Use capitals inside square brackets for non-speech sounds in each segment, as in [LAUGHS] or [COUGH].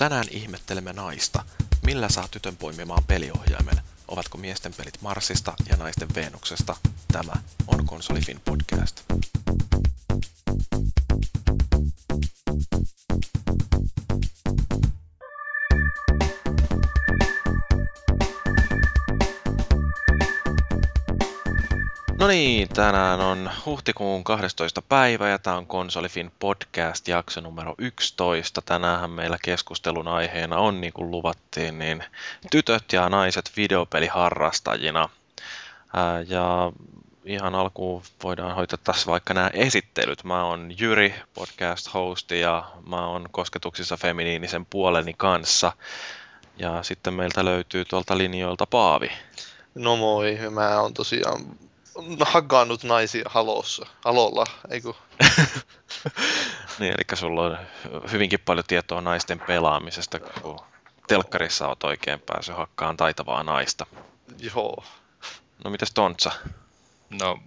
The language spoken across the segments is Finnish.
Tänään ihmettelemme naista. Millä saa tytön poimimaan peliohjaimen? Ovatko miesten pelit Marsista ja naisten Venuksesta? Tämä on Konsolifin podcast. No niin, tänään on huhtikuun 12. päivä ja tämä on Konsolifin podcast jakso numero 11. Tänään meillä keskustelun aiheena on, niin kuin luvattiin, niin tytöt ja naiset videopeliharrastajina. Ää, ja ihan alkuun voidaan hoitaa tässä vaikka nämä esittelyt. Mä oon Jyri, podcast-hosti ja mä oon kosketuksissa feminiinisen puoleni kanssa. Ja sitten meiltä löytyy tuolta linjoilta Paavi. No moi, mä oon tosiaan hakannut naisia halossa, halolla, eiku. [LAUGHS] niin, eli sulla on hyvinkin paljon tietoa naisten pelaamisesta, kun telkkarissa oot oikein päässyt hakkaan taitavaa naista. Joo. No mitäs Tontsa? No,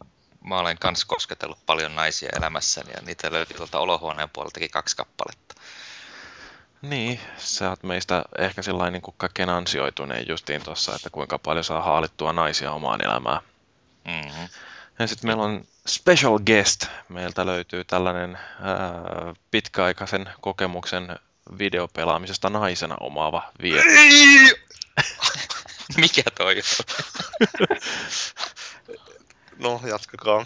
mä olen kans kosketellut paljon naisia elämässäni ja niitä löytyi tuolta olohuoneen puoleltakin kaksi kappaletta. Niin, sä oot meistä ehkä sellainen niin kuin kaikkein ansioituneen justiin tuossa, että kuinka paljon saa haalittua naisia omaan elämään. Mm-hmm. Ja sitten meillä on special guest. Meiltä löytyy tällainen ää, pitkäaikaisen kokemuksen videopelaamisesta naisena omaava vieras. [LAUGHS] Mikä toi on? [LAUGHS] No, jatkakaa.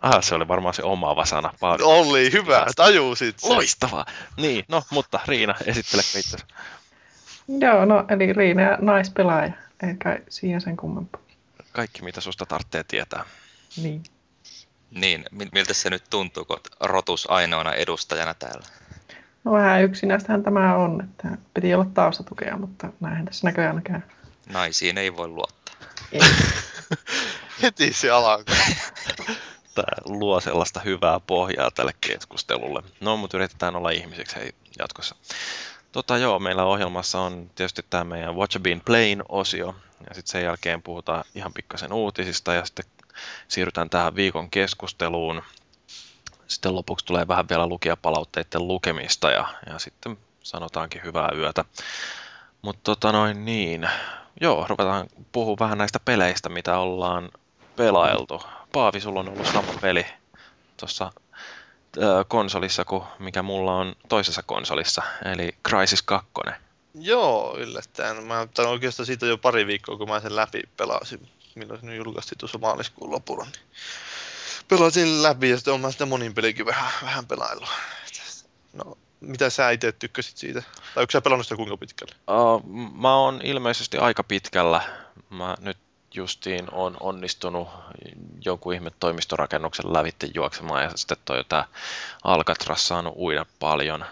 Ah, se oli varmaan se omaava sana. Paavi. Oli hyvä, tajusit sen. Loistavaa. Niin, no, mutta Riina, esittele itse. Joo, no eli Riina ja naispelaaja. Ei kai siihen sen kummempaa. Kaikki, mitä susta tarvitsee tietää. Niin. Niin, mi- miltä se nyt tuntuu, kun rotus ainoana edustajana täällä? No vähän yksinäistähän tämä on, että piti olla taustatukea, mutta näinhän tässä näköjään käy. Naisiin ei voi luottaa. Ei. [LAUGHS] Heti se alkaa. [LAUGHS] Tämä luo sellaista hyvää pohjaa tälle keskustelulle. No, mutta yritetään olla ihmisiksi hei, jatkossa. Tota joo, meillä ohjelmassa on tietysti tämä meidän Watch a Bean Plain-osio, ja sitten sen jälkeen puhutaan ihan pikkasen uutisista, ja sitten siirrytään tähän viikon keskusteluun. Sitten lopuksi tulee vähän vielä lukijapalautteiden lukemista, ja, ja sitten sanotaankin hyvää yötä. Mutta tota noin niin, joo, ruvetaan puhua vähän näistä peleistä, mitä ollaan pelailtu. Paavi, sulla on ollut sama peli tuossa konsolissa kuin mikä mulla on toisessa konsolissa, eli Crysis 2. Joo, yllättäen. Mä oon oikeastaan siitä jo pari viikkoa, kun mä sen läpi pelasin. Milloin se nyt julkaistiin tuossa maaliskuun lopulla. Niin pelasin läpi ja sitten on sitä monin pelikin vähän, vähän pelaillut. No, mitä sä itse tykkäsit siitä? Tai onko sä pelannut sitä kuinka pitkälle? Uh, mä oon ilmeisesti aika pitkällä. Mä nyt justiin on onnistunut jonkun ihme toimistorakennuksen lävitte juoksemaan ja sitten toi tää Alcatraz saanut uida paljon.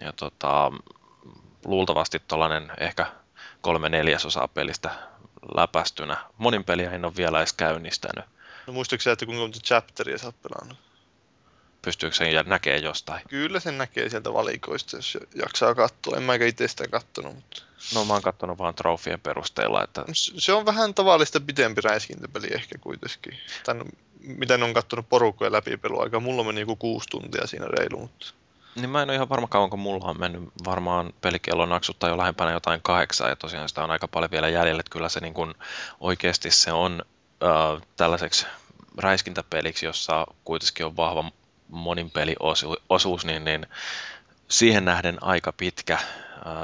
Ja tota, luultavasti tollanen ehkä kolme neljäsosaa pelistä läpästynä. Monin peliä en ole vielä edes käynnistänyt. No muistatko että kuinka monta chapteria sä oot pelannut? Pystyykö sen näkee jostain? Kyllä sen näkee sieltä valikoista, jos jaksaa katsoa. En mäkä itse sitä kattonut, mutta... No mä oon kattonut vaan trofien perusteella, että... Se on vähän tavallista pitempi räiskintäpeli ehkä kuitenkin. Tai no, mitä ne on kattonut porukkoja läpi peluaikaa. Mulla meni joku kuusi tuntia siinä reilu, mutta... Niin mä en ole ihan varma kauan, kun mulla on mennyt varmaan pelikello naksuttaa jo lähempänä jotain kahdeksaa, ja tosiaan sitä on aika paljon vielä jäljellä, että kyllä se niin kuin oikeasti se on äh, tällaiseksi räiskintäpeliksi, jossa kuitenkin on vahva monin peliosuus, niin, niin siihen nähden aika pitkä äh,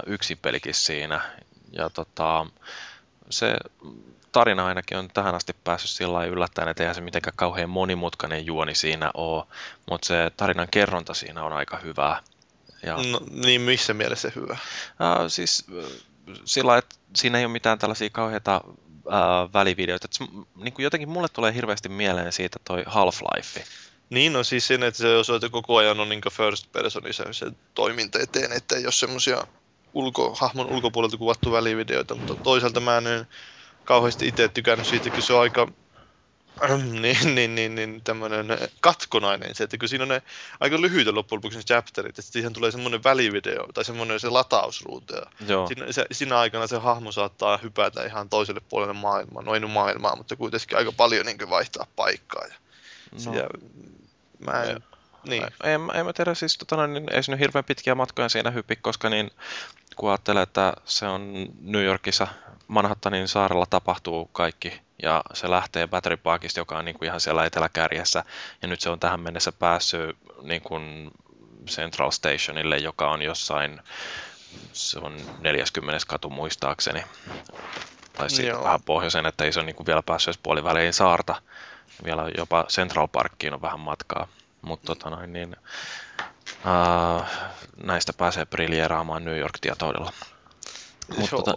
yksin pelikin siinä. Ja tota, se tarina ainakin on tähän asti päässyt sillä lailla yllättäen, että eihän se mitenkään kauhean monimutkainen juoni siinä ole, mutta se tarinan kerronta siinä on aika hyvää. Ja, no, niin, missä mielessä hyvä? Äh, siis sillä että siinä ei ole mitään tällaisia kauheita äh, välivideoita. Et, niin kuin jotenkin mulle tulee hirveästi mieleen siitä toi Half-Life. Niin, no siis siinä, että se osoite koko ajan on niin first personissa se toiminta eteen, että ei ole semmoisia ulko, hahmon ulkopuolelta kuvattu välivideoita, mutta toisaalta mä en kauheasti itse tykännyt siitä, kun se on aika [CLEARS THROAT] niin, niin, niin, niin tämmöinen katkonainen se, että kun siinä on ne aika lyhyitä loppujen lopuksi ne chapterit, että siihen tulee semmoinen välivideo tai semmoinen se latausruutu. Ja siinä, se, siinä, aikana se hahmo saattaa hypätä ihan toiselle puolelle maailmaa, no ei nyt maailmaa, mutta kuitenkin aika paljon niin vaihtaa paikkaa. Ja, no. ja mä en, niin. En, en mä tiedä, siis tota, niin, ei sinne hirveän pitkiä matkoja siinä hyppi, koska niin, kun ajattelee, että se on New Yorkissa Manhattanin saarella tapahtuu kaikki ja se lähtee Battery Parkista, joka on niin kuin ihan siellä eteläkärjessä. Ja nyt se on tähän mennessä päässyt niin kuin Central Stationille, joka on jossain, se on 40 katu muistaakseni, tai siitä vähän pohjoisen, että ei se ole niin kuin vielä päässyt puoliväliin saarta, vielä jopa Central Parkkiin on vähän matkaa, mutta tota noin, niin, uh, näistä pääsee briljeeraamaan New York-tietoudella. Mutta tota,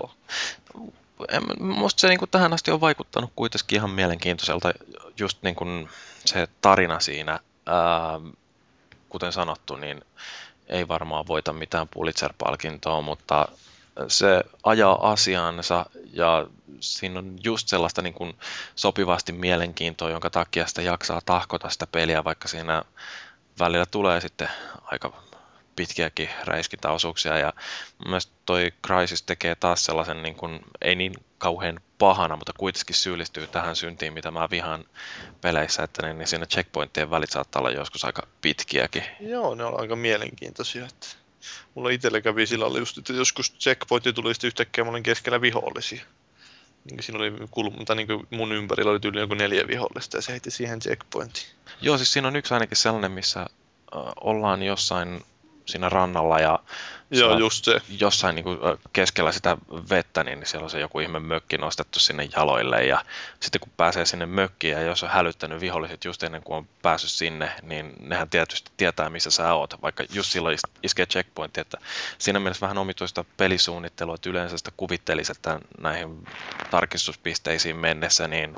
musta se niin kuin tähän asti on vaikuttanut kuitenkin ihan mielenkiintoiselta just niin kuin se tarina siinä, ää, kuten sanottu, niin ei varmaan voita mitään Pulitzer-palkintoa, mutta se ajaa asiansa ja siinä on just sellaista niin kuin sopivasti mielenkiintoa, jonka takia sitä jaksaa tahkota sitä peliä, vaikka siinä välillä tulee sitten aika pitkiäkin räiskintäosuuksia ja mielestäni toi Crysis tekee taas sellaisen niin kuin, ei niin kauhean pahana, mutta kuitenkin syyllistyy tähän syntiin, mitä mä vihaan peleissä, että niin, niin siinä checkpointtien välit saattaa olla joskus aika pitkiäkin. Joo, ne on aika mielenkiintoisia. Että mulla itsellä kävi sillä oli just, että joskus checkpointti tuli sitten yhtäkkiä, mä olin keskellä vihollisia. Niin siinä oli kulma, tai niin mun ympärillä oli tyyli joku neljä vihollista ja se heitti siihen checkpointiin. Joo, siis siinä on yksi ainakin sellainen, missä ollaan jossain siinä rannalla ja Joo, just se. jossain niin kuin keskellä sitä vettä, niin siellä on se joku ihme mökki nostettu sinne jaloille ja sitten kun pääsee sinne mökkiin ja jos on hälyttänyt viholliset just ennen kuin on päässyt sinne, niin nehän tietysti tietää missä sä oot, vaikka just silloin iskee checkpointti, että siinä mielessä vähän omituista pelisuunnittelua, että yleensä sitä kuvittelisi, että näihin tarkistuspisteisiin mennessä, niin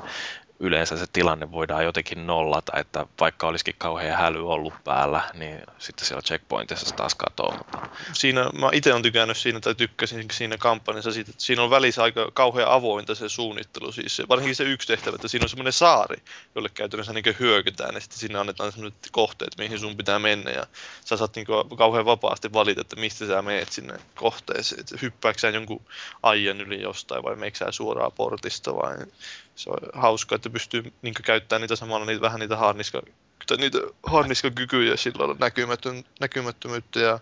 yleensä se tilanne voidaan jotenkin nollata, että vaikka olisikin kauhean häly ollut päällä, niin sitten siellä checkpointissa taas katoaa. Siinä, mä itse olen tykännyt siinä, tai tykkäsin siinä kampanjassa siitä, että siinä on välissä aika kauhean avointa se suunnittelu, siis se, varsinkin se yksi tehtävä, että siinä on semmoinen saari, jolle käytännössä niin hyökytään, ja sitten siinä annetaan semmoiset kohteet, mihin sun pitää mennä, ja sä saat niin kauhean vapaasti valita, että mistä sä menet sinne kohteeseen, että hyppääksä sä jonkun aijan yli jostain, vai meikö suoraan portista, vai se on hauska, että pystyy niin käyttämään niitä samalla niitä, vähän niitä harniska, niitä harniskakykyjä sillä näkymätön, näkymättömyyttä ja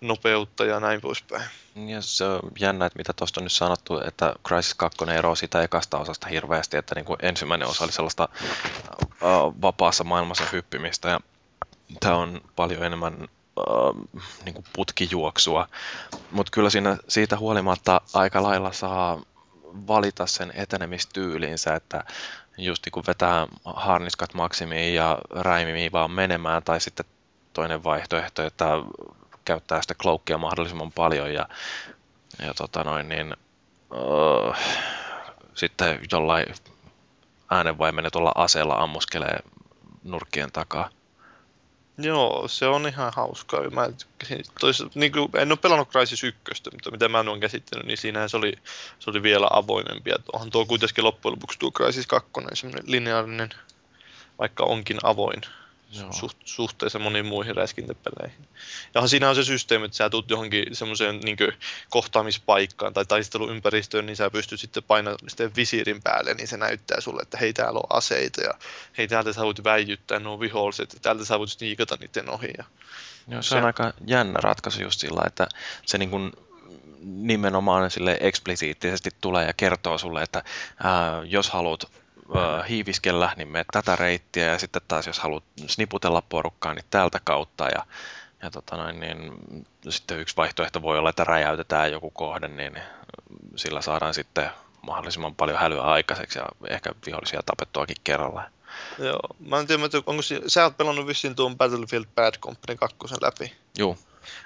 nopeutta ja näin poispäin. Ja se on jännä, että mitä tuosta on nyt sanottu, että Crisis 2 eroaa sitä ekasta osasta hirveästi, että niin kuin ensimmäinen osa oli sellaista uh, vapaassa maailmassa hyppimistä ja tämä on paljon enemmän uh, niin kuin putkijuoksua, mutta kyllä siinä siitä huolimatta aika lailla saa valita sen etenemistyylinsä, että just kun vetää harniskat maksimiin ja räimimiin vaan menemään, tai sitten toinen vaihtoehto, että käyttää sitä cloakia mahdollisimman paljon ja, ja tota noin, niin, uh, sitten jollain äänenvaimennet tuolla aseella ammuskelee nurkkien takaa. Joo, se on ihan hauskaa. Mä tois, niin kuin, en ole pelannut Crysis 1, mutta mitä mä olen käsittänyt, niin siinähän se oli, se oli vielä avoimempi. Onhan tuo kuitenkin loppujen lopuksi tuo Crysis 2 semmoinen lineaarinen, vaikka onkin avoin suht, suhteessa moniin muihin räiskintäpeleihin. Ja siinä on se systeemi, että sä tulet johonkin semmoiseen niin kohtaamispaikkaan tai taisteluympäristöön, niin sä pystyt sitten painamaan sitten visiirin päälle, niin se näyttää sulle, että hei täällä on aseita ja hei täältä sä voit väijyttää nuo viholliset ja täältä sä voit sniikata niiden ohi. Ja Joo, se, se on aika jännä ratkaisu just sillä, että se niin kuin nimenomaan sille eksplisiittisesti tulee ja kertoo sulle, että ää, jos haluat hiiviskellä, niin menet tätä reittiä ja sitten taas jos haluat sniputella porukkaa, niin tältä kautta ja, ja tota noin, niin, sitten yksi vaihtoehto voi olla, että räjäytetään joku kohde, niin sillä saadaan sitten mahdollisimman paljon hälyä aikaiseksi ja ehkä vihollisia tapettuakin kerralla. Joo, mä en tiedä, onko sä oot pelannut vissiin tuon Battlefield Bad Company 2 läpi. Joo.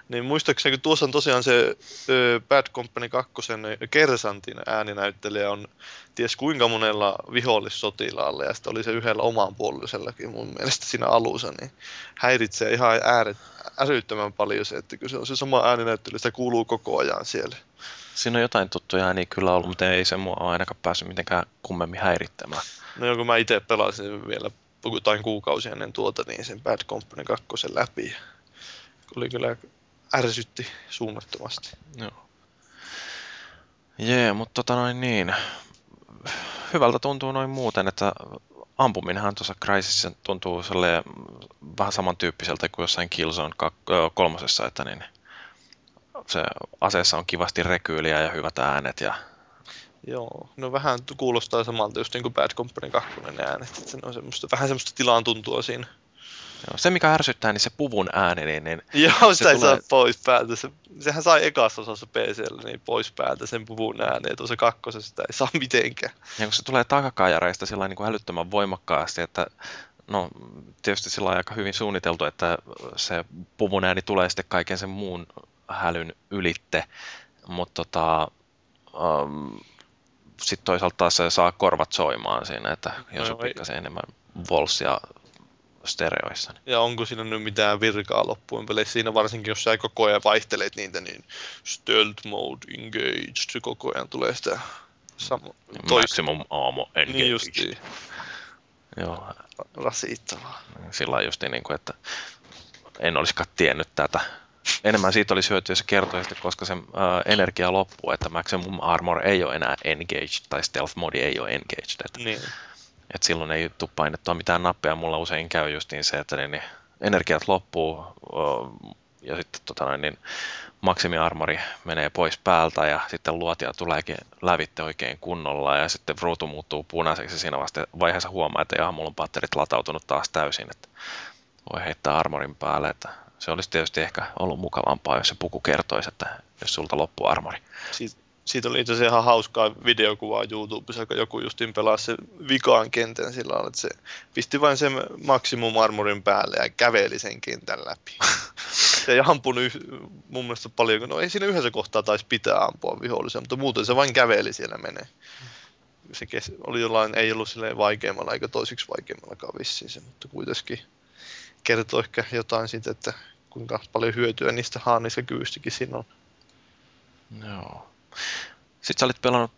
Niin muistaakseni, kun tuossa on tosiaan se ö, Bad Company 2 Kersantin ääninäyttelijä on ties kuinka monella vihollissotilaalla ja sitten oli se yhdellä oman puolisellakin mun mielestä siinä alussa, niin häiritsee ihan ääret, älyttömän paljon se, että kun se on se sama ääninäyttely, sitä kuuluu koko ajan siellä. Siinä on jotain tuttuja ääniä kyllä ollut, mutta ei se mua ainakaan päässyt mitenkään kummemmin häirittämään. No kun mä itse pelasin vielä jotain kuukausia ennen tuota, niin sen Bad Company 2 läpi. Oli kyllä ärsytti suunnattomasti. Joo. Jee, mutta tota noin niin. Hyvältä tuntuu noin muuten, että ampuminenhan tuossa Crysisissa tuntuu vähän samantyyppiseltä kuin jossain Killzone kolmosessa, että niin, se aseessa on kivasti rekyyliä ja hyvät äänet ja Joo, no vähän kuulostaa samalta just niin kuin Bad Company 2 äänet, että se on semmoista, vähän semmoista tilaan tuntua siinä. Joo, se mikä ärsyttää, niin se puvun ääni, niin, niin Joo, sitä ei tulee- saa pois päältä. Se, sehän sai ekassa osassa PCllä niin pois päältä sen puvun ääni, ja tuossa kakkosessa sitä ei saa mitenkään. ja kun se tulee takakajareista sillä niin kuin älyttömän voimakkaasti, että no tietysti sillä on aika hyvin suunniteltu, että se puvun ääni tulee sitten kaiken sen muun hälyn ylitte, mutta tota, um, sitten toisaalta taas se saa korvat soimaan siinä, että jos on No ei. pikkasen enemmän volssia stereoissa. Niin. Ja onko siinä nyt mitään virkaa loppuun peleissä? Siinä varsinkin, jos sä koko ajan vaihtelet niitä, niin stealth mode engaged, se koko ajan tulee sitä sama, toista. Maximum ammo engage. Niin justiin, Joo, rasittavaa. sillä justiin niin kuin, että en olisikaan tiennyt tätä. Enemmän siitä olisi hyötyä, jos että koska se äh, energia loppuu, että Maximum Armor ei ole enää engaged tai Stealth Mode ei ole engaged. Että, Niin. Että silloin ei tule painettua mitään nappeja. Mulla usein käy justiin se, että niin, niin energiat loppuu ja sitten tota niin Maximi Armori menee pois päältä ja sitten luotia tuleekin lävitte oikein kunnolla ja sitten ruutu muuttuu punaiseksi siinä vasta vaiheessa huomaa, että jaha, mulla on patterit latautunut taas täysin, että voi heittää armorin päälle, että se olisi tietysti ehkä ollut mukavampaa, jos se puku kertoisi, että jos sulta loppuu armori. Siitä, siitä oli itse asiassa ihan hauskaa videokuvaa YouTubessa, kun joku justin pelasi sen vikaan kentän sillä lailla, että se pisti vain sen maksimum armorin päälle ja käveli sen kentän läpi. Se ei ampunut mun mielestä paljon, no ei siinä yhdessä kohtaa taisi pitää ampua vihollisia, mutta muuten se vain käveli siellä menee. Se kes- oli jollain, ei ollut silleen vaikeammalla eikä toisiksi vaikeammallakaan vissiin se, mutta kuitenkin kertoo ehkä jotain siitä, että kuinka paljon hyötyä niistä haanista kyvystäkin siinä on. Joo. Sitten sä olit pelannut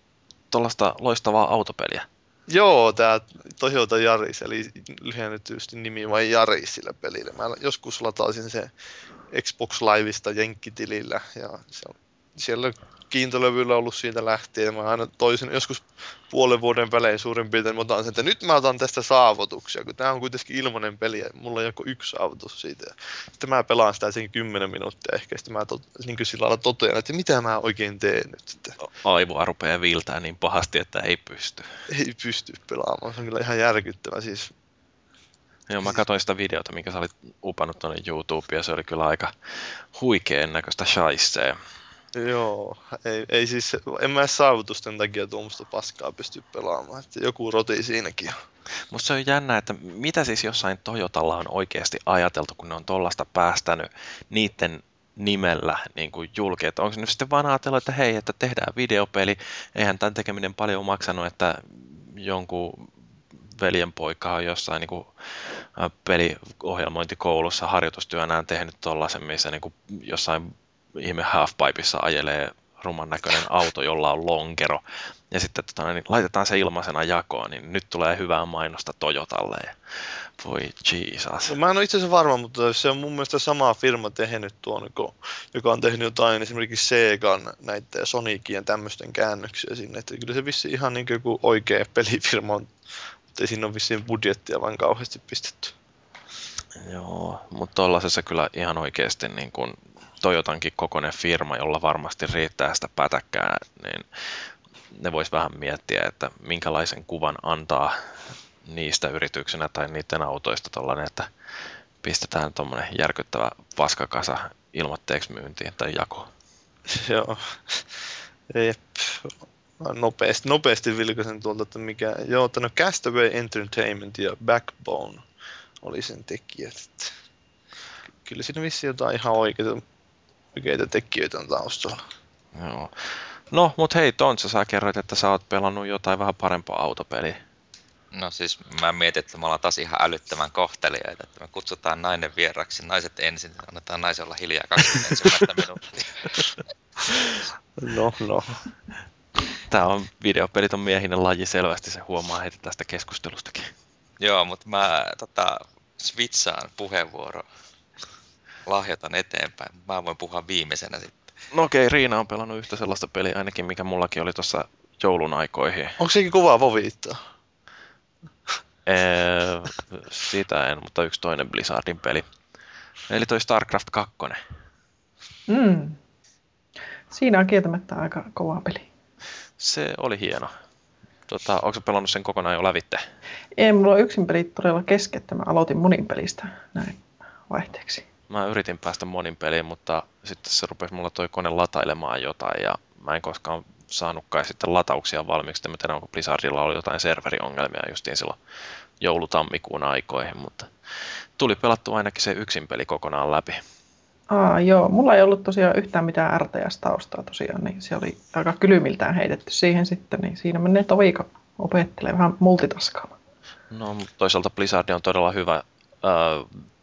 tuollaista loistavaa autopeliä. Joo, tämä Toyota Yaris, eli lyhennetysti nimi vai Yaris sillä pelillä. Mä joskus lataisin se Xbox Liveista Jenkkitilillä ja on siellä kiintolevyllä ollut siitä lähtien. Mä aina toisin joskus puolen vuoden välein suurin piirtein mä otan sen, että nyt mä otan tästä saavutuksia, kun tämä on kuitenkin ilmainen peli ja mulla on joku yksi saavutus siitä. Ja sitten mä pelaan sitä sen 10 minuuttia ehkä, sitten mä tot, niin kuin sillä lailla totean, että mitä mä oikein teen nyt. Että Aivoa rupeaa viiltää niin pahasti, että ei pysty. ei pysty pelaamaan, se on kyllä ihan järkyttävä. Siis Joo, mä katsoin sitä videota, minkä sä olit upannut tuonne YouTubeen, ja se oli kyllä aika huikeen näköistä shaisee. Joo, ei, ei siis, en mä saavutusten takia tuommoista paskaa pysty pelaamaan, että joku roti siinäkin on. Musta se on jännä, että mitä siis jossain Toyotalla on oikeasti ajateltu, kun ne on tollasta päästänyt niiden nimellä niin kuin julki. Että onko se nyt sitten vaan ajatellut, että hei, että tehdään videopeli, eihän tämän tekeminen paljon maksanut, että jonkun veljenpoika on jossain niin kuin, peliohjelmointikoulussa harjoitustyönään tehnyt tollasen, missä niin kuin, jossain ihme halfpipeissa ajelee ruman näköinen auto, jolla on lonkero. Ja sitten tota, niin laitetaan se ilmaisena jakoon, niin nyt tulee hyvää mainosta Toyotalle. Ja voi Jesus. No, mä en ole itse asiassa varma, mutta se on mun mielestä sama firma tehnyt tuon, joka on tehnyt jotain esimerkiksi Segan Sonicin ja tämmöisten käännöksiä sinne. Että kyllä se vissi ihan niin kuin joku oikea pelifirma on, mutta ei siinä ole vissiin budjettia vaan kauheasti pistetty. Joo, mutta tuollaisessa kyllä ihan oikeasti niin kuin Toyotankin kokoinen firma, jolla varmasti riittää sitä pätäkkää, niin ne vois vähän miettiä, että minkälaisen kuvan antaa niistä yrityksenä tai niiden autoista tollainen, että pistetään tuommoinen järkyttävä paskakasa ilmoitteeksi myyntiin tai jakoon. [LAUGHS] Joo. Jep. Nopeasti, nopeasti vilkaisen tuolta, että mikä... Joo, että no Castaway Entertainment ja Backbone oli sen tekijät. Kyllä siinä vissiin jotain ihan oikeita, oikeita tekijöitä on taustalla. Joo. No, mut hei Tontsa, sä kerroit, että sä oot pelannut jotain vähän parempaa autopeliä. No siis mä mietin, että me ollaan taas ihan älyttömän kohtelijoita, että me kutsutaan nainen vieraksi, naiset ensin, annetaan naisen olla hiljaa 21 [LAUGHS] minuuttia. No, no. Tää on videopelit on miehinen laji selvästi, se huomaa heti tästä keskustelustakin. Joo, mutta mä tota, switchaan puheenvuoro, lahjoitan eteenpäin. Mä voin puhua viimeisenä sitten. No okei, Riina on pelannut yhtä sellaista peliä ainakin, mikä mullakin oli tuossa joulun aikoihin. Onko sekin kovaa voviittaa? Ee, sitä en, mutta yksi toinen Blizzardin peli. Eli toi StarCraft 2. Mm. Siinä on kieltämättä aika kova peli. Se oli hieno. Tota, onko pelannut sen kokonaan jo lävitte? Ei, mulla on yksin pelit todella kesken, että mä aloitin monin pelistä näin vaihteeksi. Mä yritin päästä monin peliin, mutta sitten se rupesi mulla toi kone latailemaan jotain ja mä en koskaan saanutkaan sitten latauksia valmiiksi. Mä tiedän, onko Blizzardilla oli jotain serveriongelmia justiin silloin joulutammikuun aikoihin, mutta tuli pelattu ainakin se yksin peli kokonaan läpi. Aa, joo, mulla ei ollut tosiaan yhtään mitään RTS-taustaa tosiaan, niin se oli aika kylmiltään heitetty siihen sitten, niin siinä menee toviika opettelee vähän multitaskaamaan. No, mutta toisaalta Blizzard on todella hyvä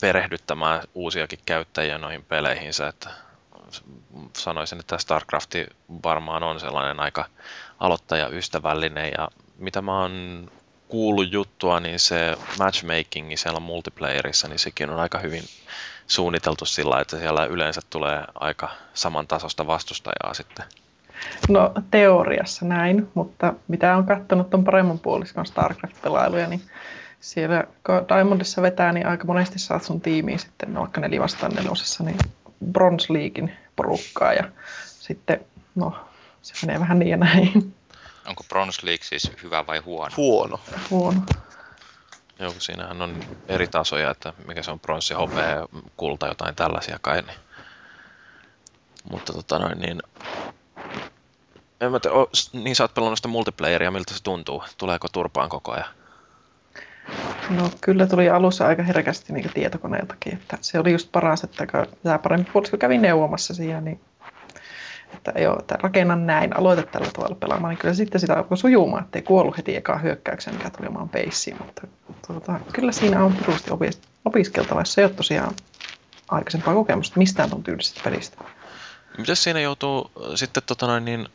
perehdyttämään uusiakin käyttäjiä noihin peleihinsä, että sanoisin, että StarCraft varmaan on sellainen aika aloittajaystävällinen ja mitä mä oon kuullut juttua, niin se matchmaking siellä multiplayerissa, niin sekin on aika hyvin suunniteltu sillä, että siellä yleensä tulee aika samantasosta vastustajaa sitten. No teoriassa näin, mutta mitä on katsonut on paremman puoliskon StarCraft-pelailuja, niin siellä kun Diamondissa vetää, niin aika monesti saat sun tiimiin sitten, no vaikka neljä vastaan nelosessa, niin Bronze Leaguein porukkaa ja sitten, no se menee vähän niin ja näin. Onko Bronze League siis hyvä vai huono? Huono. Huono. Joo, kun siinähän on eri tasoja, että mikä se on pronssi, hopea, kulta, jotain tällaisia kai. Niin. Mutta tota noin, niin... En mä te, o, niin sä oot pelannut sitä multiplayeria, miltä se tuntuu? Tuleeko turpaan koko ajan? No kyllä tuli alussa aika herkästi niin tietokoneeltakin, että se oli just paras, että kun tämä parempi puolisko kävi neuvomassa siinä, niin että joo, että rakennan näin, aloita tällä tavalla pelaamaan, niin kyllä sitten sitä alkoi sujumaan, ettei kuollut heti ekaan hyökkäykseen, mikä tuli omaan peissiin, mutta tuota, kyllä siinä on pirusti opiskeltava, jos se ei ole tosiaan aikaisempaa kokemusta mistään tuon tyylisestä pelistä. Miten siinä joutuu sitten tota noin, niin,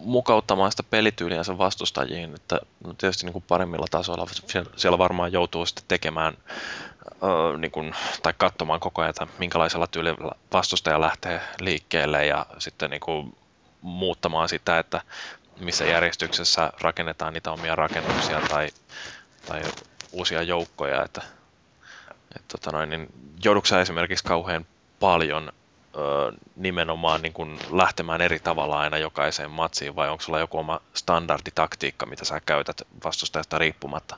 mukauttamaan sitä pelityyliänsä vastustajiin, että no tietysti niin kuin paremmilla tasoilla. Siellä varmaan joutuu sitten tekemään öö, niin kuin, tai katsomaan koko ajan, että minkälaisella tyylillä vastustaja lähtee liikkeelle ja sitten niin kuin, muuttamaan sitä, että missä järjestyksessä rakennetaan niitä omia rakennuksia tai, tai uusia joukkoja, että, että tota noin, niin joudutko esimerkiksi kauhean paljon ö, nimenomaan niin kuin lähtemään eri tavalla aina jokaiseen matsiin, vai onko sulla joku oma standarditaktiikka, mitä sä käytät vastustajasta riippumatta?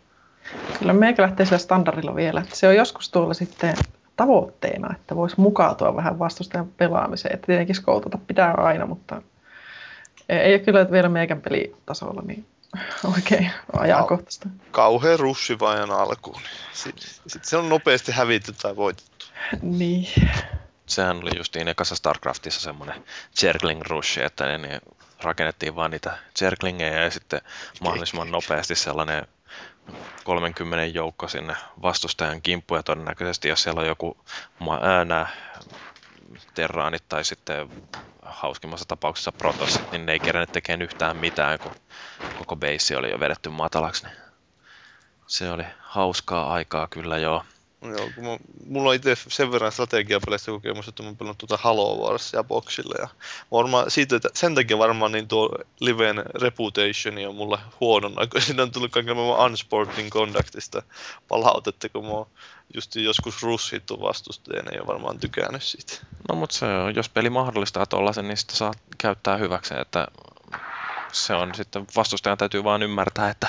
Kyllä meikä lähtee sillä standardilla vielä. Että se on joskus tuolla sitten tavoitteena, että voisi mukautua vähän vastustajan pelaamiseen. Että tietenkin skoutata pitää aina, mutta ei ole kyllä vielä meikän pelitasolla niin oikein ajankohtaista. Kauhean russi vain alkuun. Sitten sit se on nopeasti hävitty tai voitettu. Niin sehän oli justiin ekassa StarCraftissa semmoinen Zergling Rush, että ne, niin rakennettiin vaan niitä Zerglingejä ja sitten mahdollisimman nopeasti sellainen 30 joukko sinne vastustajan kimppuun ja todennäköisesti jos siellä on joku äänä terraanit tai sitten hauskimmassa tapauksessa protossit, niin ne ei kerännyt tekemään yhtään mitään, kun koko base oli jo vedetty matalaksi. Niin se oli hauskaa aikaa kyllä joo. Joo, kun mä, mulla on itse sen verran strategiapeleistä kokemus, että mä oon pelannut tuota Halo Warsia boxilla. Ja varmaan siitä, että sen takia varmaan niin tuo Liven Reputation on mulla huonona, kun siinä on tullut kaiken maailman Unsporting Conductista palautetta, kun mä oon just joskus russittu vastustajana ja varmaan tykännyt siitä. No mutta se jos peli mahdollistaa tuollaisen, niin sitä saa käyttää hyväksi, että se on sitten vastustajan täytyy vaan ymmärtää, että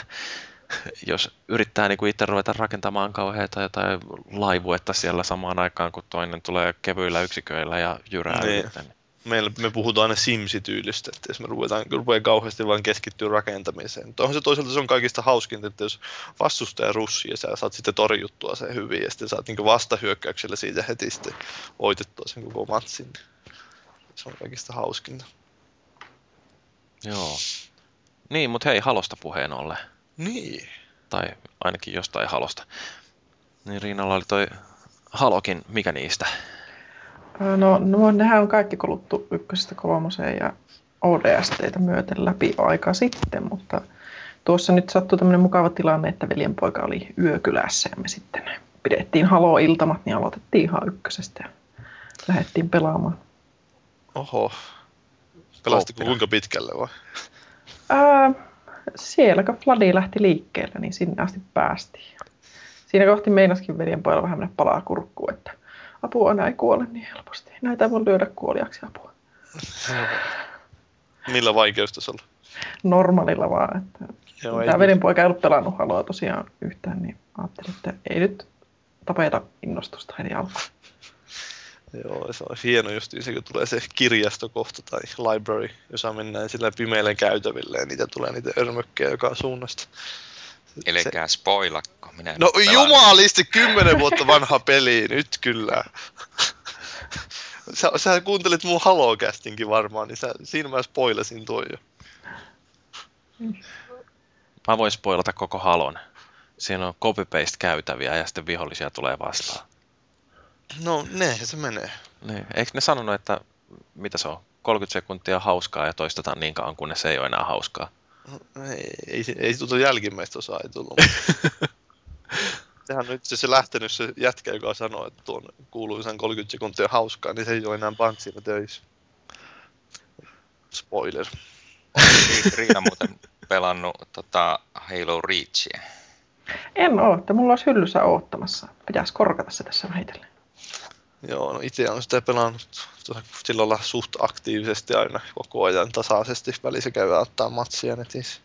jos yrittää niin kuin itse ruveta rakentamaan kauheita tai laivuetta siellä samaan aikaan, kun toinen tulee kevyillä yksiköillä ja jyrää niin. Niin Meillä, me puhutaan aina Simsi-tyylistä, että jos me ruvetaan, rupeaa kauheasti vaan keskittyä rakentamiseen. Onhan se toisaalta se on kaikista hauskinta, että jos vastustaja russi ja sä saat sitten torjuttua sen hyvin ja sitten saat niin vastahyökkäyksellä siitä heti sitten voitettua sen koko matsin. Se on kaikista hauskinta. Joo. Niin, mutta hei, halosta puheen ollen. Niin. Tai ainakin jostain halosta. Niin Riinalla oli toi halokin, mikä niistä? No, no nehän on kaikki kuluttu ykkösestä kolmoseen ja ODSTtä myöten läpi aika sitten, mutta tuossa nyt sattui tämmöinen mukava tilanne, että veljenpoika oli yökylässä ja me sitten pidettiin halo-iltamat, niin aloitettiin ihan ykkösestä ja lähdettiin pelaamaan. Oho. Pelastiko kuinka pitkälle vai? Ää, siellä kun Vladi lähti liikkeelle, niin sinne asti päästiin. Siinä kohti meinaskin veljen pojalla vähän mennä palaa kurkkuun, että apua enää ei kuole niin helposti. Näitä voi lyödä kuoliaksi apua. [LAUGHS] Millä vaikeustasolla? Normaalilla vaan. Että Joo, Tämä velinpoika ei ollut pelannut Haloa tosiaan yhtään, niin ajattelin, että ei nyt tapeta innostusta heti alkuun. Joo, se on hieno just se, kun tulee se kirjastokohta tai library, jossa mennään sillä pimeille käytäville ja niitä tulee niitä örmökkejä joka suunnasta. Elkää spoilakko. Minä No jumalisti, kymmenen vuotta vanha peli, nyt kyllä. Sä, sä kuuntelit mun Halo-castinkin varmaan, niin sä, siinä mä spoilasin tuon jo. Mä voin spoilata koko halon. Siinä on copy-paste käytäviä ja sitten vihollisia tulee vastaan. No, ne se menee. Niin. Eikö ne sanonut, että mitä se on? 30 sekuntia hauskaa ja toistetaan niin kauan, kunnes se ei ole enää hauskaa. Ei, ei, ei tuota jälkimmäistä osaa ei tullut. [LAUGHS] Sehän on nyt se, se lähtenyt se jätkä, joka sanoi, että tuon kuuluisan 30 sekuntia hauskaa, niin se ei ole enää panssina töissä. Spoiler. Ri- Riina muuten pelannut tota, Halo Reachia. En oo, että mulla olisi hyllyssä oottamassa. Pitäisi korkata se tässä vähitellen. Joo, no itse on sitä pelannut sillä suht aktiivisesti aina koko ajan tasaisesti. Välissä käy ottaa matsia netissä.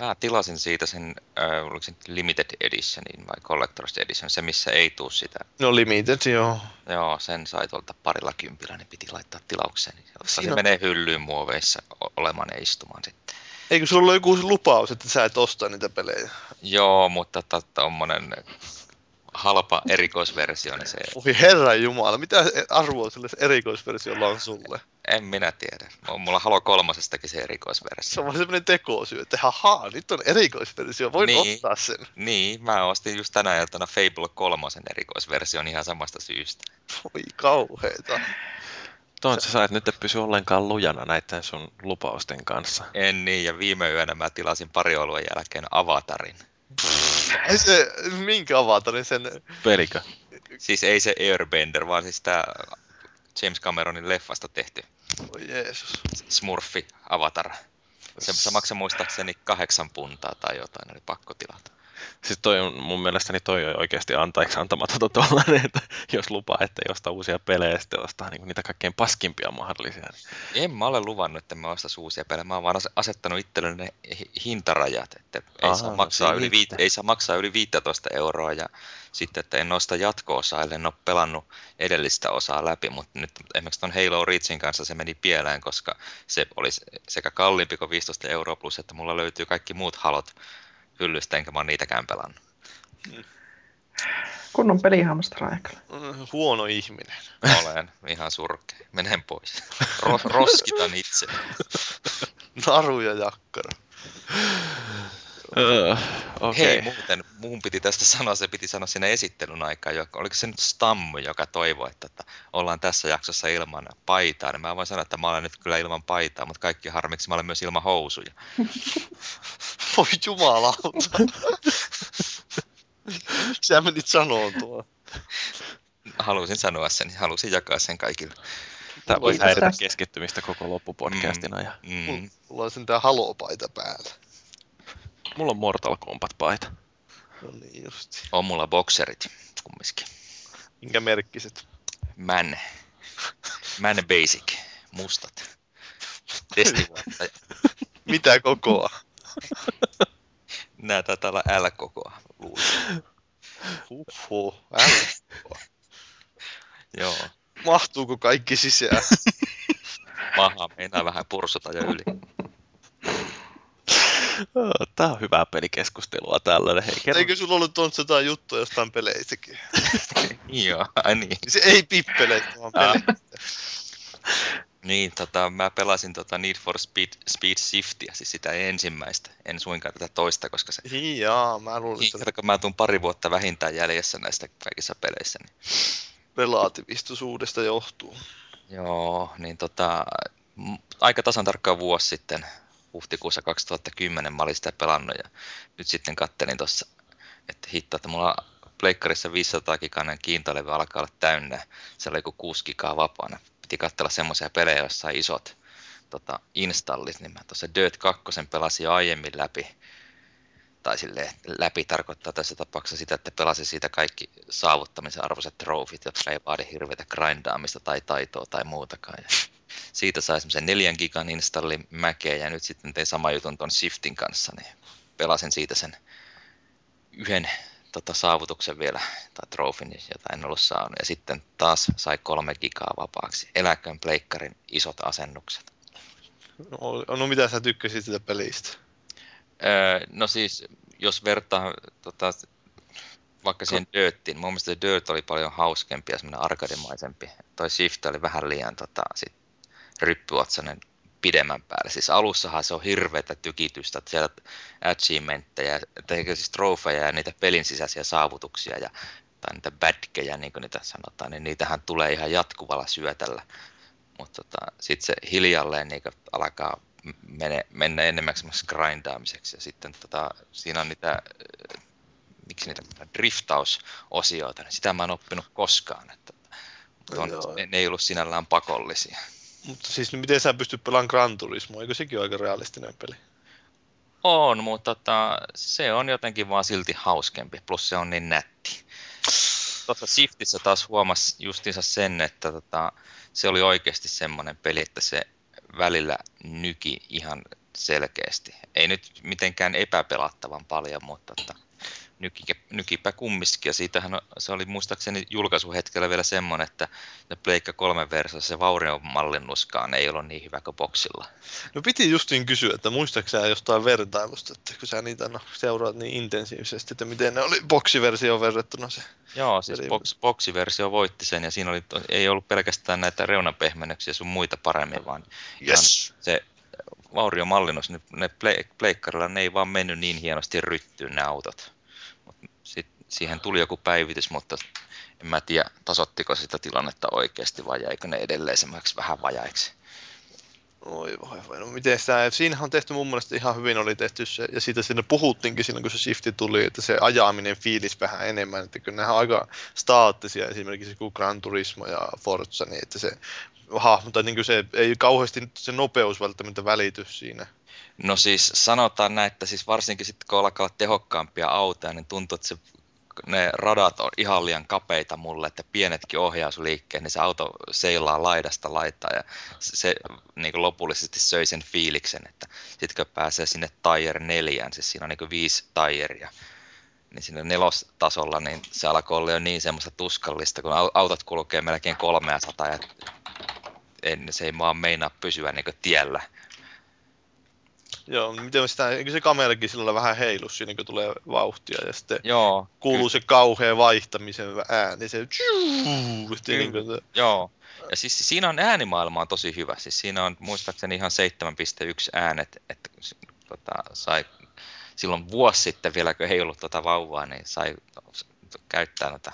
Mä tilasin siitä sen, äh, oliko se Limited Editionin vai Collector's Edition, se missä ei tuu sitä. No limited, joo. Joo, sen sai tuolta parilla kympillä, niin piti laittaa tilaukseen. Niin se Siinä- menee hyllyyn muoveissa olemaan ja istumaan sitten. Eikö sulla ole joku lupaus, että sä et osta niitä pelejä? Joo, mutta tommonen halpa erikoisversio, niin se Oi herran jumala, mitä arvoa sille erikoisversiolla on sulle? en minä tiedä. On mulla Halo kolmosestakin se erikoisversio. Se on vaan semmoinen tekosyy, että haha, nyt on erikoisversio, voin Niin. ottaa sen. Niin, mä ostin just tänä iltana Fable 3 erikoisversion ihan samasta syystä. Oi kauheeta. Tuon sä sait nyt pysy ollenkaan lujana näiden sun lupausten kanssa. En niin, ja viime yönä mä tilasin pari oluen jälkeen Avatarin. Se, minkä avatarin sen, Pelikö? Siis ei se Airbender, vaan siis tää James Cameronin leffasta tehty oi Jeesus. Smurfi Avatar. Se, se maksoi muistaakseni kahdeksan puntaa tai jotain, oli pakko tilata. Siis toi on, mun mielestäni toi on oikeasti antaiksi antamatonta tollanen, että jos lupaa, että ei osta uusia pelejä sitten ostaa niinku niitä kaikkein paskimpia mahdollisia. Niin. En mä ole luvannut, että mä ostan uusia pelejä. Mä oon vaan ase- asettanut itselleni ne hi- hintarajat, että ei, Aha, saa no maksaa yli viit, ei saa maksaa yli 15 euroa ja sitten, että en osta jatko-osaa, ellei en ole pelannut edellistä osaa läpi, mutta nyt esimerkiksi ton Halo Reachin kanssa se meni pieleen, koska se olisi sekä kalliimpi kuin 15 euroa plus, että mulla löytyy kaikki muut halot hyllystä, enkä mä oon niitäkään pelannut. Kunnon pelihamstara ehkä. Mm, Huono ihminen. Olen ihan surkea. Menen pois. Ro- roskitan itse. [LAUGHS] Naru ja jakkara. Öö, Okei. Hei, muuten, muun piti tästä sanoa, se piti sanoa siinä esittelyn aikaan, joka, oliko se nyt Stammu, joka toivoi, että, että ollaan tässä jaksossa ilman paitaa, niin mä voin sanoa, että mä olen nyt kyllä ilman paitaa, mutta kaikki harmiksi mä olen myös ilman housuja. [LAUGHS] Voi jumalauta. [LAUGHS] Sä menit sanoon tuo? Halusin sanoa sen, halusin jakaa sen kaikille. Tämä voi häiritä keskittymistä koko loppupodcastina. Ja Mm. Mulla on sen tää halopaita päällä. Mulla on Mortal Kombat-paita. No niin justi. On mulla bokserit kumminkin. Minkä merkkiset? Man. Man Basic. Mustat. Testivuotta. Mitä kokoa? Nää taitaa olla L-kokoa, luulen. Huhhuh. Älä. Joo. Mahtuuko kaikki sisään? Maha meinaa vähän pursuta jo yli. Tää on hyvää pelikeskustelua tällainen. Hei, kerro, Eikö sulla ollut tuon jotain juttua jostain peleistäkin? [LAUGHS] Joo, niin. Se ei pippeleistä, vaan Ah. peleistä. Niin, tota, mä pelasin tota Need for Speed, Speed Shiftia, siis sitä ensimmäistä, en suinkaan tätä toista, koska se Hii, jaa, mä luulin, niin, että kato, mä tuun pari vuotta vähintään jäljessä näistä kaikissa peleissä, niin relatiivisuudesta johtuu. joo, niin tota, aika tasan tarkkaan vuosi sitten, huhtikuussa 2010 mä olin sitä pelannut ja nyt sitten kattelin tuossa, että hitto, että mulla pleikkarissa 500 giganen kiintolevy alkaa olla täynnä, siellä oli joku 6 gigaa vapaana. Piti katsella semmoisia pelejä, joissa isot tota, installit, niin mä tuossa Dirt 2 pelasin jo aiemmin läpi. Tai silleen, läpi tarkoittaa tässä tapauksessa sitä, että pelasin siitä kaikki saavuttamisen arvoiset trofit, jotka ei vaadi hirveätä grindaamista tai taitoa tai muutakaan. Siitä sai semmoisen neljän gigan installin mäkeä ja nyt sitten tein sama jutun tuon Shiftin kanssa, niin pelasin siitä sen yhden tota, saavutuksen vielä, tai trofin, jota en ollut saanut. Ja sitten taas sai kolme gigaa vapaaksi. Eläköön pleikkarin isot asennukset. No, no mitä sä tykkäsit sitä pelistä? Öö, no siis, jos vertaa tota, vaikka siihen Dirttiin, mun mielestä se Dirt oli paljon hauskempi ja semmoinen arkadimaisempi. Toi Shift oli vähän liian tota, sit, ryppyotsainen pidemmän päälle. Siis alussahan se on hirveätä tykitystä, että sieltä achievementteja, siis trofeja ja niitä pelin sisäisiä saavutuksia ja tai niitä badgejä, niin kuin niitä sanotaan, niin niitähän tulee ihan jatkuvalla syötällä. Mutta tota, sitten se hiljalleen niin alkaa mene, mennä enemmäksi grindaamiseksi ja sitten tota, siinä on niitä miksi niitä driftausosioita, niin sitä mä en oppinut koskaan. Että, on, ne, ne ei ollut sinällään pakollisia. Mutta siis miten sä pystyt pelaamaan Gran Turismo? Eikö sekin ole aika realistinen peli? On, mutta tota, se on jotenkin vaan silti hauskempi, plus se on niin nätti. Tuossa Shiftissä taas huomasi justiinsa sen, että tota, se oli oikeasti semmoinen peli, että se välillä nyki ihan selkeästi. Ei nyt mitenkään epäpelattavan paljon, mutta tota, nykipä, nykipä kumminkin. Ja siitähän se oli muistaakseni julkaisuhetkellä vielä semmoinen, että ne Pleikka 3 versiossa se vaurion mallinnuskaan ei ollut niin hyvä kuin boksilla. No piti justiin kysyä, että muistaaksä jostain vertailusta, että kun sä niitä no, seuraat niin intensiivisesti, että miten ne oli boksiversio verrattuna se. Joo, siis box, boksiversio voitti sen ja siinä oli, ei ollut pelkästään näitä reunapehmennyksiä sun muita paremmin, vaan yes. se vauriomallinnus, ne, ne pleikkarilla ne ei vaan mennyt niin hienosti ryttyyn ne autot siihen tuli joku päivitys, mutta en mä tiedä, tasottiko sitä tilannetta oikeasti vai jäikö ne edelleen semmoiksi vähän vajaiksi. Oi voi voi, no miten sitä, siinähän on tehty mun mielestä ihan hyvin oli tehty se, ja siitä siinä puhuttiinkin silloin, kun se shifti tuli, että se ajaminen fiilis vähän enemmän, että kyllä nehän on aika staattisia, esimerkiksi kuin Gran Turismo ja Forza, niin että se hahmo, tai niin kuin se ei kauheasti se nopeus välttämättä välity siinä. No siis sanotaan näin, että siis varsinkin sitten kun alkaa tehokkaampia autoja, niin tuntuu, että se, ne radat on ihan liian kapeita mulle, että pienetkin ohjausliikkeet, niin se auto seilaa laidasta laitaa ja se niin kuin lopullisesti söi sen fiiliksen, että kun pääsee sinne Tire 4, siis siinä on niin kuin viisi Tireja, niin siinä nelostasolla, niin se alkoi olla jo niin semmoista tuskallista, kun autot kulkee melkein 300 ja en, se ei vaan meinaa pysyä niin tiellä Joo, miten sitä, eikö se kamerakin sillä vähän heilu siinä, kun tulee vauhtia ja sitten Joo, kuuluu se kauhea vaihtamisen ääni, se niin kuin se... Joo, ja siis siinä on äänimaailma on tosi hyvä, siis siinä on muistaakseni ihan 7.1 äänet, että tota, sai silloin vuosi sitten vielä, kun ei ollut tuota vauvaa, niin sai käyttää noita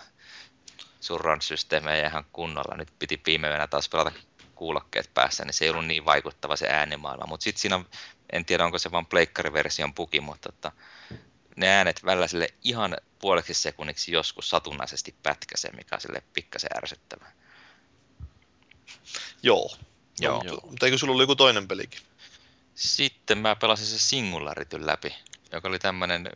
surround-systeemejä ihan kunnolla. Nyt piti pimeänä taas pelata kuulokkeet päässä, niin se ei ollut niin vaikuttava se äänimaailma. Mutta sitten siinä on en tiedä onko se vain pleikkariversion puki, mutta että ne äänet välillä sille ihan puoleksi sekunniksi joskus satunnaisesti pätkäsee, mikä on sille pikkasen ärsyttävää. Joo. Joo. No, mutta eikö sulla ollut joku toinen pelikin? Sitten mä pelasin se Singularityn läpi, joka oli tämmöinen,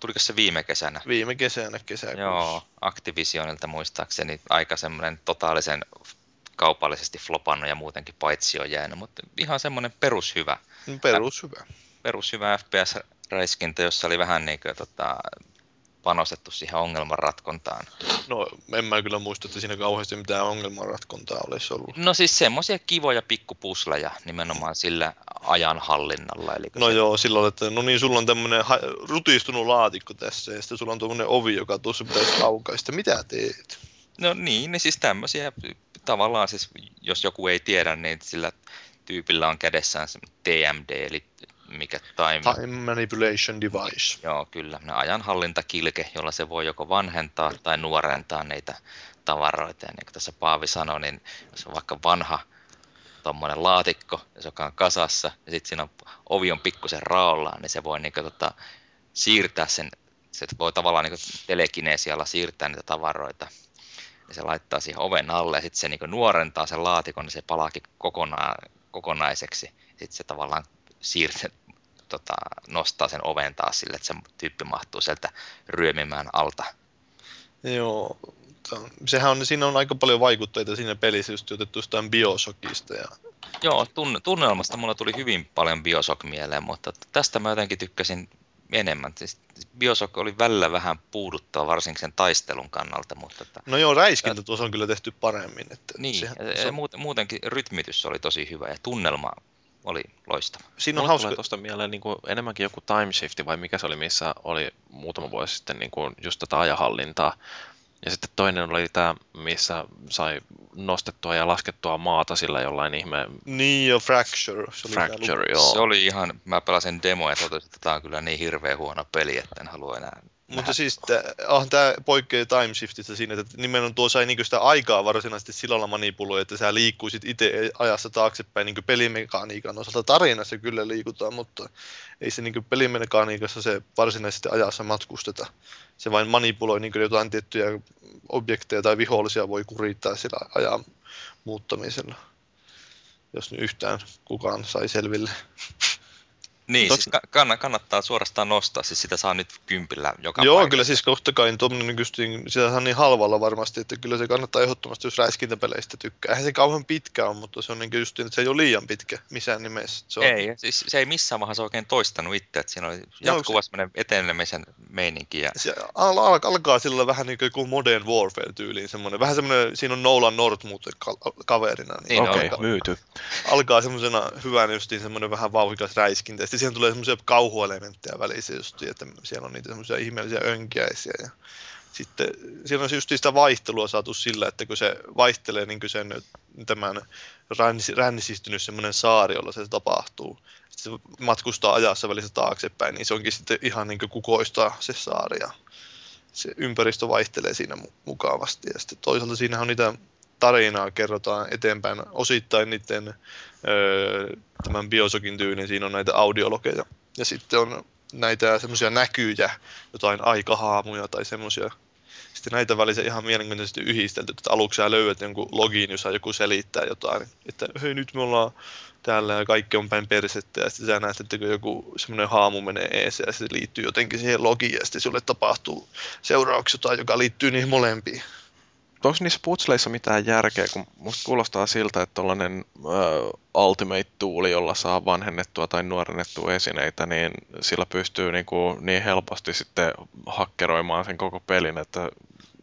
tuliko se viime kesänä? Viime kesänä, kesäkuussa. Joo, Activisionilta muistaakseni aika semmoinen totaalisen kaupallisesti flopannut ja muutenkin paitsi on jäänyt, mutta ihan semmoinen perushyvä. Perushyvä. Perushyvä FPS-räiskintä, jossa oli vähän niin kuin, tota, panostettu siihen ongelmanratkontaan. No, en mä kyllä muista, että siinä kauheasti mitään ongelmanratkontaa olisi ollut. No siis semmoisia kivoja pikkupusleja nimenomaan sillä ajan hallinnalla. Eli no se... joo, silloin, että no niin, sulla on tämmöinen rutistunut laatikko tässä ja sitten sulla on tuommoinen ovi, joka tuossa pitäisi aukaista. Mitä teet? No niin, niin siis tämmöisiä tavallaan siis, jos joku ei tiedä, niin sillä tyypillä on kädessään TMD, eli mikä time... Time Manipulation Device. Joo, kyllä. Ajanhallintakilke, jolla se voi joko vanhentaa tai nuorentaa niitä tavaroita. Ja niin kuin tässä Paavi sanoi, niin jos on vaikka vanha tuommoinen laatikko, joka on kasassa, ja sitten siinä on, ovi on pikkusen raollaan, niin se voi niin kuin, tota, siirtää sen, se voi tavallaan niin telekineesialla siirtää niitä tavaroita niin se laittaa siihen oven alle ja sitten se niin nuorentaa sen laatikon, niin se palaakin kokona- kokonaiseksi. Sitten se tavallaan siirtää, tota, nostaa sen oven taas sille, että se tyyppi mahtuu sieltä ryömimään alta. Joo. Sehän on, siinä on aika paljon vaikutteita siinä pelissä, just otettu jostain Bioshockista. Ja... Joo, tunne, tunnelmasta mulla tuli hyvin paljon Bioshock mieleen, mutta tästä mä jotenkin tykkäsin enemmän. Siis Bioshock oli välillä vähän puuduttava, varsinkin sen taistelun kannalta, mutta että, No joo, räiskintä tuossa on kyllä tehty paremmin. Että niin, sehän- ja, se on, muuten, muutenkin rytmitys oli tosi hyvä ja tunnelma oli loistava. siinä on hauska, tulee tuosta mieleen niin kuin enemmänkin joku time shifti vai mikä se oli, missä oli muutama vuosi sitten niin kuin just tätä ajahallintaa. Ja sitten toinen oli tämä, missä sai nostettua ja laskettua maata sillä jollain ihme Niin jo, Fracture. Se oli fracture, joo. Se oli ihan, mä pelasin demo ja totesin, että tämä on kyllä niin hirveän huono peli, että en halua enää Mutta siis ah, tämä poikkeaa time shiftistä siinä, että nimenomaan tuo sai niinku sitä aikaa varsinaisesti sillä lailla manipuloi, että sä liikkuisit itse ajassa taaksepäin niinku pelimekaniikan osalta. Tarinassa kyllä liikutaan, mutta ei se niinku pelimekaniikassa se varsinaisesti ajassa matkusteta. Se vain manipuloi niinku jotain tiettyjä objekteja tai vihollisia voi kurittaa sillä ajan muuttamisella. Jos nyt yhtään kukaan sai selville. Niin, Tot- siis ka- kann- kannattaa suorastaan nostaa, siis sitä saa nyt kympillä joka Joo, paikassa. kyllä siis totta kai tuommoinen niin justiin, sitä saa niin halvalla varmasti, että kyllä se kannattaa ehdottomasti, jos räiskintäpeleistä tykkää. Eihän se kauhean pitkä on, mutta se on niin justiin, että se ei ole liian pitkä missään nimessä. Se on, Ei, siis se ei missään vaiheessa oikein toistanut itse, että siinä oli jatkuva semmoinen etenemisen meininki. Ja, Se al- al- alkaa sillä vähän niin kuin Modern Warfare-tyyliin semmoinen, vähän semmoinen, siinä on Nolan North muuten ka- kaverina, niin, Niin. Okei, alkaa, myyty. alkaa semmoisena hyvänä justiin semmoinen vähän vauhdikas räiskintä, siihen tulee semmoisia kauhuelementtejä välissä justiin, että siellä on niitä semmoisia ihmeellisiä önkiäisiä, ja sitten siinä on just sitä vaihtelua saatu sillä, että kun se vaihtelee niin sen tämän rännis, rännisistynyt semmoinen saari, jolla se tapahtuu, sitten se matkustaa ajassa välissä taaksepäin, niin se onkin sitten ihan niin kukoistaa se saari ja se ympäristö vaihtelee siinä mu- mukavasti. Ja sitten toisaalta siinähän on niitä tarinaa kerrotaan eteenpäin osittain niiden öö, tämän Biosokin tyyliin, siinä on näitä audiologeja ja sitten on näitä semmoisia näkyjä, jotain aikahaamuja tai semmoisia. Sitten näitä välissä ihan mielenkiintoisesti yhdistelty, että aluksi sä löydät jonkun login, jossa joku selittää jotain, että hei nyt me ollaan täällä ja kaikki on päin persettä ja sitten sä näet, että kun joku semmoinen haamu menee ees ja se liittyy jotenkin siihen logiin ja sitten sulle tapahtuu seuraavaksi jotain, joka liittyy niihin molempiin. Onko niissä putsleissa mitään järkeä, kun musta kuulostaa siltä, että tuollainen Ultimate-tuuli, jolla saa vanhennettua tai nuorennettua esineitä, niin sillä pystyy niinku niin helposti sitten hakkeroimaan sen koko pelin, että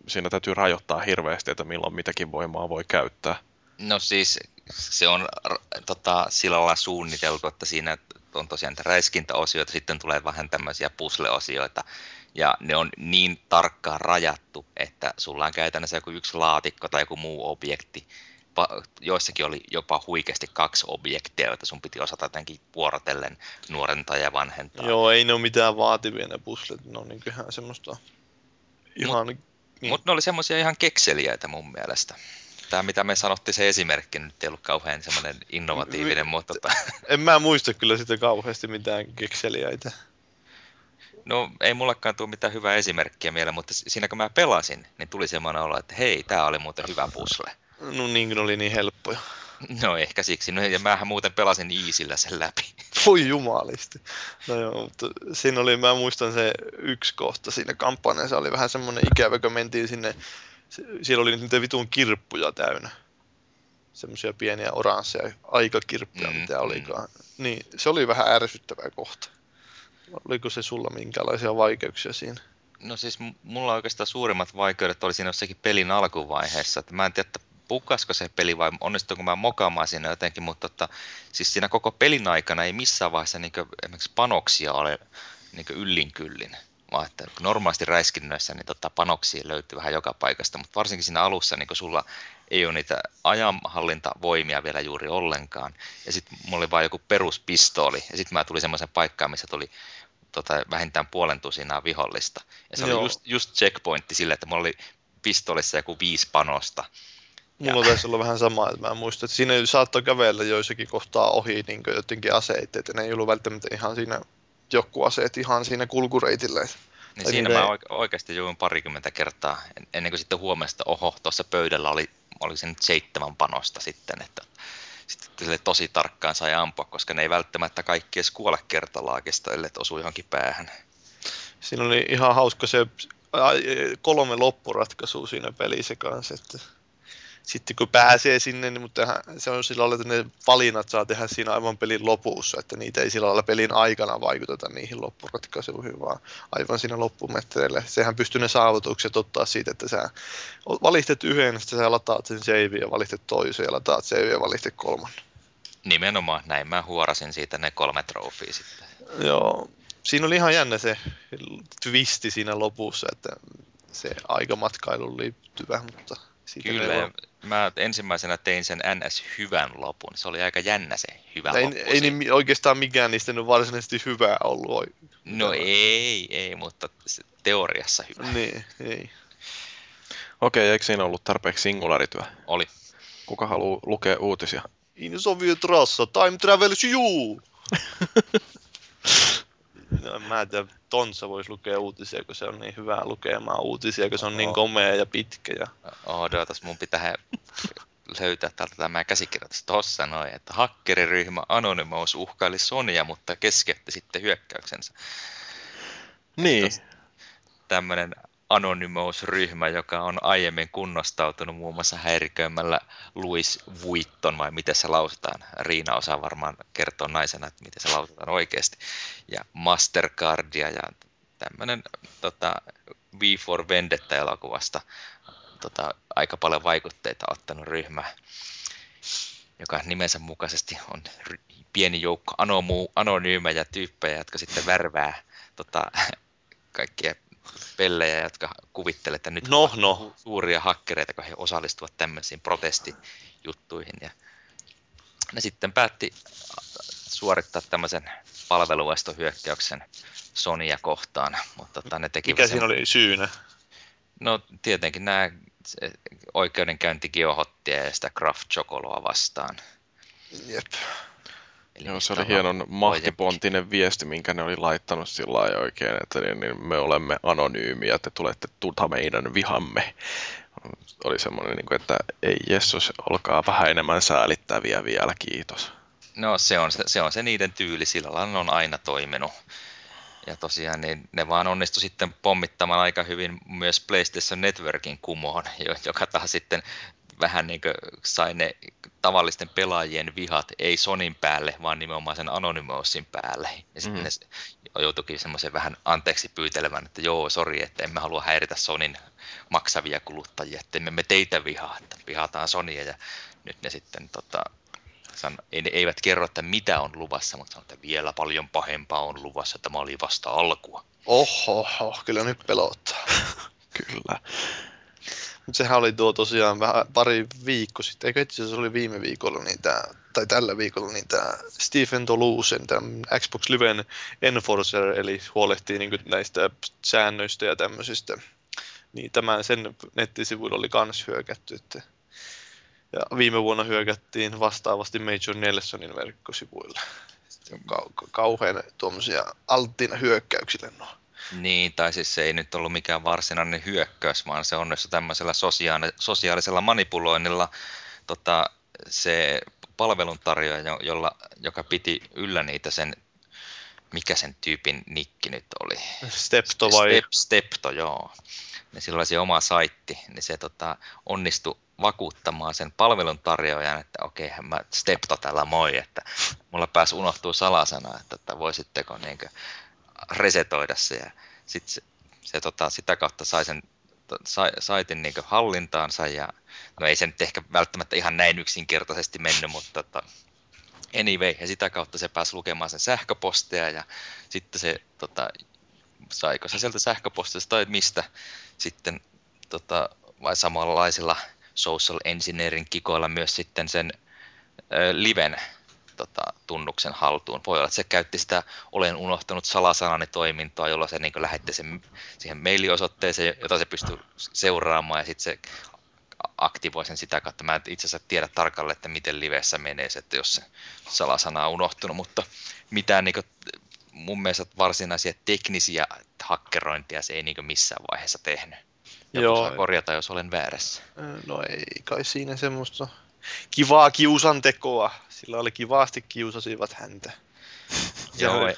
siinä täytyy rajoittaa hirveästi, että milloin mitäkin voimaa voi käyttää. no siis se on tota, sillä lailla suunniteltu, että siinä on tosiaan niitä räiskintäosioita, sitten tulee vähän tämmöisiä puzzle-osioita, ja ne on niin tarkkaan rajattu, että sulla on käytännössä joku yksi laatikko tai joku muu objekti. Joissakin oli jopa huikeasti kaksi objektia, joita sun piti osata jotenkin vuorotellen nuorentaa ja vanhentaa. Joo, ei ne ole mitään vaativia ne puzzlet, ne on niin ihan semmoista ihan... niin. Mutta ne oli semmoisia ihan kekseliäitä mun mielestä. Tämä, mitä me sanottiin, se esimerkki nyt ei ollut kauhean semmoinen innovatiivinen, mutta tota, En mä muista kyllä sitä kauheasti mitään kekseliäitä. No ei mullakaan tule mitään hyvää esimerkkiä mieleen, mutta siinä kun mä pelasin, niin tuli semmoinen olo, että hei, tämä oli muuten hyvä puzzle. No niin, ne oli niin helppoja. No ehkä siksi, no, ja mähän muuten pelasin Iisillä sen läpi. Voi jumalisti. No joo, mutta siinä oli, mä muistan se yksi kohta siinä kampanjassa, oli vähän semmoinen ikävä, kun mentiin sinne, siellä oli niitä vitun kirppuja täynnä. Semmoisia pieniä oransseja aikakirppuja, Mm, mm, mitä olikaan. Niin, se oli vähän ärsyttävä kohta. Oliko se sulla minkälaisia vaikeuksia siinä? No siis mulla oikeastaan suurimmat vaikeudet oli siinä jossakin pelin alkuvaiheessa. Että mä en tiedä, että pukasko se peli vai onnistuinko mä mokaamaan siinä jotenkin, mutta tota, siis siinä koko pelin aikana ei missään vaiheessa niin esimerkiksi panoksia ole niin yllin kyllin. Vaan että normaalisti räiskinnöissä niin tota, panoksia löytyy vähän joka paikasta, mutta varsinkin siinä alussa niin sulla ei ole niitä ajanhallintavoimia vielä juuri ollenkaan. Ja sitten mulla oli vain joku peruspistooli, ja sitten mä tulin semmoisen paikkaan, missä tuli tota, vähintään puolen tusinaa vihollista. Ja se Joo. oli just, just checkpointti sille, että mulla oli pistoolissa joku viisi panosta. Mulla taisi olla vähän sama, että mä muistan, että siinä saattoi kävellä joissakin kohtaa ohi niin jotenkin aseet, että ne ei ollut välttämättä ihan siinä joku aseet ihan siinä kulkureitillä. Niin siinä niin, mä oike- oikeasti jouduin parikymmentä kertaa, en- ennen kuin sitten huomasin, että oho, tuossa pöydällä oli, oli se nyt seitsemän panosta sitten, että sitten tosi tarkkaan sai ampua, koska ne ei välttämättä kaikki edes kuole kertalaakista, ellei osu johonkin päähän. Siinä oli ihan hauska se ai, kolme loppuratkaisua siinä pelissä kanssa, että sitten kun pääsee sinne, niin mutta se on sillä lailla, että ne valinnat saa tehdä siinä aivan pelin lopussa, että niitä ei sillä lailla pelin aikana vaikuteta niihin loppuratkaisuihin, vaan aivan siinä loppumetreille. Sehän pystyy ne saavutukset ottaa siitä, että sä valitset yhden, sitten sä lataat sen save ja valitset toisen ja lataat save ja valitset kolman. Nimenomaan, näin mä huorasin siitä ne kolme trofia sitten. Joo, siinä oli ihan jännä se twisti siinä lopussa, että se aikamatkailuun liittyvä, mutta siitä Kyllä, mä ensimmäisenä tein sen NS hyvän lopun. Se oli aika jännä se hyvä ei, loppu. Ei niin oikeastaan mikään niistä nyt varsinaisesti hyvää ollut. No ei, ei, mutta teoriassa hyvä. Niin, ei. Okei, eikö siinä ollut tarpeeksi singularityö? Oli. Kuka haluaa lukea uutisia? In Soviet Rassa, time travels you! [LAUGHS] no, mä en tiedä, Tonsa voisi lukea uutisia, kun se on niin hyvää lukemaan uutisia, kun se on niin komea ja pitkä. Ja... Odotas, mun pitää löytää täältä tämä käsikirjoitus. Tossa noin, että hakkeriryhmä Anonymous uhkaili Sonia, mutta keskeytti sitten hyökkäyksensä. Niin. Tämmöinen Anonymous-ryhmä, joka on aiemmin kunnostautunut muun muassa häiriköimällä Louis Vuitton, vai miten se lausutaan. Riina osaa varmaan kertoa naisena, että miten se lausutaan oikeasti. Ja Mastercardia ja tämmöinen tota, V for Vendetta-elokuvasta tota, aika paljon vaikutteita ottanut ryhmä, joka nimensä mukaisesti on pieni joukko anomu, anonyymejä tyyppejä, jotka sitten värvää tota, kaikkia pellejä, jotka kuvittelee, että nyt no, no. suuria hakkereita, kun he osallistuvat tämmöisiin protestijuttuihin. Ja ne sitten päätti suorittaa tämmöisen palveluestohyökkäyksen Sonia kohtaan. Mutta tota, ne teki Mikä sen... siinä oli syynä? No tietenkin nämä oikeudenkäynti Geohottia ja sitä Craft Chocoloa vastaan. Jep. Eli Joo, se oli hienon mahtipontinen viesti, minkä ne oli laittanut sillä lailla oikein, että niin, niin me olemme anonyymiä, te tulette tuta meidän vihamme. Oli semmoinen, niin kuin, että ei Jessus, olkaa vähän enemmän säälittäviä vielä, kiitos. No se on se, se, on se niiden tyyli, sillä lailla on aina toiminut. Ja tosiaan niin ne vaan onnistu sitten pommittamaan aika hyvin myös PlayStation Networkin kumoon, joka taas sitten vähän niin kuin sai ne tavallisten pelaajien vihat ei Sonin päälle, vaan nimenomaan sen Anonymousin päälle. Ja sitten mm. ne joutuikin semmoisen vähän anteeksi pyytelemään, että joo, sori, että emme halua häiritä Sonin maksavia kuluttajia, että emme me teitä vihaa, että vihataan Sonia. Ja nyt ne sitten tota, san, ei, ne eivät kerro, että mitä on luvassa, mutta sanoo, että vielä paljon pahempaa on luvassa, että mä olin vasta alkua. Oho, oho kyllä nyt pelottaa. [LAUGHS] kyllä. Mutta sehän oli tuo tosiaan vähän pari viikko sitten, eikö itse asiassa oli viime viikolla niin tää, tai tällä viikolla niin tämä Stephen Tolusen, tämä Xbox Liven Enforcer, eli huolehtii niin näistä säännöistä ja tämmöisistä. Niin tämän sen nettisivuilla oli kans hyökätty, että ja viime vuonna hyökättiin vastaavasti Major Nelsonin verkkosivuilla. Kau- kauhean tuommoisia alttiina hyökkäyksille no. Niin, tai siis se ei nyt ollut mikään varsinainen hyökkäys, vaan se onnistui tämmöisellä sosiaali- sosiaalisella manipuloinnilla tota, se palveluntarjoaja, jolla, joka piti yllä niitä sen, mikä sen tyypin nikki nyt oli? Stepto vai? Step, Stepto, joo. Niin sillä oli se oma saitti, niin se tota, onnistui vakuuttamaan sen palveluntarjoajan, että okei, mä Stepto täällä moi, että mulla pääsi unohtuu salasana, että, että voisitteko niin resetoida se. Ja sit se, se tota, sitä kautta sai sen sai, saitin niin hallintaansa ja no ei se nyt ehkä välttämättä ihan näin yksinkertaisesti mennyt, mutta tota, anyway, ja sitä kautta se pääsi lukemaan sen sähköposteja ja sitten se tota, saiko se sieltä sähköpostista tai mistä sitten tota, vai samanlaisilla social engineerin kikoilla myös sitten sen ö, liven tota, tunnuksen haltuun. Voi olla, että se käytti sitä olen unohtanut salasanani toimintoa, jolla se niin lähetti sen siihen mailiosoitteeseen, jota se pystyy seuraamaan ja sitten se aktivoi sen sitä kautta. Mä en itse asiassa tiedä tarkalleen, että miten livessä menee se, että jos se salasana on unohtunut, mutta mitään niin kuin, mun mielestä varsinaisia teknisiä hakkerointia se ei niin missään vaiheessa tehnyt. Joku Joo. korjata, jos olen väärässä. No ei kai siinä semmoista kivaa kiusantekoa. Sillä oli kivasti kiusasivat häntä. Joo,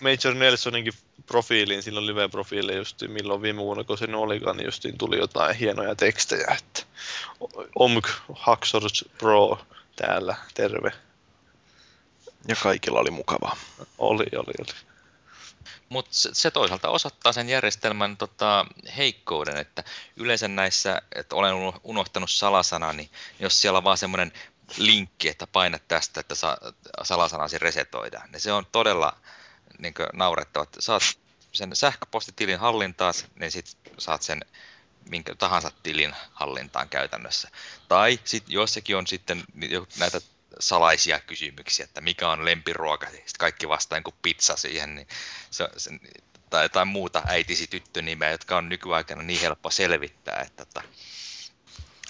Major Nelsoninkin profiiliin, silloin live-profiiliin just milloin viime vuonna, kun se olikaan, niin justiin tuli jotain hienoja tekstejä, että Omg Haxors Pro täällä, terve. Ja kaikilla oli mukavaa. Oli, oli, oli. Mutta se, toisaalta osoittaa sen järjestelmän tota, heikkouden, että yleensä näissä, että olen unohtanut salasanani, niin jos siellä on vaan semmoinen linkki, että paina tästä, että sa, salasanasi resetoidaan, niin se on todella niin naurettava. Saat sen sähköpostitilin hallintaan, niin sitten saat sen minkä tahansa tilin hallintaan käytännössä. Tai sitten jossakin on sitten näitä salaisia kysymyksiä, että mikä on lempiruoka, sitten kaikki vastaan kuin pizza siihen, niin se, se, tai jotain muuta äitisi tyttönimeä, jotka on nykyaikana niin helppo selvittää, että, että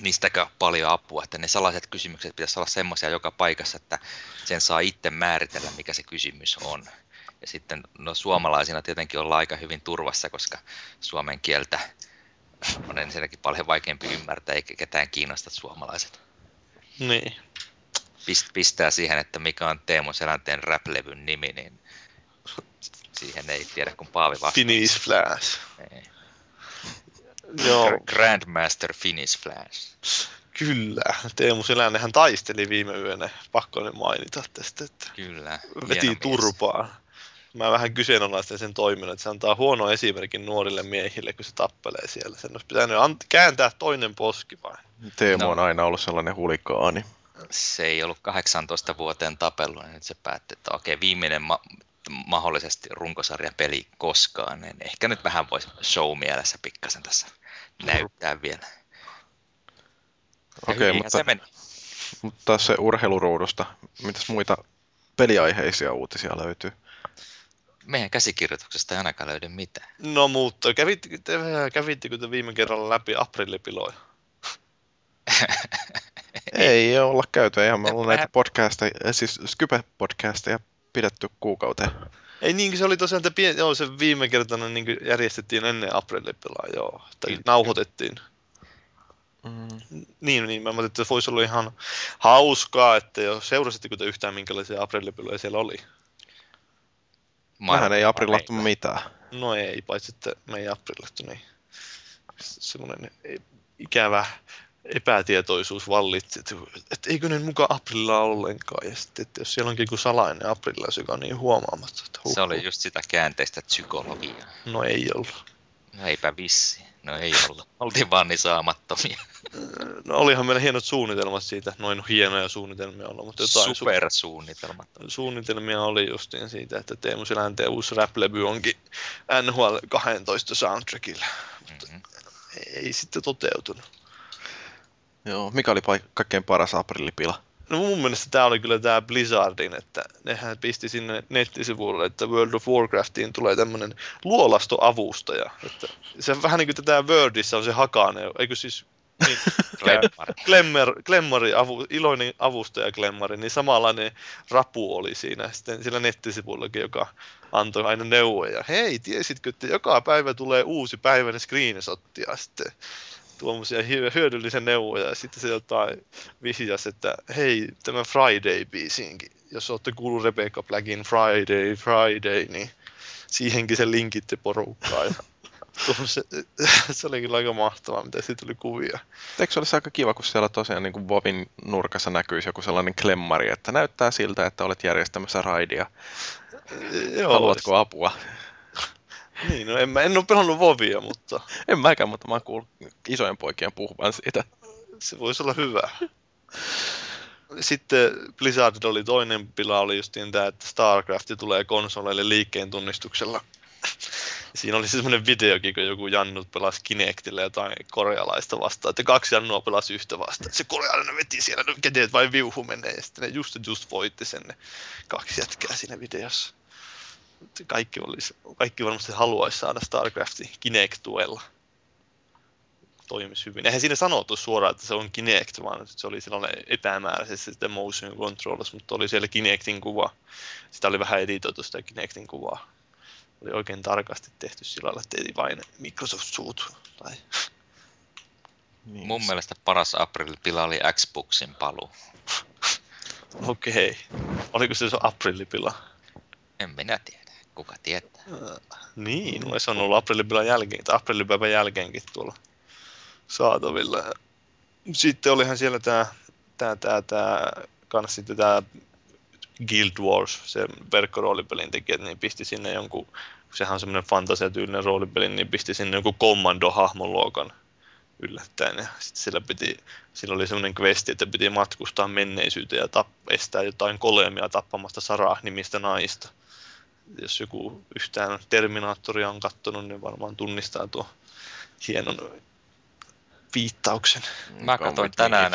niistäkään paljon apua, että ne salaiset kysymykset pitäisi olla semmoisia joka paikassa, että sen saa itse määritellä, mikä se kysymys on. Ja sitten no, suomalaisina tietenkin ollaan aika hyvin turvassa, koska suomen kieltä on ensinnäkin paljon vaikeampi ymmärtää, eikä ketään kiinnosta suomalaiset. Niin. Pist, pistää siihen, että mikä on Teemu Selänteen rap-levyn nimi, niin siihen ei tiedä, kun Paavi vastaa. Finish Flash. Ei. Joo, Grandmaster Finish Flash. kyllä. Teemu Selännehän taisteli viime yönä, pakko ne mainita tästä, että Kyllä. veti hieno mies. turpaan. Mä vähän kyseenalaistin sen toiminnan, että se antaa huono esimerkin nuorille miehille, kun se tappelee siellä. Sen olisi pitänyt ant- kääntää toinen poski vain. Teemu No. on aina ollut sellainen hulikaani. Se ei ollut 18 vuoteen tapellut, niin nyt se päätti, että okei, viimeinen ma- mahdollisesti runkosarjapeli koskaan, niin ehkä nyt vähän voisi show-mielessä pikkasen tässä näyttää vielä. Ja Okei, mutta, se meni. mutta taas se urheiluruudusta. Mitäs muita peliaiheisia uutisia löytyy? Meidän käsikirjoituksesta ei ainakaan löydy mitään. No mutta kävittekö te, kävittekö te viime kerralla läpi aprillipiloja? [LAUGHS] Ei olla käyty, eihän me olla Vähän- näitä podcasteja, siis Skype-podcasteja pidetty kuukauteen. Ei niin, se oli tosiaan, että pien, joo, se viime kertana niin järjestettiin ennen aprillipilaa, joo. Tai Kyllä. nauhoitettiin. Mm. Niin, niin, mä ajattelin, että voisi olla ihan hauskaa, että jo seurasitteko te yhtään minkälaisia aprillipiloja siellä oli? Vähän ei aprillattu meillä. mitään. No ei, paitsi että me ei aprillattu, niin semmoinen ikävä epätietoisuus vallitsi, että, että eikö ne muka aprilla ollenkaan, ja sitten, että jos siellä onkin joku salainen aprilla, joka on niin huomaamatta, että huh, Se oli just sitä käänteistä psykologiaa. No ei ollut. No eipä vissi. No ei ollut. [LAUGHS] Oltiin vaan niin saamattomia. [LAUGHS] No olihan meillä hienot suunnitelmat siitä, noin hienoja suunnitelmia olla, mutta jotain su- Supersuunnitelmat. suunnitelmia oli justiin siitä, että Teemu Selänteen uusi rap-levy onkin NHL 12 soundtrackilla. Mm-hmm. Ei sitten toteutunut. Joo, mikä oli paik- kaikkein paras aprillipila? No mun mielestä tämä oli kyllä tämä Blizzardin, että nehän pisti sinne nettisivuille, että World of Warcraftiin tulee tämmönen luolastoavustaja. Että se vähän niin kuin tätä Wordissä on se hakane, eikö siis [LAUGHS] niin, Klemmari. Glemmari, avu, iloinen avustaja Glemmari, niin samanlainen rapu oli siinä sitten sillä nettisivullakin, joka antoi aina neuvoja. Hei, tiesitkö, että joka päivä tulee uusi päivän screenshottia sitten tuommoisia hy- hyödyllisiä neuvoja ja sitten se jotain vihjas, että hei, tämä Friday-biisiinkin, jos olette kuullut Rebecca Blackin Friday, Friday, niin siihenkin se linkitti porukkaa. Ja [LAUGHS] tuommoisen- [LAUGHS] se oli kyllä aika mahtavaa, mitä siitä tuli kuvia. Eikö se olisi aika kiva, kun siellä tosiaan niin kuin Vovin nurkassa näkyisi joku sellainen klemmari, että näyttää siltä, että olet järjestämässä raidia. Joo, Haluatko apua? Niin, no en, mä, en ole pelannut Vovia, mutta En mäkään, mutta mä oon isojen poikien puhuvan siitä. se voisi olla hyvä. Sitten Blizzard oli toinen pila, oli justiin tämä, että StarCraft tulee konsoleille liikkeen tunnistuksella. Siinä oli semmoinen videokin, kun joku Jannut pelasi Kinectillä jotain korealaista vastaan, että kaksi Jannua pelasi yhtä vastaan. Se korealainen veti siellä, no kädet vai viuhu menee, ja sitten ne just, just voitti sen ne kaksi jätkää siinä videossa. Kaikki, olisi, kaikki varmasti haluaisi saada StarCraftin Kinect-tuella toimisi hyvin. Eihän siinä sanottu suoraan, että se on Kinect, vaan se oli sellainen epämääräisesti sitten motion controllers, mutta oli siellä Kinectin kuva. Sitä oli vähän editoitu sitä Kinectin kuvaa. Oli oikein tarkasti tehty sillä lailla, että ei vain Microsoft suutu. Tai... Niin. Mun mielestä paras aprillipila oli Xboxin paluu. Okei. Okay. Oliko se se aprillipila? En minä tiedä. Kuka tietää. Niin, no se on ollut aprillipäivän jälkeen, tai aprillipäivän jälkeenkin tuolla saatavilla. Sitten olihan siellä tää, tää, tää, tää kans sitten tää Guild Wars, se verkkoroolipelin tekijät, niin pisti sinne jonkun, sehän on semmoinen fantasiatyylinen roolipeli, niin pisti sinne jonkun kommando-hahmon luokan yllättäen. Ja sitten sillä, piti, sillä oli semmoinen questi, että piti matkustaa menneisyyteen ja tap- estää jotain kolemia tappamasta Sarah-nimistä naista. Jos joku yhtään Terminaattoria on kattonut, niin varmaan tunnistaa tuo hienon viittauksen. Mä katsoin tänään-.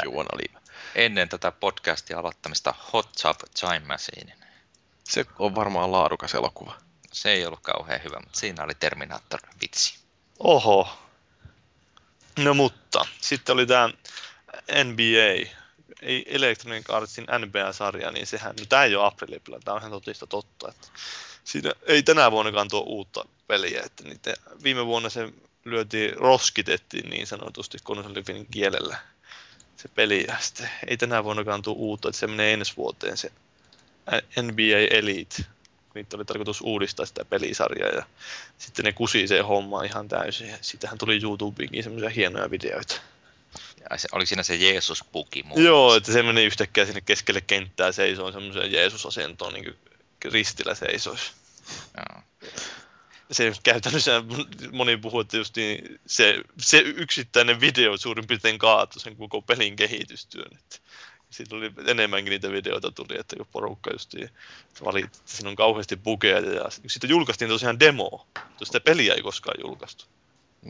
Ennen tätä podcastia aloittamista Hot Tub Time Machine. Se on varmaan laadukas elokuva. Se ei ollut kauhean hyvä, mutta siinä oli Terminator-vitsi. Oho. No mutta, sitten oli tämä NBA, ei Electronic Artsin NBA-sarja, niin sehän, no tämä ei ole aprilipillä, tämä on ihan totista totta. Että siinä ei tänä vuonnakaan tuo uutta peliä, että niitä, viime vuonna se lyötiin, roskitettiin niin sanotusti konsolifin kielellä se peli, ja sitten ei tänä vuonnakaan tuo uutta, että se menee ensi vuoteen se NBA Elite, niitä oli tarkoitus uudistaa sitä pelisarjaa ja sitten ne kusi se homma ihan täysin. Ja Siitähän tuli YouTubeenkin semmoisia hienoja videoita. Ja se, oli siinä se Jeesus-puki muun Joo, että se meni yhtäkkiä sinne keskelle kenttää seisoon semmoiseen Jeesus-asentoon, niin kuin ristillä seisoisi. Joo. Se käytännössä moni puhuu, että just niin, se, se yksittäinen video suurin piirtein kaatui sen koko pelin kehitystyön. Että siitä oli enemmänkin niitä videoita tuli, että kun porukka just niin valitti, että siinä on kauheasti bugeja ja sitten julkaistiin tosiaan demo, mutta sitä peliä ei koskaan julkaistu.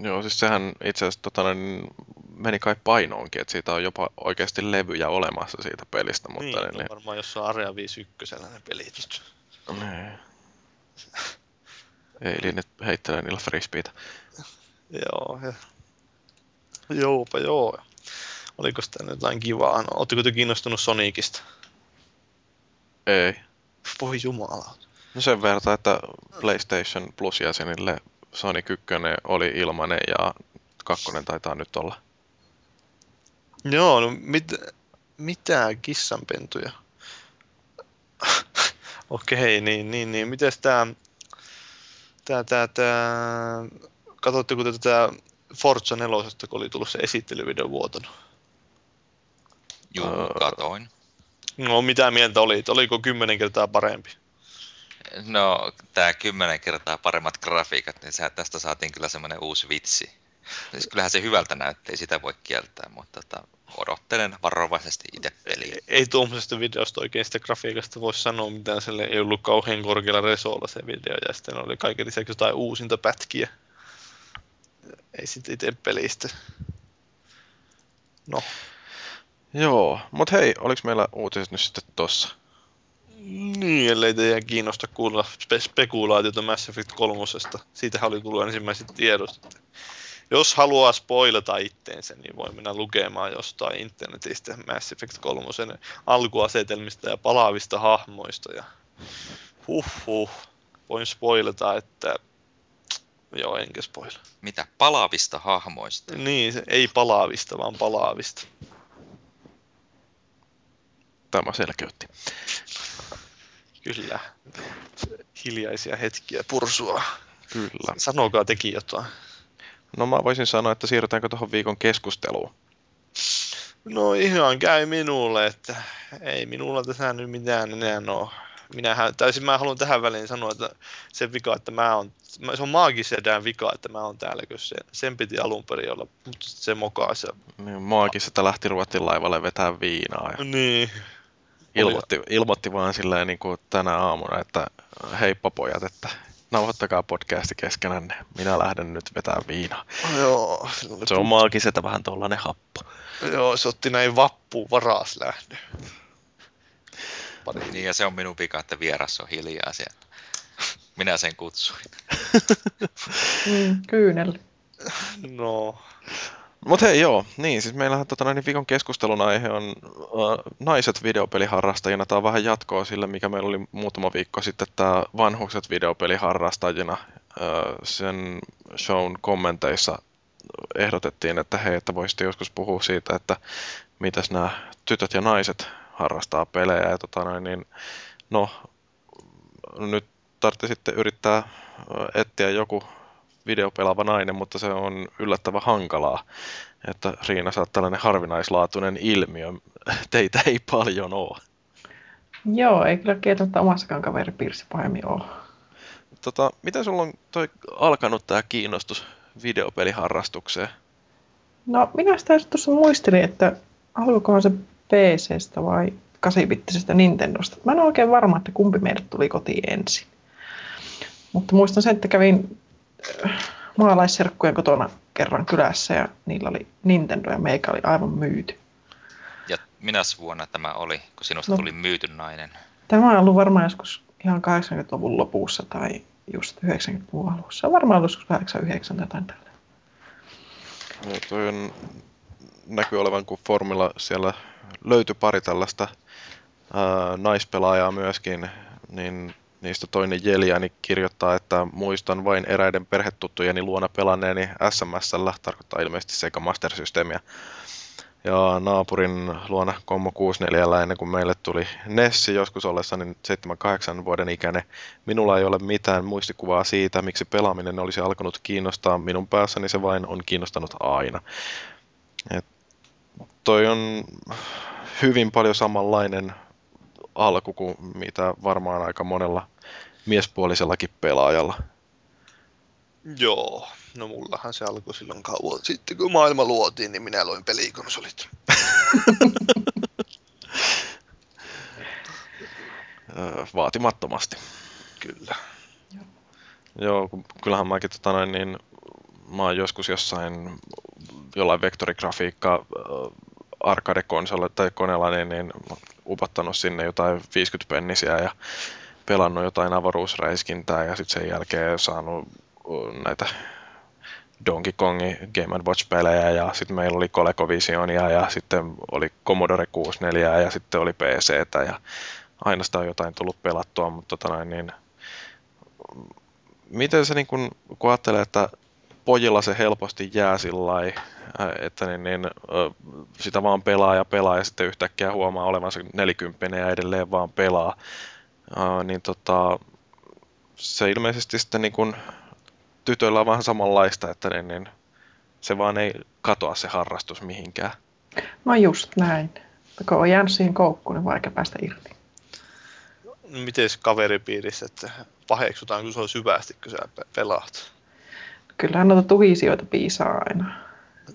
Joo, siis sehän itse asiassa tota, niin, meni kai painoonkin, että siitä on jopa oikeasti levyjä olemassa siitä pelistä, mutta niin, niin, on varmaan jossain Area 51 ne pelit nyt. niin. Ei liene heittelee niillä frisbeitä. Joo, ja... Joupa joo. Oliko sitä jotain kivaa? No, Oletteko te kiinnostunut Sonicista? Ei. Voi jumala. No sen verran, että PlayStation Plus-jäsenille Sonic 1 oli ilmanen ja kakkonen taitaa nyt olla. Joo, no mit, mitä kissanpentuja? Okei, niin, niin, niin. Mites tää, tää, tää, tää, katsotteko te tätä Forza 4, kun oli tullut se esittelyvideo vuotanut? Juu, Öö. katoin. No, mitä mieltä oli? Oliko kymmenen kertaa parempi? No, tää kymmenen kertaa paremmat grafiikat, niin sä- tästä saatiin kyllä semmoinen uusi vitsi. Siis kyllähän se hyvältä näytti, ei sitä voi kieltää, mutta tota, odottelen varovaisesti itse peliä. ei tuommoisesta videosta oikein sitä grafiikasta voi sanoa mitään, sille ei ollut kauhean korkealla resolla se video, ja sitten oli kaiken lisäksi jotain uusinta pätkiä. Ei sitten itse pelistä. No, Joo, mut hei, oliks meillä uutiset nyt sitten tossa? niin, ellei teidän kiinnosta kuulla spe- spekulaatiota Mass Effect 3. Siitähän oli tullut ensimmäiset tiedot. että Jos haluaa spoilata itteensä, niin voi mennä lukemaan jostain internetistä Mass Effect 3 alkuasetelmista ja palaavista hahmoista. Ja huh huh, voin spoilata, että joo, enkä spoila. Mitä palavista hahmoista? Niin, se ei palaavista, vaan palaavista. Tämä selkeytti. Kyllä. Hiljaisia hetkiä pursua. Kyllä. Sanokaa teki jotain. No mä voisin sanoa, että siirrytäänkö tuohon viikon keskusteluun. No ihan käy minulle, että ei minulla tässä nyt mitään enää ole. Minähän, tai siis mä haluan tähän väliin sanoa, että se vika, että mä on, se on maagisedään vika, että mä oon täällä, kun se, sen piti alun perin olla, mutta se mokaisi. Niin Maagissa, että lähti Ruotin laivalle vetää viinaa ja Niin, ilmoitti, ilmoitti vaan silleen niin kuin tänä aamuna, että heippa pojat, että nauhoittakaa podcasti keskenänne. Minä lähden nyt vetää viinaa. joo, Se on maagisetä vähän tollanen happo. joo, se otti näin vappuun varas. Pari Niin ja se on minun vika, että vieras on hiljaa siellä. Minä sen kutsuin. [LAUGHS] Mm, kyynel. No, Mut hei joo, niin siis meillähän tota, niin viikon keskustelun aihe on uh, naiset videopeliharrastajina. Tämä on vähän jatkoa sille, mikä meillä oli muutama viikko sitten, tämä vanhukset videopeliharrastajina. Uh, sen shown kommenteissa ehdotettiin, että hei, että voisitte joskus puhua siitä, että mitäs nämä tytöt ja naiset harrastaa pelejä. Ja tota, niin, no, nyt tarvitse sitten yrittää etsiä joku videopelaava nainen, mutta se on yllättävän hankalaa. Että Riina, sä oot tällainen harvinaislaatuinen ilmiö. Teitä ei paljon ole. Joo, ei kyllä kieltämättä omassakaan kaveripiirissä pahemmin ole. Tota, miten sulla on toi alkanut tämä kiinnostus videopeliharrastukseen? No, minä sitä tuossa muistelin, että alkoikohan se PCstä vai 8-bittisestä Nintendosta. Mä en ole oikein varma, että kumpi meidät tuli kotiin ensin. Mutta muistan sen, että kävin maalaisserkkujen kotona kerran kylässä ja niillä oli Nintendo ja meikä oli aivan myyty. Ja minä vuonna tämä oli, kun sinusta No. tuli myyty nainen? Tämä on ollut varmaan joskus ihan 80-luvun lopussa tai just 90-luvun alussa. Varmaan ollut joskus 89 tai jotain tällä. Joo, toi on, näkyy olevan, kun Formilla siellä löytyi pari tällaista ää, naispelaajaa myöskin, niin niistä toinen Jeljani kirjoittaa, että muistan vain eräiden perhetuttujeni luona pelanneeni SMSllä, tarkoittaa ilmeisesti Sega Master Systemia. Ja naapurin luona Commo 64 ennen kuin meille tuli Nessi joskus ollessani 7-8 vuoden ikäinen. Minulla ei ole mitään muistikuvaa siitä, miksi pelaaminen olisi alkanut kiinnostaa minun päässäni, se vain on kiinnostanut aina. Et toi on hyvin paljon samanlainen alku kuin mitä varmaan aika monella miespuolisellakin pelaajalla. Joo, no mullahan se alkoi silloin kauan sitten, kun maailma luotiin, niin minä loin pelikonsolit. [LAUGHS] Vaatimattomasti. Kyllä. Joo, kyllähän mäkin tota noin, niin mä oon joskus jossain jollain vektorigrafiikka arcade tai koneella niin, niin upottanut sinne jotain 50 pennisiä ja pelannut jotain avaruusräiskintää ja sitten sen jälkeen saanut näitä Donkey Kongin Game Watch-pelejä ja sitten meillä oli ColecoVisionia ja sitten oli Commodore 64 ja sitten oli PCtä ja aina sitä on jotain tullut pelattua, mutta tota noin, niin miten se niin kun, kun ajattelee, että pojilla se helposti jää sillä että niin, niin, sitä vaan pelaa ja pelaa ja sitten yhtäkkiä huomaa olevansa nelikymppinen ja edelleen vaan pelaa, Ää, niin tota, se ilmeisesti sitten niin kun, tytöillä on vähän samanlaista, että niin, niin, se vaan ei katoa se harrastus mihinkään. No just näin. Kun on jäänyt siihen koukkuun, niin vaikea päästä irti. Miten kaveripiirissä, että paheksutaan, kun se on syvästi, kun sä pe- pelaat? Kyllähän noita tuhisioita piisaa aina.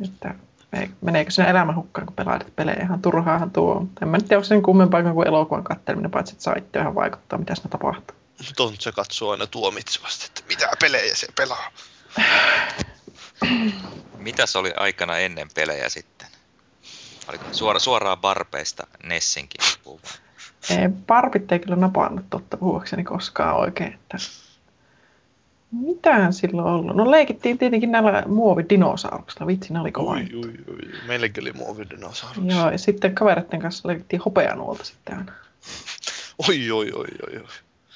Että me- meneekö sinne elämän hukkaan, kun pelaat pelejä. Ihan turhaahan tuo. En mä nyt tiedä, onko se niin kummempaa kuin elokuvan katteleminen, paitsi että saa itse ihan vaikuttaa, mitä siinä tapahtuu. Tontse katsoo aina tuomitsevasti, että mitä pelejä se pelaa. [CLEARS THROAT] Mitä se oli aikana ennen pelejä sitten? Oliko suora, suoraan barpeista Nessinkin? Ei, Barbit ei kyllä napannut totta puhuakseni koskaan oikein. Että... Mitähän silloin ollut? No leikittiin tietenkin näillä muovidinosauruksia. Vitsi, ne oli kova. Juttu. ui, ui. Meilläkin oli muovidinosaurus. Joo, ja sitten kavereiden kanssa leikittiin hopeanuolta sitten aina. Oi, oi, oi, oi, oi.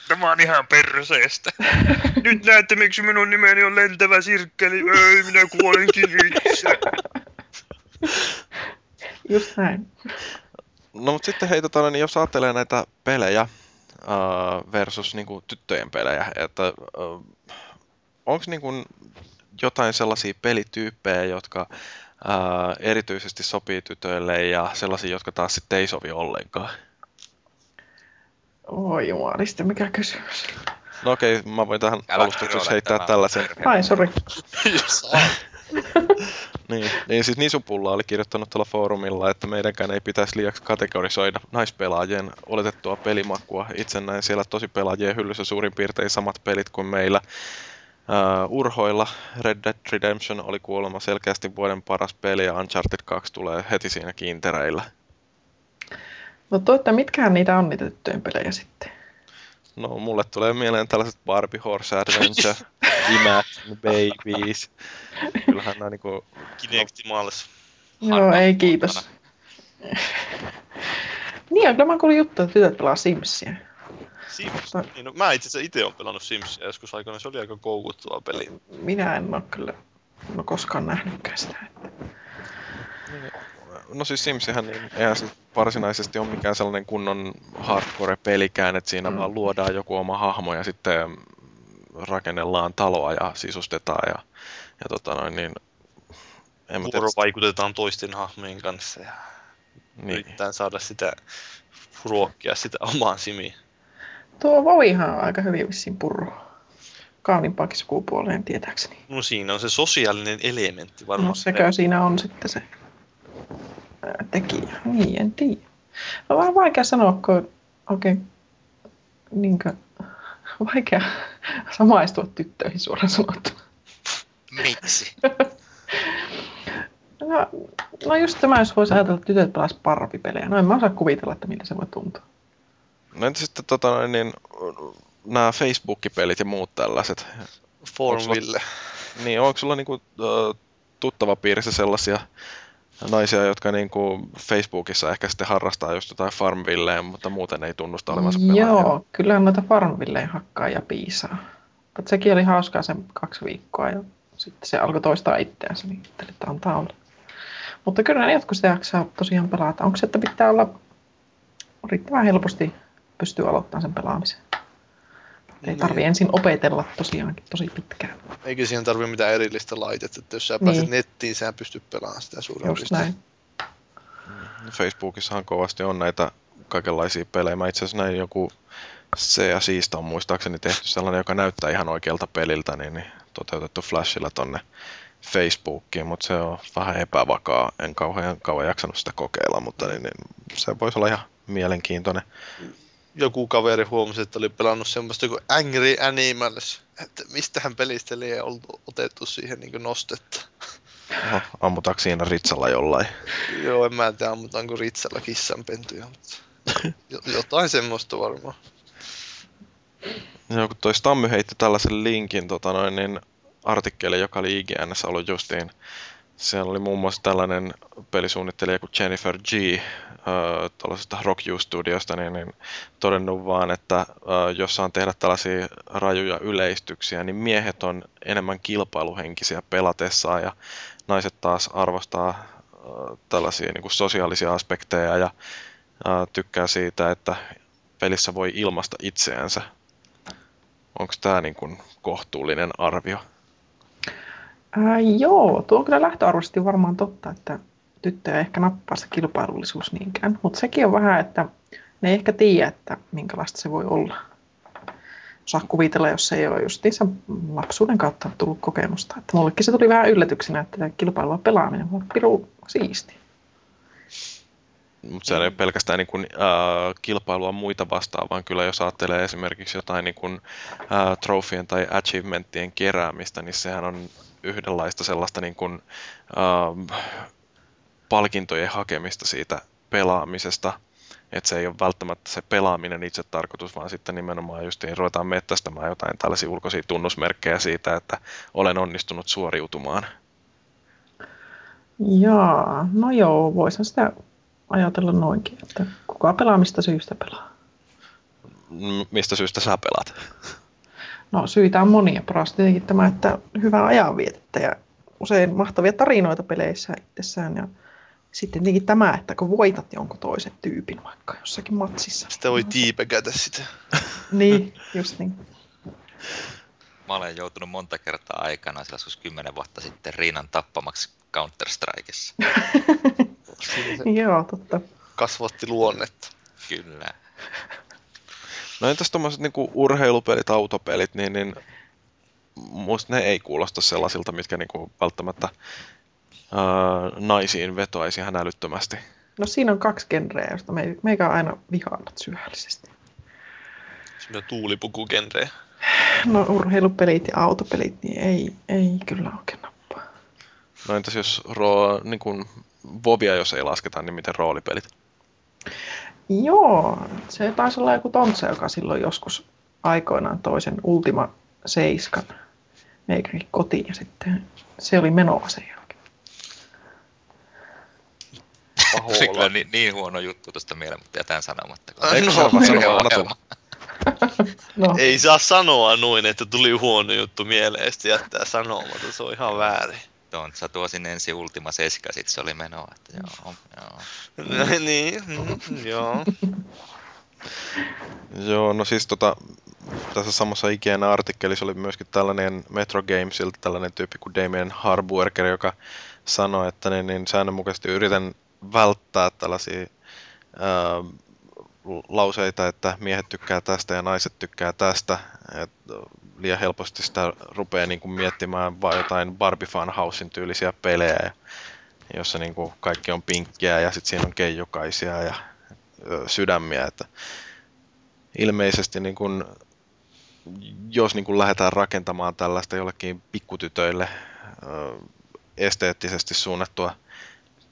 Tämä on ihan perseestä. [LAUGHS] Nyt näette, miksi minun nimeni on lentävä sirkkeli. Ei, minä kuolenkin itse. [LAUGHS] Just näin. No mutta sitten hei, tota, niin jos ajattelee näitä pelejä uh, versus niin kuin, tyttöjen pelejä, että uh, onko niin kuin, jotain sellaisia pelityyppejä, jotka uh, erityisesti sopii tytöille ja sellaisia, jotka taas sitten ei sovi ollenkaan? Oi jumalista, mikä kysymys. No okei, mä voin tähän kirjoita heittää tämä tällaisen. Ai, sori. [LAUGHS] Niin, niin siis Nisupulla oli kirjoittanut tuolla foorumilla, että meidänkään ei pitäisi liiaksi kategorisoida naispelaajien oletettua pelimakua. Itse näin siellä tosi pelaajien hyllyssä suurin piirtein samat pelit kuin meillä. Uh, urhoilla Red Dead Redemption oli kuulemma selkeästi vuoden paras peli ja Uncharted 2 tulee heti siinä kiintereillä. No toivottavasti mitkähän niitä on niitä tyttöjen pelejä sitten. No mulle tulee mieleen tällaiset Barbie Horse Adventure, [LAUGHS] Imagine Babies. Kyllähän nämä niinku Kinectimals. Joo, ei kiitos. [LAUGHS] niin, on kyllä mä kuulin juttu, että tytöt pelaa Simsia. Sims. Niin, no, mä itse asiassa itse olen pelannut Simsia joskus aikana. Se oli aika koukuttava peli. Minä en ole kyllä no, koskaan nähnytkään sitä. Että... no siis Simsihän, niin eihän se varsinaisesti ole mikään sellainen kunnon hardcore-pelikään, että siinä mm. vaan luodaan joku oma hahmo ja sitten rakennellaan taloa ja sisustetaan ja, ja tota noin, niin en mä vaikutetaan toisten hahmojen kanssa ja niin. yrittää saada sitä ruokkia sitä omaan simiin. Tuo Vovihan on aika hyvin vissiin purru. Kauniimpaakin sukupuoleen tietääkseni. No siinä on se sosiaalinen elementti varmaan. No sekö siinä on sitten se tekijä. Niin, en tiedä. On vähän vaikea sanoa, kun oikein niin kuin, vaikea [LAUGHS] samaistua tyttöihin suoraan sanottuna. Miksi? [LAUGHS] no, no just tämä, jos voisi ajatella, että tytöt pelaisivat parvipelejä. No en mä osaa kuvitella, että miltä se voi tuntua. No entä sitten tota, niin, nämä Facebook-pelit ja muut tällaiset? Formville. Niin, onko sulla niinku, tuttava piirissä sellaisia naisia, jotka niin kuin Facebookissa ehkä sitten harrastaa just jotain Farmvilleä, mutta muuten ei tunnusta olevansa pelaajia. Joo, kyllä noita Farmvilleen hakkaa ja piisaa. Mutta sekin oli hauskaa sen kaksi viikkoa ja sitten se alkoi toistaa itseänsä, niin että antaa olla. Mutta kyllä ne jotkut sitä jaksaa tosiaan pelata. Onko se, että pitää olla riittävän helposti pystyy aloittamaan sen pelaamisen? Ei niin. tarvi ensin opetella tosiaankin tosi pitkään. Eikä siihen tarvi mitään erillistä laitetta, että jos sä pääset niin. nettiin, sä pystyt pelaamaan sitä suurin Just näin. Mm, Facebookissahan kovasti on näitä kaikenlaisia pelejä. Mä itse asiassa näin joku se ja siistä on muistaakseni tehty sellainen, joka näyttää ihan oikealta peliltä, niin, niin toteutettu Flashilla tonne Facebookiin, mutta se on vähän epävakaa. En kauhean kauan jaksanut sitä kokeilla, mutta niin, niin se voisi olla ihan mielenkiintoinen joku kaveri huomasi, että oli pelannut semmoista kuin Angry Animals, että mistähän pelistä oli otettu siihen niin nostetta. No, ammutaanko siinä ritsalla jollain? Joo, en mä tiedä ammutaanko ritsalla kissanpentuja, mutta jotain semmoista varmaan. Joo, kun toi Stammy heitti tällaisen linkin tota noin, niin artikkeli, joka oli IGNssä ollut justiin siellä oli muun muassa tällainen pelisuunnittelija kuin Jennifer G. Äh, tuollaisesta Rock U Studiosta, niin, niin todennut vaan, että äh, jos saan tehdä tällaisia rajuja yleistyksiä, niin miehet on enemmän kilpailuhenkisiä pelatessaan ja naiset taas arvostaa äh, tällaisia niin kuin sosiaalisia aspekteja ja tykkää siitä, että pelissä voi ilmaista itseänsä. Onko tämä niin kuin kohtuullinen arvio? Ää, joo, tuo on kyllä lähtöarvoisesti varmaan totta, että tyttöjä ehkä nappaa se kilpailullisuus niinkään. Mutta sekin on vähän, että ne ei ehkä tiedä, että minkälaista se voi olla. Osaa kuvitella, jos se ei ole just niissä lapsuuden kautta tullut kokemusta. Että mullekin se tuli vähän yllätyksenä, että kilpailua pelaaminen on piru siisti. Mutta se ei ole pelkästään niin kuin, äh, kilpailua muita vastaan, vaan kyllä jos ajattelee esimerkiksi jotain niin kuin, äh, trofien tai achievementtien keräämistä, niin sehän on yhdenlaista sellaista niin kuin, äh, palkintojen hakemista siitä pelaamisesta, että se ei ole välttämättä se pelaaminen itse tarkoitus, vaan sitten nimenomaan just niin ruvetaan mettästämään jotain tällaisia ulkoisia tunnusmerkkejä siitä, että olen onnistunut suoriutumaan. Jaa, no joo, voisin sitä ajatella noinkin, että kuka pelaamista syystä pelaa. Mistä syystä sä pelaat? No syitä on monia. Paras tietenkin tämä, että hyvää ajanvietettä ja usein mahtavia tarinoita peleissä itsessään. Ja sitten tietenkin tämä, että kun voitat jonkun toisen tyypin vaikka jossakin matsissa. Sitä voi tiipekätä sitä. [LAUGHS] niin, just niin. Mä olen joutunut monta kertaa aikana, joskus kymmenen vuotta sitten, Riinan tappamaksi Counter-Strikeissa. [LAUGHS] Joo, totta. Kasvatti luonnetta. Kyllä. No entäs tuommoiset niinku urheilupelit, autopelit, niin, niin muista ne ei kuulosta sellaisilta, mitkä niinku välttämättä ää, naisiin vetoaisi ihan älyttömästi. No siinä on kaksi genreä, josta me, meikä on aina vihaannut syvällisesti. Siinä tuulipukugenreä. No urheilupelit ja autopelit, niin ei, ei kyllä oikein nappaa. No entäs jos ro, niin kun Vovia, jos ei lasketa, niin miten roolipelit? Joo, se taisi olla joku Tontsa, joka silloin joskus aikoinaan toisen Ultima 7 meikäkin kotiin ja sitten se oli menoa sen jälkeen. Kyllä niin, niin, huono juttu tuosta mieleen, mutta jätän sanomatta. Eikö no, [LAUGHS] no. Ei saa sanoa noin, että tuli huono juttu mieleen ja jättää sanomatta, se on ihan väärin. Tontsa tuo sinne ensi Ultima 7, sit se oli menoa, että joo, joo. [LAUGHS] niin, mm, joo. [LAUGHS] Joo, no siis tota, tässä samassa IGN-artikkelissa oli myöskin tällainen Metro Gamesilta tällainen tyyppi kuin Damien Harburger, joka sanoi, että niin, niin säännönmukaisesti yritän välttää tällaisia ää, lauseita, että miehet tykkää tästä ja naiset tykkää tästä. Et liian helposti sitä rupeaa niin kuin miettimään vain jotain Barbie Funhousein tyylisiä pelejä, jossa niin kuin kaikki on pinkkiä ja sitten siinä on keijukaisia ja sydämiä. Että ilmeisesti niin kuin, jos niin kuin lähdetään rakentamaan tällaista jollekin pikkutytöille esteettisesti suunnattua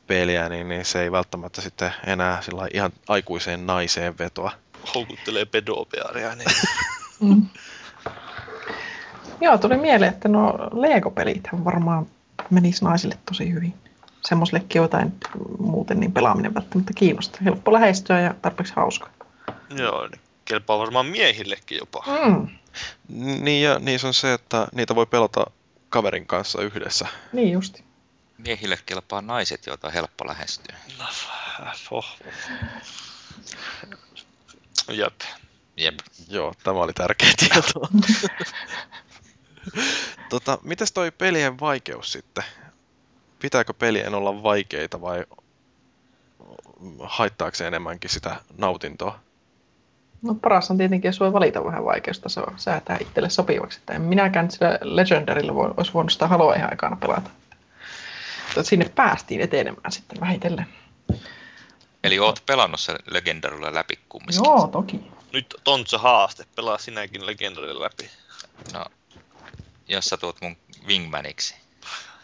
peliä, niin, niin se ei välttämättä sitten enää sillä ihan aikuiseen naiseen vetoa. Houkuttelee pedopearia. Niin. [LAUGHS] Mm. Joo, tuli mieleen, että no Lego-pelit varmaan menis naisille tosi hyvin. Semmoisellekin jotain muuten niin pelaaminen välttämättä kiinnostaa. Helppo lähestyä ja tarpeeksi hauska. Joo, niin kelpaa varmaan miehillekin jopa. Mm. Niin ja niin se on se, että niitä voi pelata kaverin kanssa yhdessä. Niin justi. Miehille kelpaa naiset, joita on helppo lähestyä. No, oh. Jep. Jep. Joo, tämä oli tärkeä tieto. tota, mitäs toi pelien vaikeus sitten? Pitääkö pelien olla vaikeita vai haittaako se enemmänkin sitä nautintoa? No paras on tietenkin, jos voi valita vähän vaikeustasoa, säätää itselle sopivaksi. Että en minäkään sillä Legendarilla voi, olisi voinut sitä Haloa ihan aikana pelata. Mutta sinne päästiin etenemään sitten vähitellen. Eli oot pelannut sen Legendarilla läpi kumminkin? Joo, toki. Nyt Tontsa haaste, pelaa sinäkin Legendarilla läpi. No, jos sä tuot mun wingmaniksi.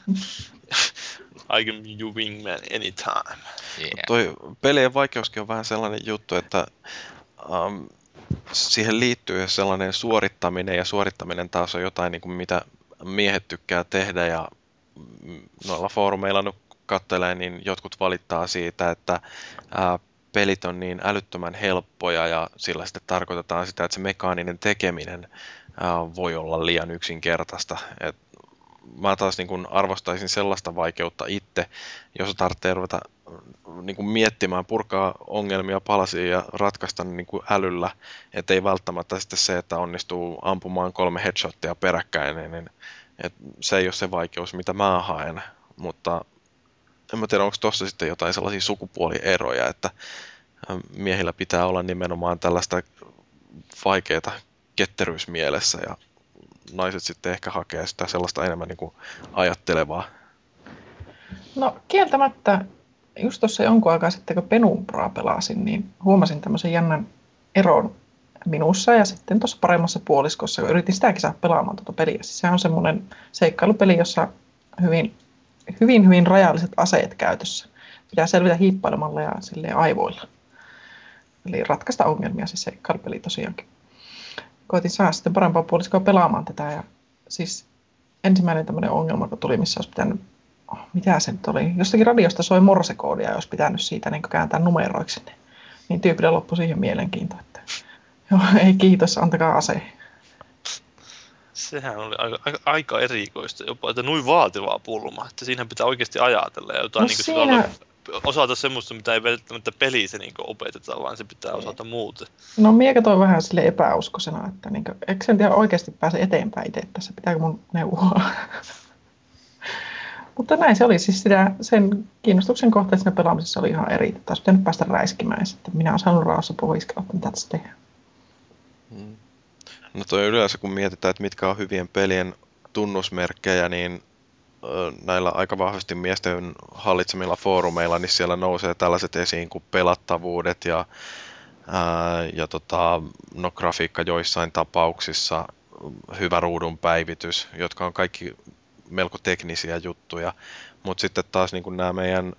[LAUGHS] I can be your wingman anytime. Yeah. Toi pelien vaikeuskin on vähän sellainen juttu, että um, siihen liittyy sellainen suorittaminen, ja suorittaminen taas on jotain, niin kuin mitä miehet tykkää tehdä, ja noilla foorumeilla kattelee, niin jotkut valittaa siitä, että ää, pelit on niin älyttömän helppoja, ja sillä sitten tarkoitetaan sitä, että se mekaaninen tekeminen ää, voi olla liian yksinkertaista. Et mä taas niin kuin arvostaisin sellaista vaikeutta itse, jos tarvitsee ruveta niin kuin miettimään, purkaa ongelmia palasia ja ratkaista niin kuin älyllä, että ei välttämättä sitten se, että onnistuu ampumaan kolme headshottia peräkkäin, niin et se ei ole se vaikeus, mitä mä haen, mutta en mä tiedä, onko tuossa sitten jotain sellaisia sukupuolieroja, että miehillä pitää olla nimenomaan tällaista vaikeaa ketteryysmielessä ja naiset sitten ehkä hakee sitä sellaista enemmän niin kuin ajattelevaa. No kieltämättä, just tuossa jonkun aikaa sitten, kun Penumbraa pelasin, niin huomasin tämmöisen jännän eron minussa ja sitten tuossa paremmassa puoliskossa, kun yritin sitäkin saada pelaamaan tuota peliä. Siis se on semmoinen seikkailupeli, jossa hyvin, hyvin, hyvin rajalliset aseet käytössä. Pitää selvitä hiippailemalla ja aivoilla. Eli ratkaista ongelmia, siis seikkailupeli tosiaankin koitin saada sitten parempaa puoliskoa pelaamaan tätä. Ja siis ensimmäinen tämmöinen ongelma, kun tuli, missä olisi pitänyt, oh, mitä se nyt oli, jostakin radiosta soi morsekoodia olisi pitänyt siitä niin kääntää numeroiksi. Niin, tyypille loppui siihen mielenkiinto, että joo, [LAUGHS] ei kiitos, antakaa ase. Sehän oli aika, aika, aika erikoista jopa, että noin vaativaa pulma, että siinä pitää oikeasti ajatella ja jotain No niin siinä- osata semmoista, mitä ei välttämättä pelissä niin opeteta, vaan se pitää osata muuten. No mie katsoin vähän sille epäuskoisena, että niin kuin, eikö sen tiedä oikeasti pääse eteenpäin itse tässä, pitääkö mun neuvoa. [LAUGHS] Mutta näin se oli, siis sitä, sen kiinnostuksen kohteet siinä pelaamisessa oli ihan eri. Taisi pitänyt päästä räiskimään sitten minä olen saanut rauhassa pohiskella, että mitä tässä tehdään. No toi yleensä kun mietitään, että mitkä on hyvien pelien tunnusmerkkejä, niin näillä aika vahvasti miesten hallitsemilla foorumeilla, niin siellä nousee tällaiset esiin kuin pelattavuudet ja, ää, ja tota, no, grafiikka joissain tapauksissa, hyvä ruudun päivitys, jotka on kaikki melko teknisiä juttuja. Mutta sitten taas niin nämä meidän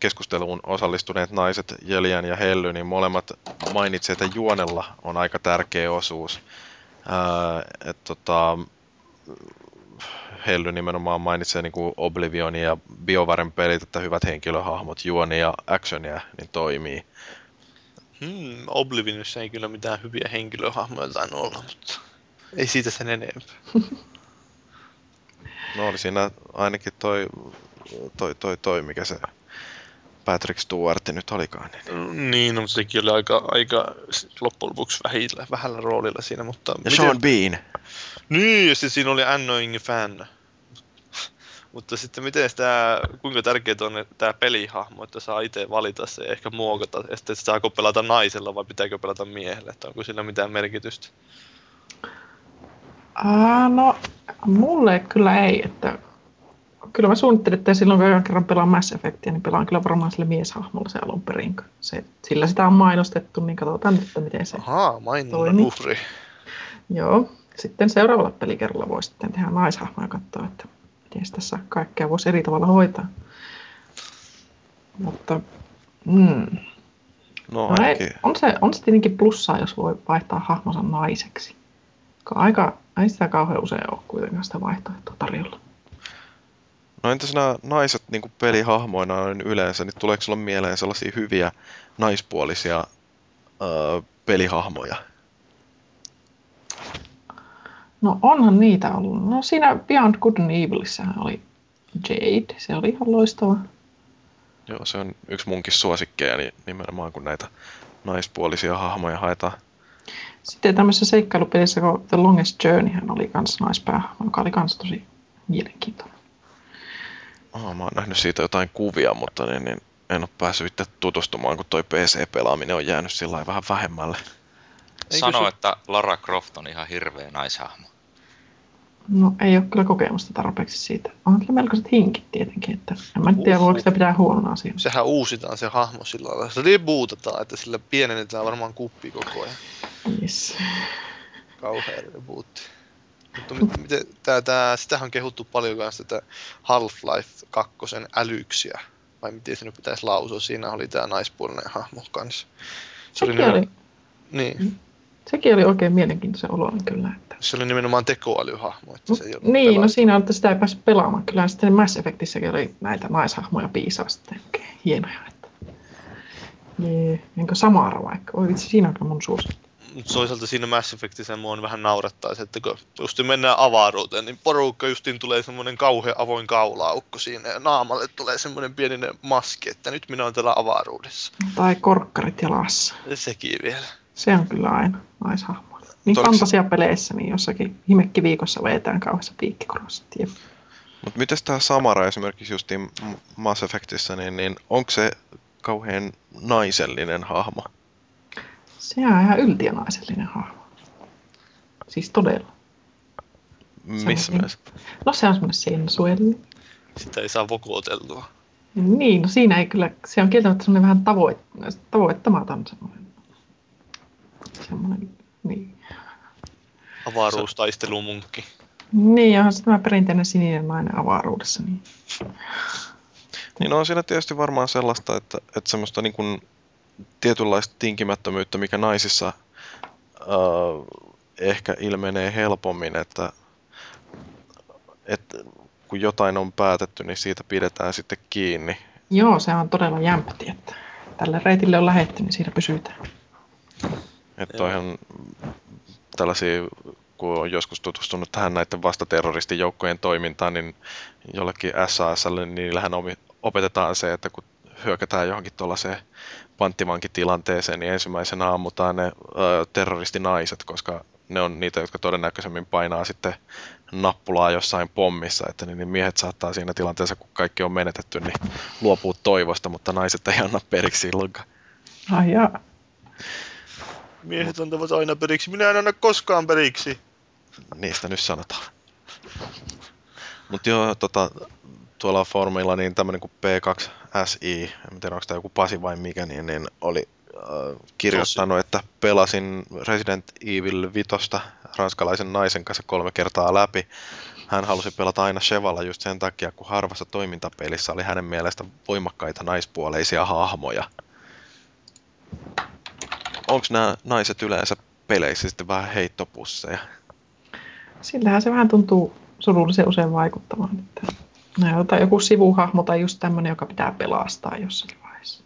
keskusteluun osallistuneet naiset, Jelian ja Helly, niin molemmat mainitsevat, että juonella on aika tärkeä osuus. Ää, et tota, Helly nimenomaan mainitsee niin kuin Oblivionin ja Biovaren pelit, että hyvät henkilöhahmot, juoni ja actionia niin toimii. Hmm, Oblivionissa ei kyllä mitään hyviä henkilöhahmoja tainnut olla, mutta ei siitä sen enempää. [LAUGHS] No oli siinä ainakin toi, toi, toi, toi mikä se Patrick Stewart nyt olikaan. Niin, Niin, no, mutta sekin oli aika, aika loppujen lopuksi vähillä, vähällä roolilla siinä, mutta... ja miten- Sean Bean. Niin, ja sitten siinä oli annoying fan. [LAUGHS] Mutta sitten miten tämä, kuinka tärkeää on tämä pelihahmo, että saa itse valita se ja ehkä muokata, ja sitten saako pelata naisella vai pitääkö pelata miehellä, että onko sillä mitään merkitystä? Aa, no, mulle kyllä ei, että kyllä mä suunnittelin, että silloin kun kerran pelaan Mass Effectia, niin pelaan kyllä varmaan sille mieshahmolla se alun perin. Se, sillä sitä on mainostettu, niin katsotaan nyt, että miten se... Ahaa, mainonnan Toimi. uhri. Joo, sitten seuraavalla pelikerralla voi sitten tehdä naishahmoja ja katsoa, että miten tässä kaikkea voisi eri tavalla hoitaa. Mutta mm, No no ei, on, se, on se tietenkin plussaa, jos voi vaihtaa hahmonsa naiseksi. Aika, ei sitä kauhean usein ole kuitenkaan sitä vaihtoehtoa tarjolla. No entäs nämä naiset niin kuin pelihahmoina on yleensä, niin tuleeko sulla mieleen sellaisia hyviä naispuolisia öö, pelihahmoja? No onhan niitä ollut. No siinä Beyond Good and Evilissähän oli Jade. Se oli ihan loistava. Joo, se on yksi munkin suosikkeja, niin nimenomaan kun näitä naispuolisia hahmoja haetaan. Sitten tämmöisessä seikkailupelissä, kun The Longest Journey hän oli kans naispää, joka oli kans tosi mielenkiintoinen. Oh, mä oon nähnyt siitä jotain kuvia, mutta niin, niin en ole päässyt itse tutustumaan, kun toi PC-pelaaminen on jäänyt sillä lailla vähän vähemmälle. Eikö Sano, se- että Lara Croft on ihan hirveä naishahmo. No ei ole kyllä kokemusta tarpeeksi siitä. On kyllä melkoiset hinkit tietenkin, että en mä tiedä, voiko sitä pitää huonona asiana. Sehän uusitaan se hahmo sillä lailla. Se rebootataan, että sillä pienennetään varmaan kuppi koko ajan. Yes. Kauhea rebootti. Mutta mit, miten, tää, tää, sitähän on kehuttu paljon kanssa tätä Half-Life 2 älyksiä. Vai miten se nyt pitäisi lausua. Siinä oli tää naispuolinen hahmo kanssa. Se Sekin nimen- oli, Niin, sekin oli oikein mielenkiintoisen oloinen kyllä. Että. se oli nimenomaan tekoälyhahmo. Että se ei Niin, no pelattu. siinä on, että sitä ei päässyt pelaamaan. Kyllä sitten Mass Effectissäkin oli näitä naishahmoja piisaa sitten oikein hienoja. Että. Jee, enkä Samara vaikka. Oi vitsi, siinä on mun suosikki. Toisaalta siinä Mass Effectissä mua on vähän naurattaa se, että kun just mennään avaruuteen, niin porukka justiin tulee semmoinen kauhea avoin kaulaukko siinä ja naamalle tulee semmoinen pieninen maski, että nyt minä olen täällä avaruudessa. Tai korkkarit jalassa. Ja sekin vielä. Se on kyllä aina naishahmo. Niin Oliko fantasiapeleissä, niin jossakin himekkiviikossa vedetään kauheassa piikkikorossa. Jep. Mutta miten tämä Samara esimerkiksi justiin Mass Effectissä, niin, niin onko se kauhean naisellinen hahmo? Se on ihan yltiönaisellinen hahmo. Siis todella. Missä mielessä? No se on semmoinen sensuellinen. Sitä ei saa vokoteltua. Niin, no siinä ei kyllä, se on kieltämättä semmoinen vähän tavoit, tavoittamaton semmoinen. Semmoinen, niin. Avaruustaistelumunkki. Niin, ja onhan se tämä perinteinen sininen nainen avaruudessa. Niin. Niin on siinä tietysti varmaan sellaista, että, että semmoista niin kuin tietynlaista tinkimättömyyttä, mikä naisissa äh, ehkä ilmenee helpommin, että, että kun jotain on päätetty, niin siitä pidetään sitten kiinni. Joo, se on todella jämpti, että tälle reitille on lähetty, niin siinä pysytään. Että Joo. toihan tällaisia, kun on joskus tutustunut tähän näiden vastaterroristijoukkojen toimintaan, niin jollekin SASlle, niin niillähän opetetaan se, että kun hyökätään johonkin tuollaiseen panttivankitilanteeseen, niin ensimmäisenä ammutaan ne ö, terroristinaiset, koska ne on niitä, jotka todennäköisemmin painaa sitten nappulaa jossain pommissa, että niin niin miehet saattaa siinä tilanteessa, kun kaikki on menetetty, niin luopuu toivosta, mutta naiset ei anna periksi silloinkaan. Ai jaa. Miehet antavat aina periksi. Minä en anna koskaan periksi. niistä nyt sanotaan. Mutta joo, tota, tuolla foorumilla niin tämmöinen kuin P2SI, en tiedä onko tämä joku Pasi vai mikä, niin, niin oli äh, kirjoittanut, että pelasin Resident Evil 5 ranskalaisen naisen kanssa kolme kertaa läpi. Hän halusi pelata aina Chevalla just sen takia, kun harvassa toimintapelissä oli hänen mielestä voimakkaita naispuoleisia hahmoja. Onko nämä naiset yleensä peleissä sitten vähän heittopusseja? Sillähän se vähän tuntuu surullisen usein vaikuttamaan. Että no, tai joku sivuhahmo tai just tämmöinen, joka pitää pelastaa jossakin vaiheessa.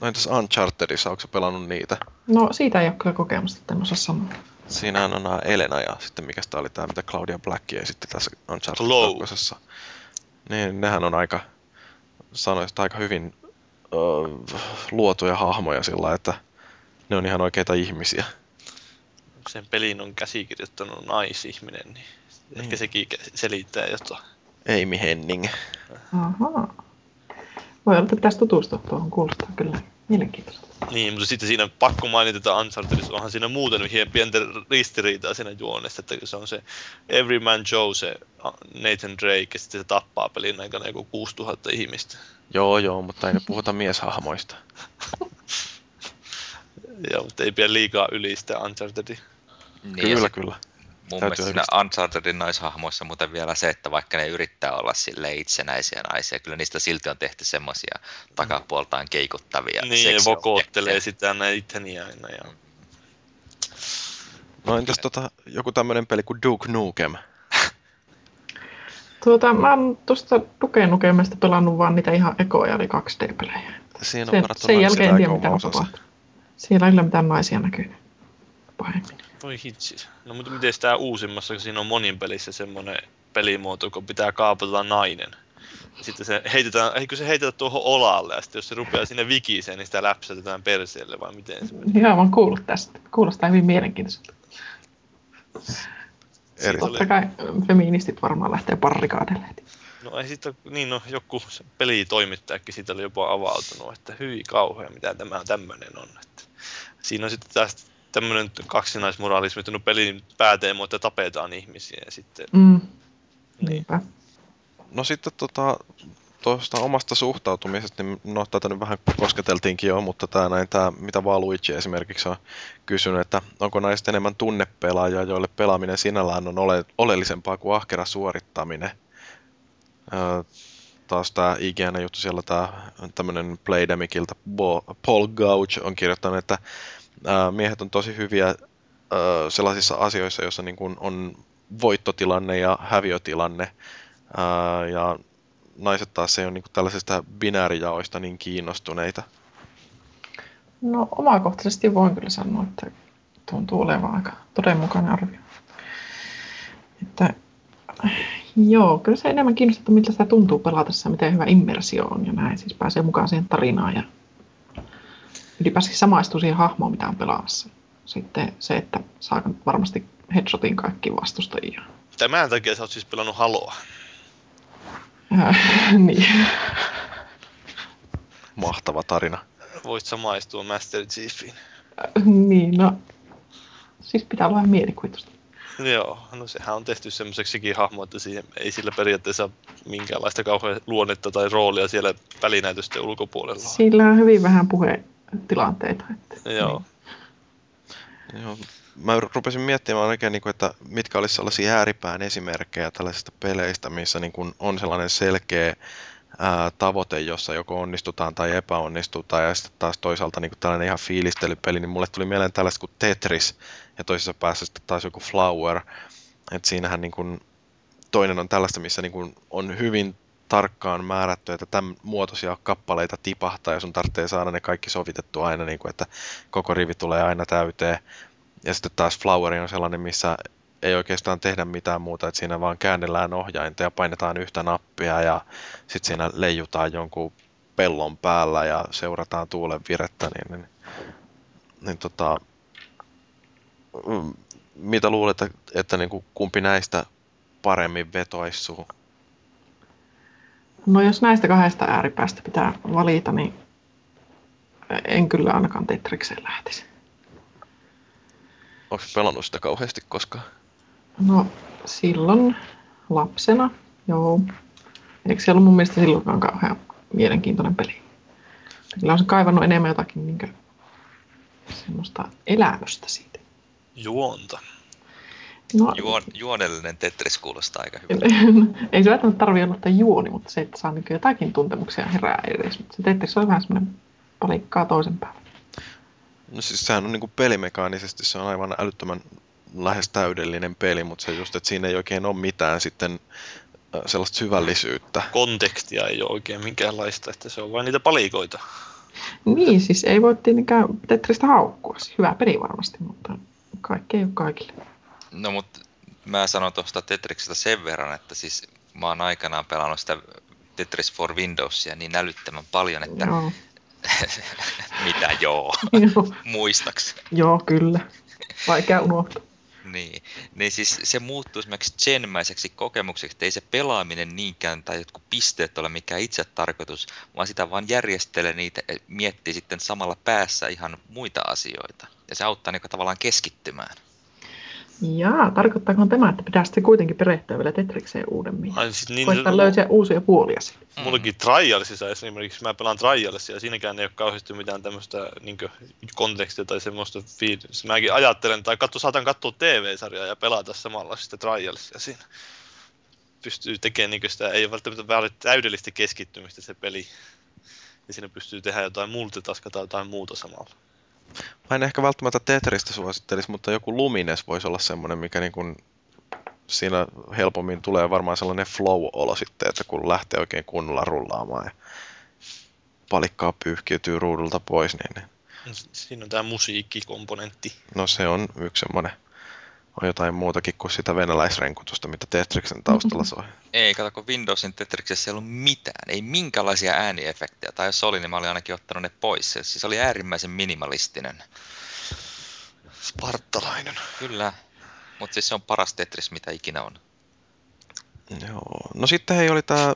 No entäs Unchartedissa, onko pelannut niitä? No siitä ei ole kyllä kokemusta, että en osaa sanoa. Siinähän on nämä Elena ja sitten mikä tämä oli tämä, mitä Claudia Black esitti tässä Uncharted Chloe. 2. Niin, nehän on aika, sanoisin, aika hyvin ö, luotuja hahmoja sillä, että ne on ihan oikeita ihmisiä. Sen pelin on käsikirjoittanut naisihminen, niin Niin. ehkä sekin selittää jotain. Amy Henning. Ahaa. Voi olla, että pitäisi tutustua tuohon, kuulostaa kyllä mielenkiintoista. Niin, mutta sitten siinä pakko mainita, että Unchartedissa onhan siinä muuten hien pientä ristiriitaa siinä juonessa, että se on se Everyman Joe, se Nathan Drake, ja sitten se tappaa pelin aikana joku 6000 ihmistä. Joo, joo, mutta ei nyt puhuta mieshahmoista. [LAUGHS] Joo, mutta ei pidä liikaa ylistää Unchartedia. Niin, Kyllä, sit kyllä. Mun Täytyy mielestä siinä Unchartedin naishahmoissa muuten vielä se, että vaikka ne yrittää olla sille itsenäisiä naisia, kyllä niistä silti on tehty semmoisia takapuoltaan keikuttavia Niin, ja seksiobjekteja. vokottelee sitä näin itteni aina. Ja... No entäs tota, joku tämmönen peli kuin Duke Nukem? [LAUGHS] Tuota, mä oon tuosta Duke Nukemesta pelannut vaan niitä ihan ekoja, eli 2D-pelejä. Siinä on Sen, varattu sen jälkeen en aika tiedä, mitä on. Siellä ei kyllä mitään naisia näkynyt pahemmin. Voi hitsis. No mutta miten tää uusimmassa, kun siinä on monin pelissä semmonen pelimuoto, kun pitää kaapata nainen. Ja Sitten se heitetään, eikö se heitetä tuohon olalle, ja sitten jos se rupeaa sinne vikiseen, niin sitä läpsätetään perseelle, vai miten se menee? Joo, mä oon kuullut tästä. Kuulostaa hyvin mielenkiintoiselta. Eri, Totta kai feministit varmaan lähtee parrikaadeille heti. No ei sitten, niin no joku pelitoimittajakin siitä oli jopa avautunut, että hyi kauhea, mitä tämä tämmöinen on. Että siinä on sitten tästä tämmöinen kaksinaismoralismi, että no pelin pääteemo, että tapetaan ihmisiä ja sitten, Mm, niin. niinpä. No sitten tota, tuosta omasta suhtautumisesta, niin no tätä nyt vähän kosketeltiinkin jo, mutta tämä näin, tää, mitä Valuigi esimerkiksi on kysynyt, että onko naiset enemmän tunnepelaajia, joille pelaaminen sinällään on ole, oleellisempaa kuin ahkera suorittaminen. Öö, taas tämä IGN juttu siellä, tämä tämmöinen Playdemicilta Bo- Paul Gouge on kirjoittanut, että ää, miehet on tosi hyviä ää, sellaisissa asioissa, joissa niin kun on voittotilanne ja häviötilanne, ää, ja naiset taas ei ole niin tällaisista binäärijaoista niin kiinnostuneita. No omakohtaisesti voin kyllä sanoa, että tuntuu olevan aika todenmukainen arvio. Että, joo, kyllä se enemmän kiinnostaa, miltä sitä tuntuu pelatessa, miten hyvä immersio on ja näin. Siis pääsee mukaan siihen tarinaan ja ylipäänsä samaistuu siihen hahmoon, mitä on pelaamassa. Sitten se, että saa varmasti headshotin kaikkiin vastustajia. Tämän takia sä oot siis pelannut Haloa. Äh, [LAUGHS] niin. Mahtava tarina. Voit samaistua Master Chiefiin. niin, no. Siis pitää olla vähän mielikuvitusta. Joo, no sehän on tehty semmoiseksikin hahmo, että siihen ei sillä periaatteessa ole minkäänlaista kauhean luonnetta tai roolia siellä välinäytösten ulkopuolella. ole. Sillä on hyvin vähän puhetilanteita. Että, Joo. Joo, mä rupesin miettimään oikein, niin kuin, että mitkä olisi sellaisia ääripään esimerkkejä tällaisista peleistä, missä niin kuin on sellainen selkeä ää, tavoite, jossa joko onnistutaan tai epäonnistutaan, ja sitten taas toisaalta niin kuin tällainen ihan fiilistelypeli, niin mulle tuli mieleen tällaista kuin Tetris, ja toisessa päässä sitten taas joku Flower, että siinähän niin kuin, toinen on tällaista, missä niin kuin on hyvin tarkkaan määrätty, että tämän muotoisia kappaleita tipahtaa ja sun tarvitsee saada ne kaikki sovitettu aina, niin kuin, että koko rivi tulee aina täyteen. Ja sitten taas Floweri on sellainen, missä ei oikeastaan tehdä mitään muuta, että siinä vaan käännellään ohjainta ja painetaan yhtä nappia ja sitten siinä leijutaan jonkun pellon päällä ja seurataan tuulen virettä, niin, niin, niin tota, mm, mitä luulet, että, että niin kuin kumpi näistä paremmin vetoisi suhun? No jos näistä kahdesta ääripäästä pitää valita, niin en kyllä ainakaan Tetrikseen lähtisi. Onko pelannut sitä kauheasti koskaan? No silloin lapsena, joo. Eikö se ollut mun mielestä silloinkaan kauhean mielenkiintoinen peli? Kyllä on se kaivannut enemmän jotakin niin semmoista elämystä siitä. Juonta. No, Juon, juonellinen Tetris kuulostaa aika hyvältä. [LAUGHS] ei se välttämättä tarvitse olla tämä juoni, mutta se, että saa niin jotakin tuntemuksia herää edes. Mutta se Tetris on vähän semmoinen palikkaa toisen päälle. No siis sehän on niin kuin pelimekaanisesti, se on aivan älyttömän lähes täydellinen peli, mutta se just, että siinä ei oikein ole mitään sitten äh, sellaista syvällisyyttä. Kontekstia ei ole oikein minkäänlaista, että se on vain niitä palikoita. Niin, siis ei voi tietenkään Tetristä haukkua. Hyvä peli varmasti, mutta kaikki ei ole kaikille. No mutta mä sanon tuosta Tetriksestä sen verran, että siis mä oon aikanaan pelannut sitä Tetris for Windowsia niin älyttömän paljon, että Joo, [LAUGHS] mitä joo, joo, [LAUGHS] muistaks. joo, kyllä. Vaikea unohtaa. Niin, niin siis se muuttuu esimerkiksi genmäiseksi kokemukseksi, että ei se pelaaminen niinkään tai jotkut pisteet ole mikään itse tarkoitus, vaan sitä vaan järjestelee niitä, ja miettii sitten samalla päässä ihan muita asioita. Ja se auttaa niin tavallaan keskittymään. Jaa, tarkoittaako tämä, että pitää sitten kuitenkin perehtyä vielä Tetrikseen uudemmin? Ai, siis niin, Koittaa löytää uusia puolia siitä. Mullakin Trialsissa esimerkiksi, mä pelaan Trialsia ja siinäkään ei ole kauheasti mitään tämmöistä niin kontekstia tai semmoista feed. Siis mäkin ajattelen, tai katso, saatan katsoa TV-sarjaa ja pelata samalla sitten Trialsia siinä. Pystyy tekemään niin sitä, ei ole välttämättä täydellistä keskittymistä se peli. Ja siinä pystyy tehdä jotain multitaska tai jotain muuta samalla. Mä en ehkä välttämättä Tetristä suosittelisi, mutta joku Lumines voisi olla semmoinen, mikä niin kuin siinä helpommin tulee varmaan sellainen flow-olo sitten, että kun lähtee oikein kunnolla rullaamaan ja palikkaa pyyhkiytyy ruudulta pois, niin Siinä on tämä musiikkikomponentti. no se on yksi semmoinen. On jotain muutakin kuin sitä venäläisrenkutusta, mitä Tetriksen taustalla soi. [LAUGHS] Ei, kato, kun Windowsin Tetriksessä ei ollut mitään, ei minkälaisia ääniefektejä, tai jos oli, niin mä olin ainakin ottanut ne pois. Se siis oli äärimmäisen minimalistinen. Spartalainen. Kyllä, mutta siis se on paras Tetris, mitä ikinä on. Joo. No sitten hei oli tämä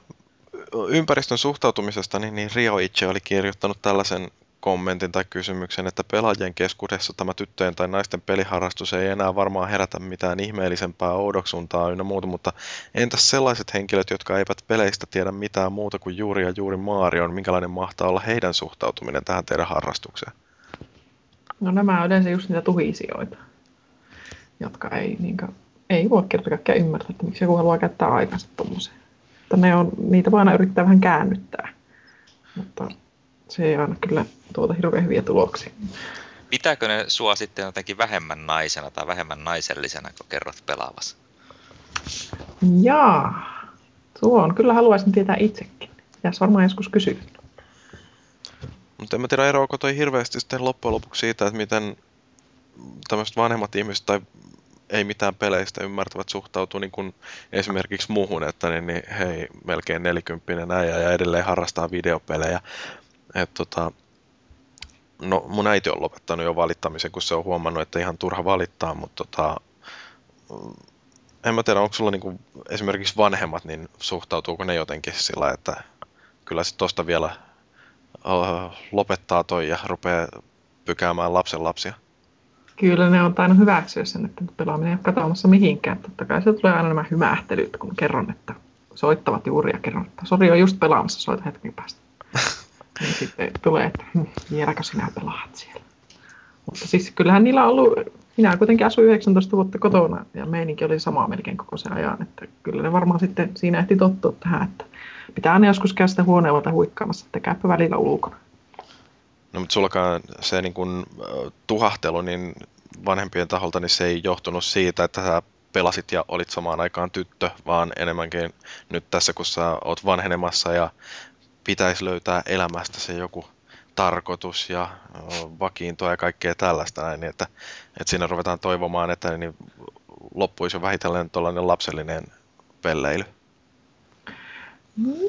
ympäristön suhtautumisesta, niin, niin Rio itse oli kirjoittanut tällaisen kommentin tai kysymyksen, että pelaajien keskuudessa tämä tyttöjen tai naisten peliharrastus ei enää varmaan herätä mitään ihmeellisempää oudoksuntaa ynnä muuta, mutta entäs sellaiset henkilöt, jotka eivät peleistä tiedä mitään muuta kuin juuri ja juuri Marion, minkälainen mahtaa olla heidän suhtautuminen tähän teidän harrastukseen? No nämä on yleensä just niitä tuhisioita, jotka ei, niinkö, ei voi kerta ymmärtää, että miksi joku haluaa käyttää aikansa tuommoiseen. Ne on, niitä yrittää vähän käännyttää, mutta se ei aina kyllä tuota hirveän hyviä tuloksia. Pitääkö ne sua sitten jotenkin vähemmän naisena tai vähemmän naisellisena, kun kerrot pelaavassa? Jaa, tuon kyllä haluaisin tietää itsekin. Pitäisi varmaan joskus kysyä. Mutta en mä tiedä, eroako toi hirveästi sitten loppujen lopuksi siitä, että miten tämmöiset vanhemmat ihmiset tai ei mitään peleistä ymmärtävät suhtautuu niin kuin esimerkiksi muuhun, että niin, niin hei, melkein nelikymppinen äijä ja edelleen harrastaa videopelejä. Et, tota, no mun äiti on lopettanut jo valittamisen, kun se on huomannut, että ihan turha valittaa, mutta tota, en mä tiedä, onko sulla niin kuin esimerkiksi vanhemmat, niin suhtautuuko ne jotenkin sillä, että kyllä se tosta vielä uh, lopettaa toi ja rupeaa pykäämään lapsen lapsia. Kyllä ne on tainnut hyväksyä sen, että pelaaminen ei ole katoamassa mihinkään. Totta kai se tulee aina nämä hymähtelyt, kun kerron, että soittavat juuri ja kerron, että sori on just pelaamassa, soita hetken päästä. [LAUGHS] niin sitten tulee, että vieläkö sinä pelaat siellä. Mutta siis kyllähän niillä on ollut, minä kuitenkin asuin 19 vuotta kotona ja meininki oli sama melkein koko sen ajan, että kyllä ne varmaan sitten siinä ehti tottua tähän, että pitää aina joskus käydä sitä huoneelta huikkaamassa, että käypä välillä ulkona. No mutta sullakaan se niin kun, tuhahtelu niin vanhempien taholta, niin se ei johtunut siitä, että sä pelasit ja olit samaan aikaan tyttö, vaan enemmänkin nyt tässä, kun sä oot vanhenemassa ja pitäisi löytää elämästä se joku tarkoitus ja ö, vakiintoa ja kaikkea tällaista näin, niin että, että siinä ruvetaan toivomaan, että niin loppuisi jo vähitellen tuollainen lapsellinen pelleily.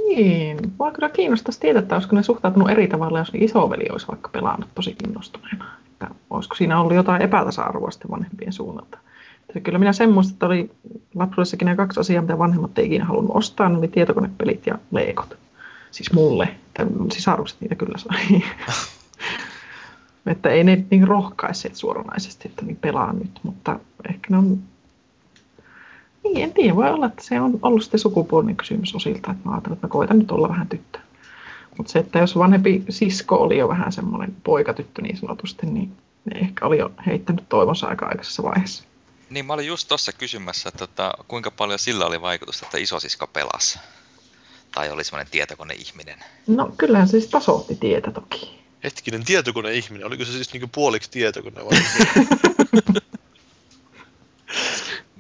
Niin, mua kyllä kiinnostaisi tietää, että olisiko ne suhtautunut eri tavalla, jos isoveli olisi vaikka pelannut tosi kiinnostuneena. Että olisiko siinä ollut jotain epätasa-arvoa vanhempien suunnalta. Että kyllä minä semmoista, että oli lapsuudessakin nämä kaksi asiaa, mitä vanhemmat ei ikinä halunnut ostaa, ne oli tietokonepelit ja leikot. Siis mulle, että sisarukset niitä kyllä sai. [LAUGHS] että ei ne niin rohkaisseet suoranaisesti, että niin pelaa nyt, mutta ehkä ne on niin, en tiedä. Voi olla, että se on ollut sitten sukupuolinen kysymys osilta, että mä ajattelin, että mä koitan nyt olla vähän tyttö. Mutta se, että jos vanhempi sisko oli jo vähän semmoinen poikatyttö niin sanotusti, niin ne ehkä oli jo heittänyt toivonsa aika aikaisessa vaiheessa. Niin mä olin just tuossa kysymässä, että tota, kuinka paljon sillä oli vaikutusta, että isosisko pelasi. Tai oli semmoinen tietokoneihminen. No kyllähän se siis tasoitti tietä toki. Hetkinen, tietokoneihminen. Oliko se siis niinku puoliksi tietokone vai? [LAUGHS]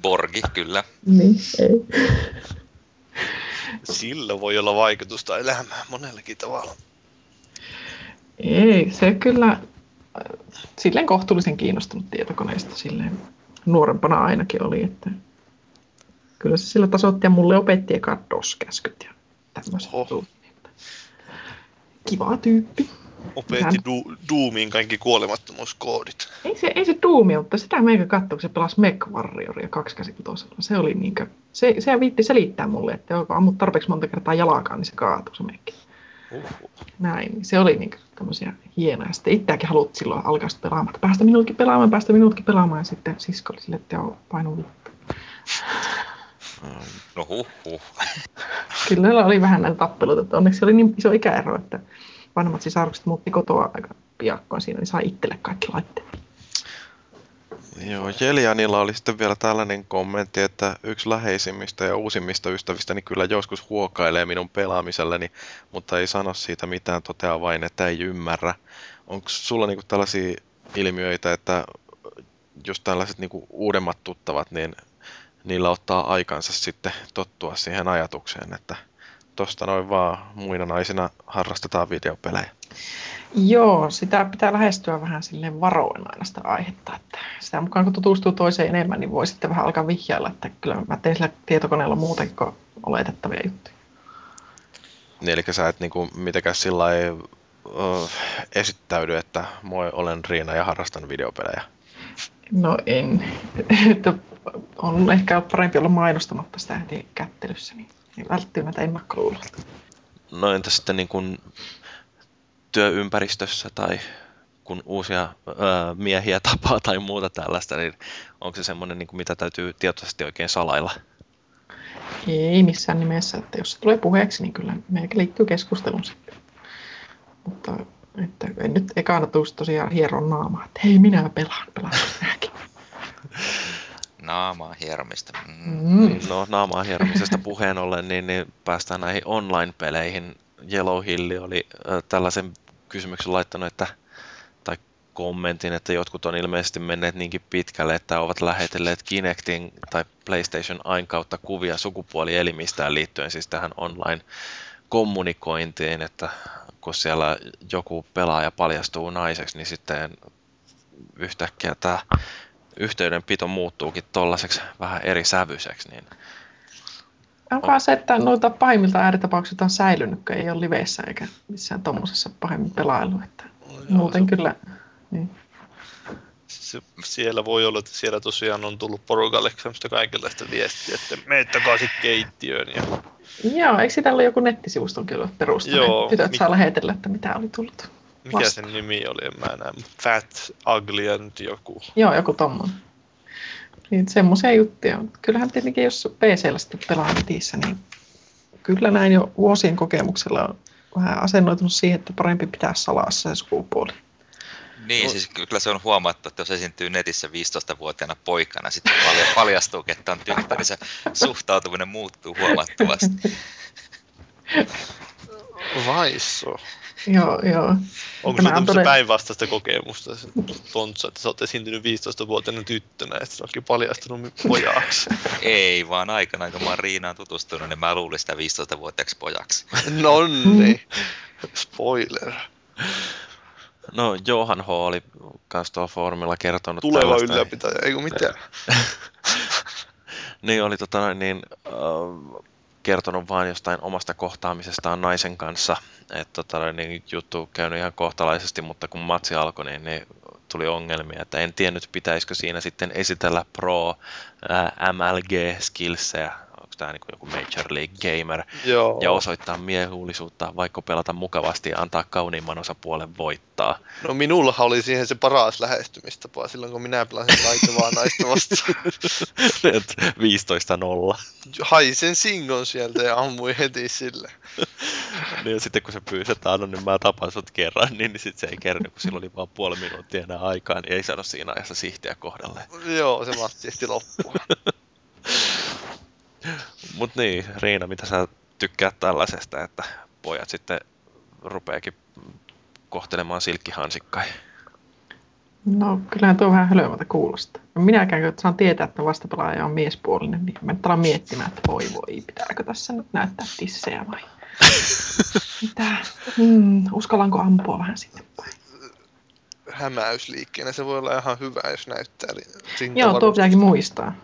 Borgi, kyllä. Niin, ei. Sillä voi olla vaikutusta elämään monellakin tavalla. Ei, se kyllä silleen kohtuullisen kiinnostunut tietokoneista silleen nuorempana ainakin oli, että kyllä se sillä tasoitti ja mulle opetti eka DOS-käskyt ja tämmöiset. Kiva tyyppi. Opetti du- Doomiin kaikki kuolemattomuuskoodit. Ei se, ei se duumi, mutta sitä meikä katsoi, kun se pelasi Mech Warrioria kaksikäsikutosella. Se oli niinkö, se, se viitti selittää mulle, että kun ammut tarpeeksi monta kertaa jalakaan, niin se kaatuu se mekki. Uhu. Näin, se oli niin tämmöisiä hienoja. Sitten itseäkin halutti silloin alkaa pelaamaan, että päästä minutkin pelaamaan, päästä minutkin pelaamaan. Ja sitten sisko oli sille, että joo, painu. No huh, huh. [LAUGHS] Kyllä niillä oli vähän näitä tappeluita, että onneksi oli niin iso ikäero, että vanhemmat sisarukset muutti kotoa aika piakkoon siinä, niin sai itselle kaikki laitteet. Joo, Jelianilla oli sitten vielä tällainen kommentti, että yksi läheisimmistä ja uusimmista ystävistäni kyllä joskus huokailee minun pelaamiselleni, mutta ei sano siitä mitään, toteaa vain, että ei ymmärrä. Onko sulla niinku tällaisia ilmiöitä, että just tällaiset niinku uudemmat tuttavat, niin niillä ottaa aikansa sitten tottua siihen ajatukseen, että tosta noin vaan muina naisina harrastetaan videopelejä. Joo, sitä pitää lähestyä vähän silleen varoen aina sitä aihetta. Että sitä mukaan kun tutustuu toiseen enemmän, niin voi sitten vähän alkaa vihjailla, että kyllä mä teen sillä tietokoneella muutenkin kuin oletettavia juttuja. Niin, eli sä et niinku mitenkään sillä ö, esittäydy, että moi, olen Riina ja harrastan videopelejä. No en. [LAUGHS] On ehkä parempi olla mainostamatta sitä heti kättelyssä, niin, niin välttyy näitä ennakkoluulolta. No entä sitten niin kuin työympäristössä tai kun uusia ö, miehiä tapaa tai muuta tällaista, niin onko se semmoinen, niin kuin mitä täytyy tietoisesti oikein salailla? Ei missään nimessä, että jos se tulee puheeksi, niin kyllä meillä liittyy keskusteluun sitten. Mutta että en nyt ekana tuus tosiaan hieron naamaa, että hei minä pelaan, pelaan. [LAUGHS] Naamaa hieromista. Mm. Mm. No naamaa hieromisesta [LAUGHS] puheen ollen, niin, niin päästään näihin online-peleihin. Yellow Hill oli ö, tällaisen kysymyksen laittanut, että, tai kommentin, että jotkut on ilmeisesti menneet niinkin pitkälle, että ovat lähetelleet Kinectin tai PlayStation Ain kautta kuvia sukupuolielimistään liittyen siis tähän online-kommunikointiin, että kun siellä joku pelaaja paljastuu naiseksi, niin sitten yhtäkkiä tämä yhteydenpito muuttuukin tollaiseksi vähän eri sävyiseksi, niin On vaan se, että noita pahimmilta ääritapauksista on säilynyt, kun ei ole liveissä eikä missään tuommoisessa pahemmin pelailu. Että muuten kyllä. Niin. Se, siellä voi olla, että siellä tosiaan on tullut porukalle semmoista kaikenlaista viestiä, että mene takaisin keittiöön. Ja... Joo, eikö sitä ollut joku nettisivusto kyllä perustanut? Joo, Tytöt mik- saa lähetellä, että mitä oli tullut. Mikä Vasta. sen nimi oli, en mä näe. Fat, Ugly and joku. Joo, joku tommonen. Niin semmoisia juttuja. Kyllähän tietenkin, jos PC-llä sitten pelaa netissä, niin kyllä näin jo vuosien kokemuksella on vähän asennoitunut siihen, että parempi pitää salassa se sukupuoli. Niin, siis kyllä se on huomattu, että jos esiintyy netissä 15-vuotiaana poikana, sitten palja- [LAUGHS] paljastuu, että on tyttö, niin se suhtautuminen muuttuu huomattavasti. Vaisso. Joo, joo. Onko Tämä se on tämmöistä todella- päinvastaista kokemusta, se Tontsa, että sä oot esiintynyt 15-vuotiaana tyttönä ja sitten se onkin paljastunut pojaksi? [LAUGHS] Ei, vaan aikanaan kun mä oon Riinaan tutustunut, niin mä luulin sitä 15-vuotiaaksi pojaksi. [LAUGHS] Nonni. Spoiler. no Johan H. oli kans tuolla foorumilla kertonut Tuleva tällaista. ylläpitäjä, eikö mitään? [LAUGHS] niin oli tota niin, äh, kertonut vain jostain omasta kohtaamisestaan naisen kanssa. Että tota niin, juttu käynyt ihan kohtalaisesti, mutta kun matsi alkoi, niin, niin tuli ongelmia, että en tiennyt pitäisikö siinä sitten esitellä pro MLG-skillsejä, onko tämä niin joku Major League Gamer, Joo. ja osoittaa miehuulisuutta, vaikka pelata mukavasti ja antaa kauniimman osapuolen voittaa. No minullahan oli siihen se paras lähestymistapa silloin, kun minä pelasin taitavaa [LAUGHS] naista vastaan. Et 15-0. Haisen singon sieltä ja ammuin heti sille. [LAUGHS] Niin ja sitten kun se pyysi, että anna, niin mä tapan sut kerran, niin, niin sitten se ei kerran, kun sillä oli vaan puoli minuuttia enää aikaa, niin ei saanut siinä ajassa sihtiä kohdalle. Joo, se matsi ehti loppua. [LAUGHS] Mut niin, Riina, mitä sä tykkäät tällaisesta, että pojat sitten rupeekin kohtelemaan silkkihansikkai? No kyllähän tuo vähän hölmöltä kuulostaa. Minäkään kun saan tietää, että vastapelaaja on miespuolinen, niin mä alan miettimään, että voi voi, pitääkö tässä nyt näyttää tissejä vai [LAUGHS] Mitä? Hmm, uskallanko ampua vähän sitten päin? Hämäysliikkeenä se voi olla ihan hyvä, jos näyttää. Joo, tuo pitääkin muistaa.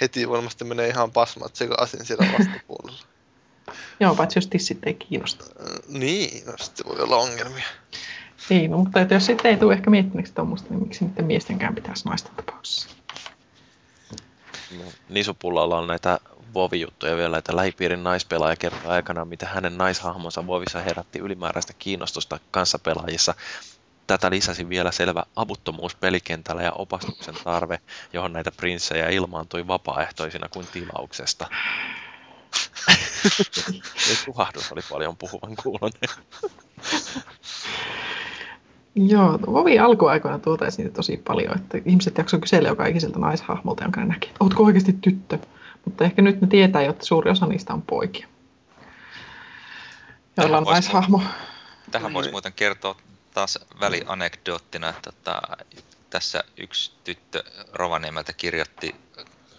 Heti varmasti menee ihan pasmat sekaisin siellä vastapuolella. [LAUGHS] Joo, paitsi jos tissit ei kiinnosta. Niin, no sitten voi olla ongelmia. Niin, no, mutta että jos sitten ei tule ehkä miettineeksi tuommoista, niin miksi niiden miestenkään pitäisi naisten tapauksessa? Nisupullalla on näitä Vovi-juttuja vielä, että lähipiirin naispelaaja kertoo aikana, miten hänen naishahmonsa Vovissa herätti ylimääräistä kiinnostusta kanssapelaajissa. Tätä lisäsi vielä selvä avuttomuus pelikentällä ja opastuksen tarve, johon näitä prinssejä ilmaantui vapaaehtoisina kuin tilauksesta. [LAUGHS] Ei tuhahdus oli paljon puhuvan kuulonen. [LAUGHS] Joo, Vovi alkuaikoina tuotaisi niitä tosi paljon, että ihmiset jaksoivat kysellä joka ikiseltä naishahmolta, jonka ne näki, että ootko oikeasti tyttö? Mutta ehkä nyt ne tietää jo, että suuri osa niistä on poikia. Joilla on naishahmo. Tähän voisi muuten kertoa taas välianekdoottina, että tota, tässä yksi tyttö Rovaniemeltä kirjoitti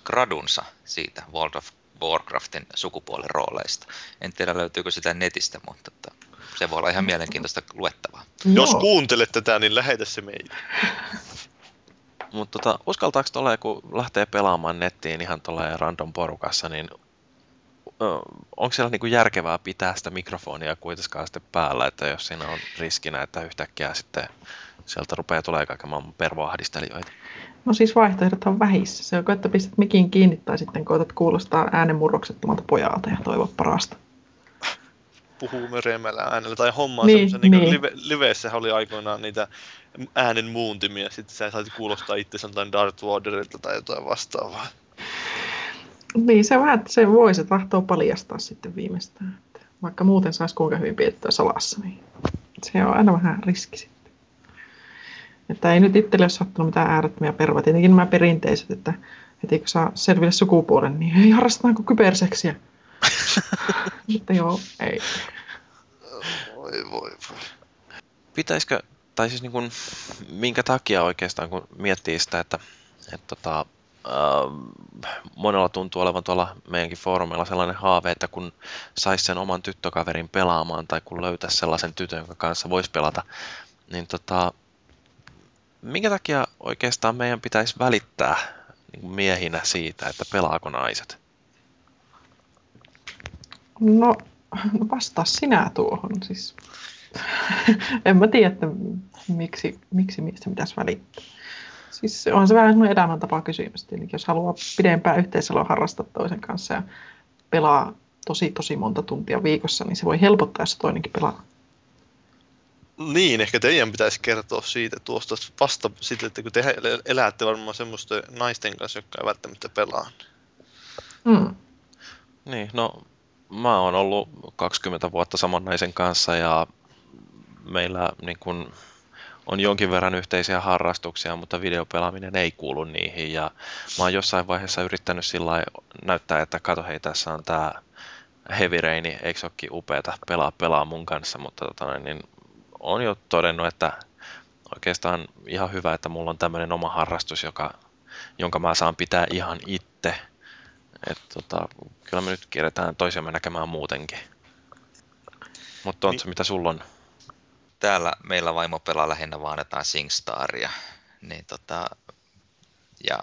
gradunsa siitä World of Warcraftin sukupuolen rooleista. En tiedä löytyykö sitä netistä, mutta tota, se voi olla ihan mielenkiintoista luettavaa. Jos kuuntelet tätä, niin lähetä se meille. Mutta tota, uskaltaako tuolla, kun lähtee pelaamaan nettiin ihan tuolla random porukassa, niin onko siellä niinku järkevää pitää sitä mikrofonia kuitenkaan sitten päällä, että jos siinä on riskinä, että yhtäkkiä sitten sieltä rupeaa tulee kaiken maailman pervoahdistelijoita? No siis vaihtoehdot on vähissä. Se on, että pistät mikin kiinni tai sitten koetat kuulostaa äänenmurroksettomalta pojalta ja toivoa parasta. Puhuu möreämällä äänellä tai hommaa niin, semmoisen, niin. niin live, liveessähän oli aikoinaan niitä äänen muuntimia, sitten sä sait kuulostaa itse jotain Darth Vaderilta tai jotain vastaavaa. Niin, se vähän, että se voi, se tahtoo paljastaa sitten viimeistään. Että vaikka muuten saisi kuinka hyvin pidettyä salassa, niin se on aina vähän riski sitten. Että ei nyt itselle ole sattunut mitään äärettömiä pervoja. Tietenkin nämä perinteiset, että heti kun saa selville sukupuolen, niin ei harrastetaanko kyberseksiä. [LAUGHS] Mutta joo, ei. Voi, voi, voi. Pitäisikö tai siis niin kuin, minkä takia oikeastaan, kun miettii sitä, että, että tota, monella tuntuu olevan tuolla meidänkin foorumeilla sellainen haave, että kun saisi sen oman tyttökaverin pelaamaan tai kun löytäisi sellaisen tytön, jonka kanssa voisi pelata, niin tota, minkä takia oikeastaan meidän pitäisi välittää niin miehinä siitä, että pelaako naiset? No, vastaa sinä tuohon. Siis [LAUGHS] en mä tiedä, että miksi, miksi miestä pitäisi välittää. Siis on se vähän semmoinen elämäntapa kysymys. Eli jos haluaa pidempää yhteisöä harrastaa toisen kanssa ja pelaa tosi tosi monta tuntia viikossa, niin se voi helpottaa, jos toinenkin pelaa. Niin, ehkä teidän pitäisi kertoa siitä tuosta vasta sitten, että kun te elätte varmaan semmoista naisten kanssa, jotka ei välttämättä pelaa. Mm. Niin, no mä oon ollut 20 vuotta saman naisen kanssa ja meillä niin kun, on jonkin verran yhteisiä harrastuksia, mutta videopelaaminen ei kuulu niihin. Ja mä oon jossain vaiheessa yrittänyt sillä näyttää, että kato hei, tässä on tää Heavy Rain, eikö olekin upeata, pelaa pelaa mun kanssa, mutta tota, niin on jo todennut, että oikeastaan ihan hyvä, että mulla on tämmöinen oma harrastus, joka, jonka mä saan pitää ihan itse. Et, tota, kyllä me nyt kierretään toisiamme näkemään muutenkin. Mutta on niin. se, mitä sulla on? Täällä meillä vaimo pelaa lähinnä vaan jotain SingStaria, niin tota, ja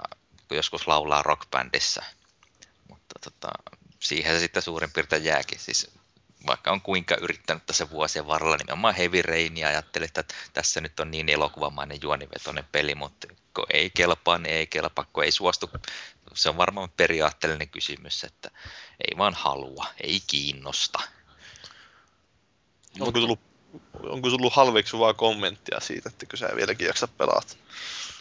joskus laulaa rockbändissä, mutta tota, siihen se sitten suurin piirtein jääkin. Siis vaikka on kuinka yrittänyt tässä vuosien varrella nimenomaan Heavy Rainia, ajattelin, että tässä nyt on niin elokuvamainen juonivetoinen peli, mutta kun ei kelpaa, niin ei kelpaa, kun ei suostu. Se on varmaan periaatteellinen kysymys, että ei vaan halua, ei kiinnosta. Onko tullut onko tullut halveksuvaa kommenttia siitä, että kun sä vieläkin jaksa pelaat?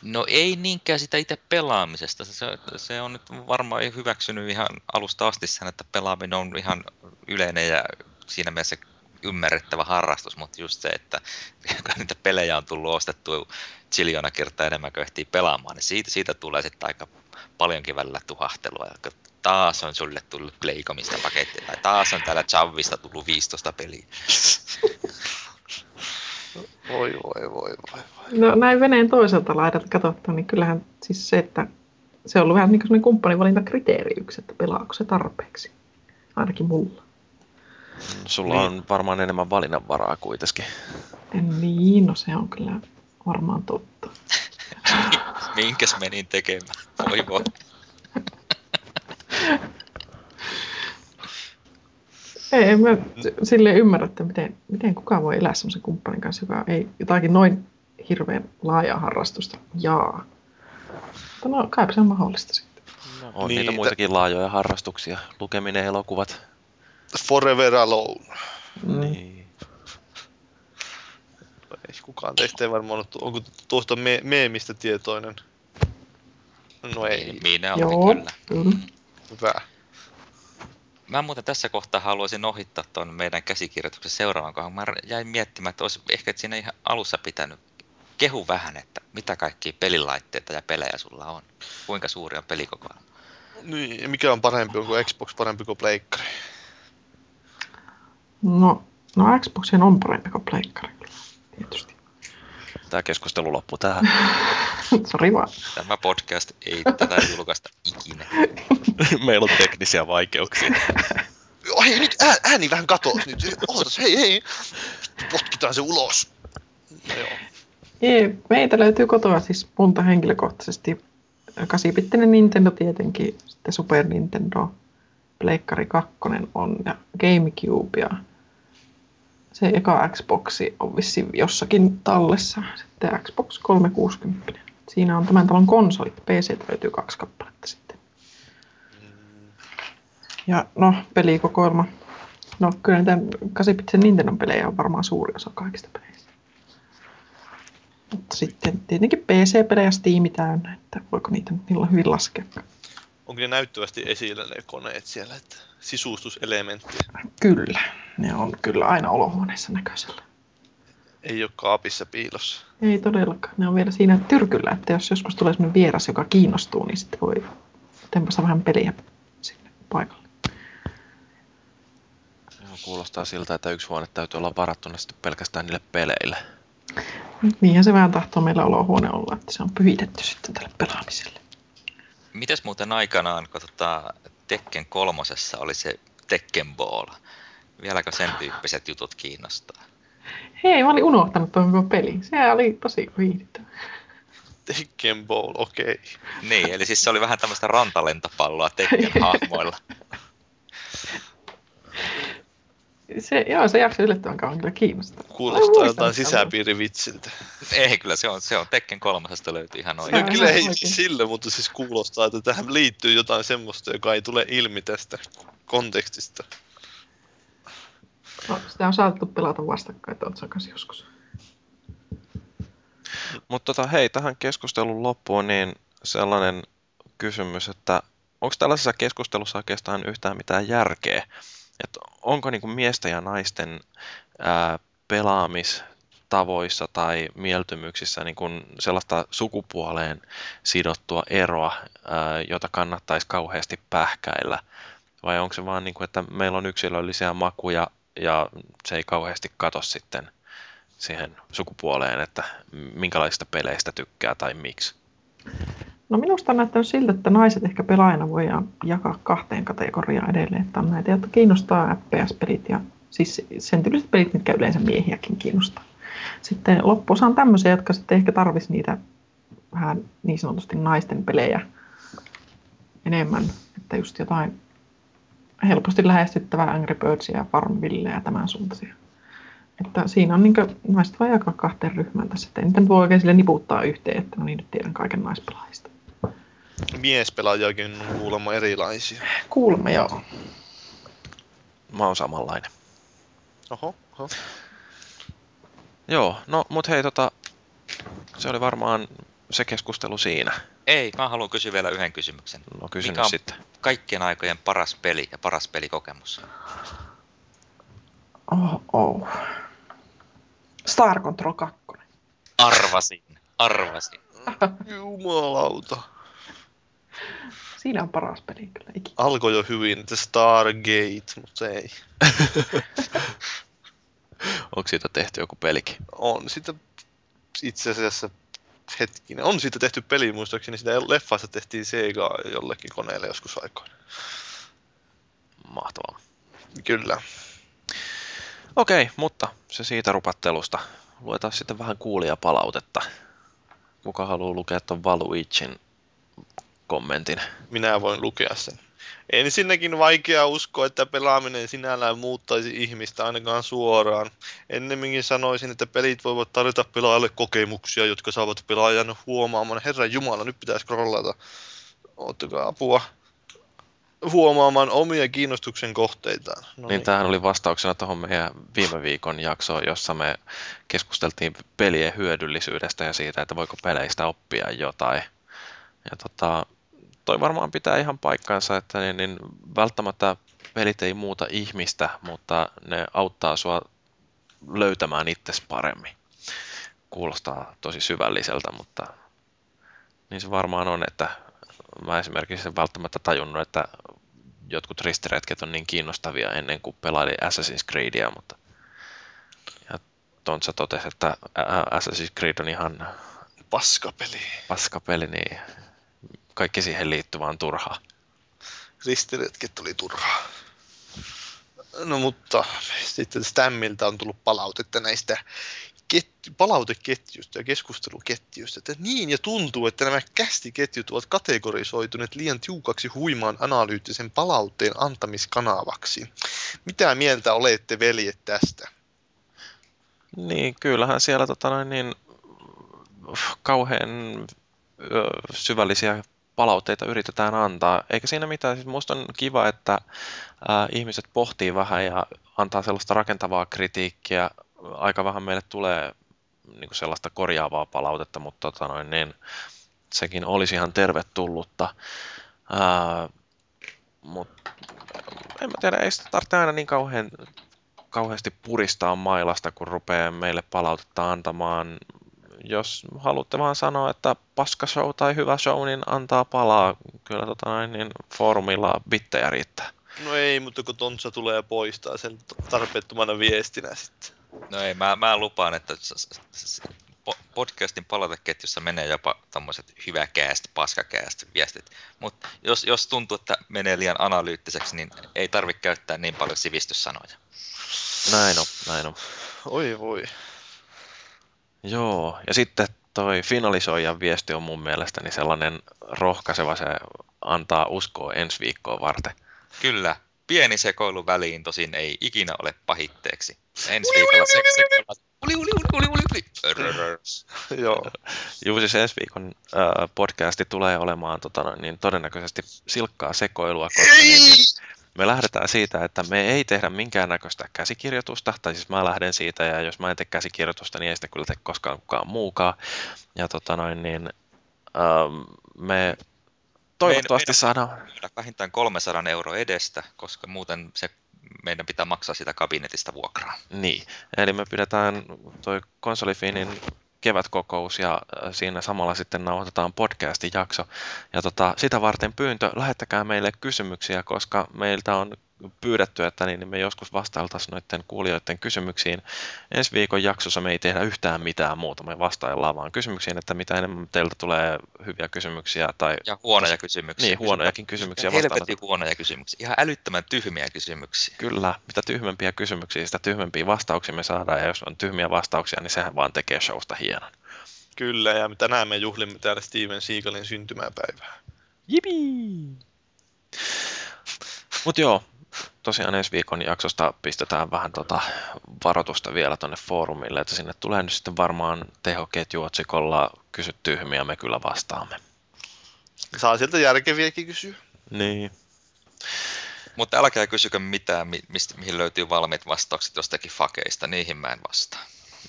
No ei niinkään sitä itse pelaamisesta. Se, se on nyt varmaan hyväksynyt ihan alusta asti sen, että pelaaminen on ihan yleinen ja siinä mielessä ymmärrettävä harrastus, mutta just se, että [LAUGHS] kun niitä pelejä on tullut ostettua chiljona kertaa enemmän kuin ehtii pelaamaan, niin siitä, siitä tulee sitten aika paljonkin välillä tuhahtelua. Ja taas on sulle tullut Playcomista paketti, tai taas on täällä Chavista tullut 15 peliä. [LAUGHS] Voi, voi, voi, voi, voi. No näin veneen toiselta laidalta katsottua, niin kyllähän siis se, että se on ollut vähän niin kuin kumppanivalintakriteeri yksi, että pelaako se tarpeeksi. Ainakin mulla. Sulla Niin. on varmaan enemmän valinnanvaraa kuitenkin. Niin, no se on kyllä varmaan totta. [LAUGHS] Minkäs menin tekemään? Voi voi. [LAUGHS] Ei, en mä silleen ymmärrä, että miten, miten kukaan voi elää semmoisen kumppanin kanssa, joka ei jotakin noin hirveän laajaa harrastusta jaa. Mutta no, kaipa se on mahdollista sitten. No, on Niin, niitä tä- muitakin laajoja harrastuksia. Lukeminen, elokuvat. Forever Alone. Mm. Niin. Ei kukaan teistä ei varmaan ole, onko tuosta me- meemistä tietoinen? No ei, Minä olen Joo, kyllä. kyllä. hyvä. Mä muuten tässä kohtaa haluaisin ohittaa tuon meidän käsikirjoituksen seuraavan kohan. Mä jäin miettimään, että olisi ehkä siinä ihan alussa pitänyt kehu vähän, että mitä kaikkia pelilaitteita ja pelejä sulla on. Kuinka suuri on pelikokoelma. Niin, mikä on parempi, onko Xbox parempi kuin Pleikkari? No, no Xbox on parempi kuin pleikkari, tietysti. Tämä keskustelu loppuu tähän. [LAUGHS] Sori vaan. Tämä podcast ei tätä julkaista ikinä. [LAUGHS] Meillä on teknisiä vaikeuksia. [LAUGHS] Oh, hei, nyt ää, ääni vähän katosi nyt. Ootas, hei, hei. Potkitaan se ulos. No, joo. Ei, meitä löytyy kotoa siis monta henkilökohtaisesti. 8-bittinen Nintendo tietenkin, sitten Super Nintendo, Pleikkari 2 on ja Gamecube ja se eka Xboxi on vissiin jossakin tallessa. Sitten Xbox 360. Siinä on tämän talon konsolit. PC löytyy kaksi kappaletta sitten. Ja no, pelikokoelma. No kyllä tämän 8-bittisen Nintendo pelejä on varmaan suuri osa kaikista peleistä. Mutta sitten tietenkin PC-pelejä Steam täynnä, että voiko niitä nyt niillä hyvin laskea. Onko ne näyttävästi esillä ne koneet siellä, että sisustuselementti Kyllä, ne on kyllä aina olohuoneessa näköisellä. ei ole kaapissa piilossa. Ei todellakaan, ne on vielä siinä tyrkyllä, että jos joskus tulee sellainen vieras, joka kiinnostuu, niin sitten voi tempasta vähän peliä sinne paikalle. Joo, kuulostaa siltä, että yksi huone täytyy olla varattuna sitten pelkästään niille peleille. Niinhän se vähän tahtoo meillä olohuone olla, että se on pyhitetty sitten tälle pelaamiselle. Mitäs muuten aikanaan, kun tota Tekken kolmosessa oli se Tekken Ball? Vieläkö sen tyyppiset jutut kiinnostaa? Hei, mä olin unohtanut tuon koko peli. Se oli tosi viihdyttävä. Tekken Ball, okei. Niin, eli siis se oli vähän tämmöistä rantalentopalloa Tekken [LAUGHS] hahmoilla. Se, joo, se jakso yllättävän kauan kyllä kiinnostaa. Kuulostaa jotain sisäpiirivitsiltä. Ei, kyllä se on, se on Tekken kolmosesta löytyy ihan oikein. No kyllä ei sillä, mutta siis kuulostaa, että tähän liittyy jotain semmoista, joka ei tule ilmi tästä kontekstista. No, sitä on saatettu pelata vastakkain tuossa kanssa joskus. Mutta tota, hei, tähän keskustelun loppuun niin sellainen kysymys, että onko tällaisessa keskustelussa oikeastaan yhtään mitään järkeä? Että onko niin kuin miesten ja naisten ää, pelaamistavoissa tai mieltymyksissä niin kuin sellaista sukupuoleen sidottua eroa, ää, jota kannattaisi kauheasti pähkäillä? Vai onko se vaan niin kuin, että meillä on yksilöllisiä makuja ja se ei kauheasti kato sitten siihen sukupuoleen, että minkälaisista peleistä tykkää tai miksi. No minusta on näyttänyt siltä, että naiset ehkä pelaajana voidaan jakaa kahteen kategoriaan edelleen. Että on näitä, jotka kiinnostaa FPS-pelit ja siis sen tyyliset pelit, mitkä yleensä miehiäkin kiinnostaa. Sitten loppuosa on tämmöisiä, jotka sitten ehkä tarvisi niitä vähän niin sanotusti naisten pelejä enemmän. Että just jotain helposti lähestyttävää Angry Birdsia ja Farmville ja tämän suuntaisia. Että siinä on niin naiset voi jakaa kahteen ryhmään tässä. Että ei niitä voi oikein sille niputtaa yhteen, että no niin nyt tiedän kaiken naispelaajista. Miespelaajakin on kuulemma erilaisia. Kuulemme joo. Mä oon samanlainen. Oho, oho. Joo, no mut hei tota, se oli varmaan se keskustelu siinä. Ei, mä haluan kysyä vielä yhden kysymyksen. No kysy Mikä on- sitten. Kaikkien aikojen paras peli ja paras pelikokemus. Oh, oh. Star Control 2. Arvasin, arvasin. Jumalauta. Siinä on paras peli kyllä ikinä. Alkoi jo hyvin, että Stargate, mutta ei. [LAUGHS] Onko siitä tehty joku pelikin? On sitä itse asiassa hetkinen. On siitä tehty peli, muistaakseni sitä leffasta tehtiin Sega jollekin koneelle joskus aikoina. Mahtavaa. Kyllä. Okei, mutta se siitä rupattelusta. Luetaan sitten vähän kuulia palautetta. Kuka haluaa lukea tuon Valuicin kommentin? Minä voin lukea sen. Ensinnäkin vaikea uskoa, että pelaaminen sinällään muuttaisi ihmistä ainakaan suoraan. Ennemminkin sanoisin, että pelit voivat tarjota pelaajalle kokemuksia, jotka saavat pelaajan huomaamaan, Herran Jumala, nyt pitäisi scrollata. Ottakaa apua huomaamaan omia kiinnostuksen kohteitaan. No niin, niin, tämähän oli vastauksena tuohon meidän viime viikon jaksoon, jossa me keskusteltiin pelien hyödyllisyydestä ja siitä, että voiko peleistä oppia jotain. Ja tota, toi varmaan pitää ihan paikkansa, että niin, niin välttämättä pelit ei muuta ihmistä, mutta ne auttaa sua löytämään itsesi paremmin. Kuulostaa tosi syvälliseltä, mutta niin se varmaan on, että mä esimerkiksi en välttämättä tajunnut, että jotkut ristiretket on niin kiinnostavia ennen kuin pelaili Assassin's Creedia, mutta ja Tontsa totesi, että Assassin's Creed on ihan paskapeli. Paskapeli, niin kaikki siihen liittyvään turhaa. Ristiretket oli turhaa. No mutta sitten Stammilta on tullut palautetta näistä ket- palauteketjusta ja keskusteluketjusta, että niin ja tuntuu, että nämä kästiketjut ovat kategorisoituneet liian tiukaksi huimaan analyyttisen palautteen antamiskanavaksi. Mitä mieltä olette veljet tästä? Niin, kyllähän siellä tota noin, niin, kauhean syvällisiä palautteita yritetään antaa. Eikä siinä mitään. Siis musta on kiva, että ää, ihmiset pohtii vähän ja antaa sellaista rakentavaa kritiikkiä. Aika vähän meille tulee niin kuin sellaista korjaavaa palautetta, mutta tota noin, niin, sekin olisi ihan tervetullutta. Ää, mutta en mä tiedä, ei sitä tarvitse aina niin kauhean, kauheasti puristaa mailasta, kun rupeaa meille palautetta antamaan jos haluatte vaan sanoa, että paska show tai hyvä show, niin antaa palaa. Kyllä tota noin, niin foorumilla bittejä riittää. No ei, mutta kun Tontsa tulee poistaa sen tarpeettomana viestinä sitten. No ei, mä, mä lupaan, että podcastin palauteketjussa menee jopa tommoset hyvä cast, paska cast viestit. Mutta jos, jos tuntuu, että menee liian analyyttiseksi, niin ei tarvitse käyttää niin paljon sivistyssanoja. Näin on, näin on. Oi voi. Joo, ja sitten toi finalisoijan viesti on mun mielestäni sellainen rohkaiseva, se antaa uskoa ensi viikkoa varten. Kyllä, pieni sekoilu väliin tosin ei ikinä ole pahitteeksi. Ensi viikolla se. Uli, uli, uli, uli, uli. [LAUGHS] Joo. Juu, siis ensi viikon äh, podcasti tulee olemaan tota, niin todennäköisesti silkkaa sekoilua, koska niin, niin, me lähdetään siitä, että me ei tehdä minkäännäköistä käsikirjoitusta, tai siis mä lähden siitä, ja jos mä en tee käsikirjoitusta, niin ei sitä kyllä tee koskaan kukaan muukaan. Ja tota noin, niin ähm, me toivottavasti meidän, saadaan... Vähintään 300 euroa edestä, koska muuten se meidän pitää maksaa sitä kabinetista vuokraa. Niin, eli me pidetään toi konsolifinin kevätkokous ja äh, siinä samalla sitten nauhoitetaan podcastin jakso. Ja tota, sitä varten pyyntö, lähettäkää meille kysymyksiä, koska meiltä on pyydetty, että niin me joskus vastailtaisiin noiden kuulijoiden kysymyksiin. Ensi viikon jaksossa me ei tehdä yhtään mitään muuta, me vastaillaan vaan kysymyksiin, että mitä enemmän teiltä tulee hyviä kysymyksiä. Tai, ja huonoja kysymyksiä. Niin, huonojakin kysymyksiä. Helvetin huonoja kysymyksiä. Ihan älyttömän tyhmiä kysymyksiä. Kyllä, mitä tyhmempiä kysymyksiä, sitä tyhmempiä vastauksia me saadaan, ja jos on tyhmiä vastauksia, niin sehän vaan tekee showsta hienon. Kyllä, ja tänään me juhlimme täällä Steven Seagalin syntymäpäivää. Jipi! Mutta joo, tosiaan ensi viikon jaksosta pistetään vähän tota varoitusta vielä tuonne foorumille, että sinne tulee nyt sitten varmaan tehoketjuotsikolla kysy tyhmiä, me kyllä vastaamme. Saa sieltä järkeviäkin kysyä. Niin. Mutta älkää kysykö mitään, mistä, mihin löytyy valmiit vastaukset jostakin fakeista, niihin mä en vastaa.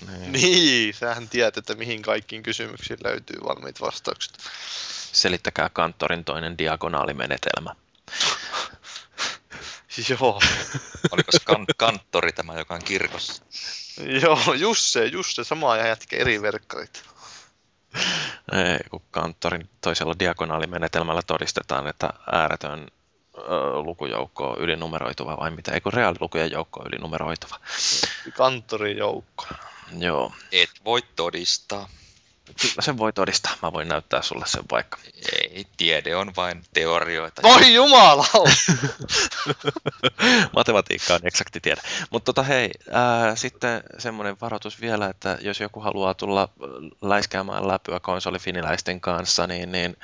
Niin. niin, sähän tiedät, että mihin kaikkiin kysymyksiin löytyy valmiit vastaukset. Selittäkää kanttorin toinen diagonaalimenetelmä. Joo. [LAUGHS] Oliko se kan- kanttori tämä, joka on kirkossa? Joo, just se, just se. Sama ja jätkä eri verkkarit. Ei, kun kanttorin toisella diagonaalimenetelmällä todistetaan, että ääretön lukujoukko on ylinumeroituva vai mitä? Ei kun reaalilukujen joukko on ylinumeroituva. Kanttorin joukko. Joo. Et voi todistaa. Kyllä sen voi todistaa. Mä voin näyttää sulle sen vaikka. Ei, tiede on vain teorioita. Voi jumala! [LAUGHS] Matematiikka on eksakti tiede. Mutta tota hei, ää, sitten semmoinen varoitus vielä, että jos joku haluaa tulla läiskäämään läpyä konsolifiniläisten kanssa, niin, niin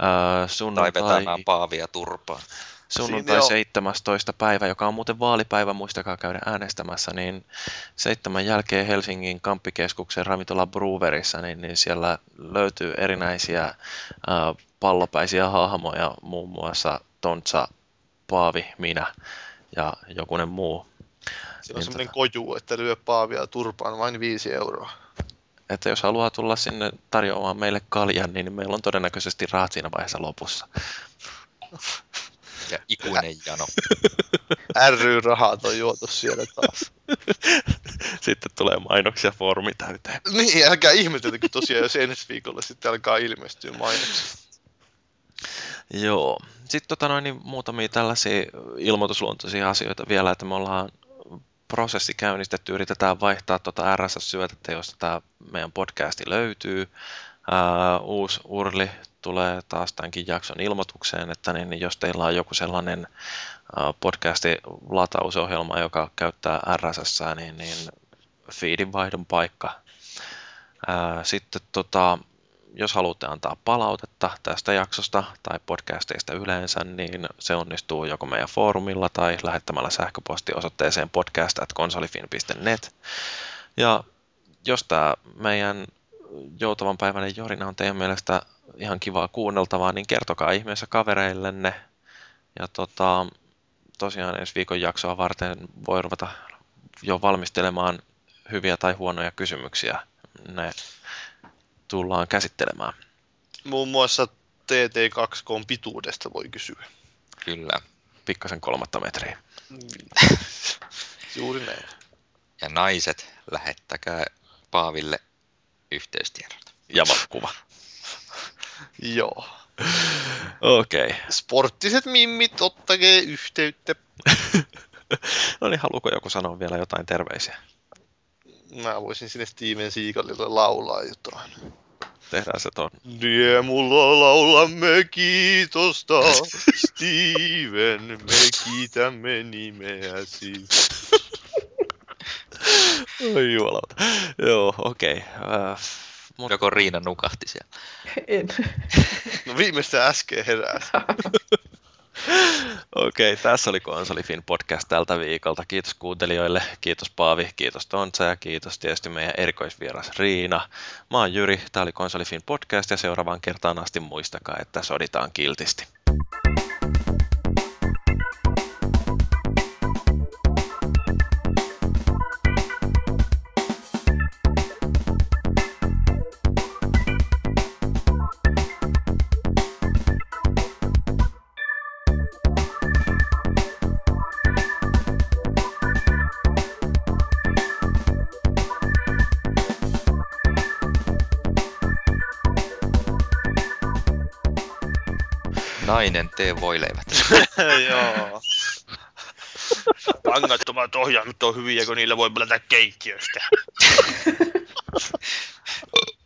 ää, Tai sunnuntai, vetämään paavia turpaan. Sunnuntai on- 17. päivä, joka on muuten vaalipäivä, muistakaa käydä äänestämässä, niin seitsemän jälkeen Helsingin Kamppikeskuksen ravintola Brewerissa, niin, niin siellä löytyy erinäisiä ää, pallopäisiä hahmoja, muun muassa Tontsa, Paavi, minä ja jokunen muu. Siinä on Niin semmoinen koju, että lyö paavia turpaan vain viisi euroa. Että jos haluaa tulla sinne tarjoamaan meille kaljan, niin meillä on todennäköisesti rahat siinä vaiheessa lopussa. [LAUGHS] Ja ikuinen jano. [LAUGHS] ry-rahat on juotu siellä taas. [LAUGHS] Sitten tulee mainoksia foorumi täyteen. Niin, älkää ihmeteltäkö tosiaan, jos ensi viikolla sitten alkaa ilmestyä mainoksia. Joo. Sitten tota noin, niin muutamia tällaisia ilmoitusluontoisia asioita vielä, että me ollaan prosessi käynnistetty, yritetään vaihtaa tuota RSS-syötettä, josta tämä meidän podcasti löytyy. Ää, uusi URLi tulee taas tämänkin jakson ilmoitukseen, että niin, niin jos teillä on joku sellainen ää, podcastin latausohjelma, joka käyttää RSS, niin, niin feedin vaihdon paikka. Sitten tota, jos haluatte antaa palautetta tästä jaksosta tai podcasteista yleensä, niin se onnistuu joko meidän foorumilla tai lähettämällä sähköposti osoitteeseen podcast.konsolifin.net. Ja jos tämä meidän joutavan päiväinen jorina on teidän mielestä ihan kivaa kuunneltavaa, niin kertokaa ihmeessä kavereillenne. Ja tota, tosiaan ensi viikon jaksoa varten voi ruveta jo valmistelemaan hyviä tai huonoja kysymyksiä. Ne tullaan käsittelemään. Muun muassa TT2K pituudesta voi kysyä. Kyllä. Pikkasen kolmatta metriä. Juuri näin. Ja naiset, lähettäkää Paaville yhteystiedot. Ja kuva. [LAUGHS] Joo. Okei. Okay. Sporttiset mimmit, ottakee yhteyttä. [LAUGHS] No niin, haluuko joku sanoa vielä jotain terveisiä? Mä voisin sinne Steven Seagalille laulaa jotain. Tehdään se ton. Riemulla laulamme kiitosta, [LAUGHS] Steven, me kiitämme nimeäsi. [LAUGHS] Oi jumalauta. Joo, okei. Okay. Äh, mut, Joko Riina nukahti siellä? [LAUGHS] En. [LAUGHS] No viimeistä äsken heräsi. Okei, okay, tässä oli Konsolifin podcast tältä viikolta. Kiitos kuuntelijoille, kiitos Paavi, kiitos Tontsa ja kiitos tietysti meidän erikoisvieras Riina. Mä oon Jyri, tää oli Konsolifin podcast ja seuraavaan kertaan asti muistakaa, että soditaan kiltisti. Nainen, tee voileivät. [LAUGHS] Joo. Langattomat ohjaimet on hyviä, kun niillä voi pelata keittiöstä. [LAUGHS]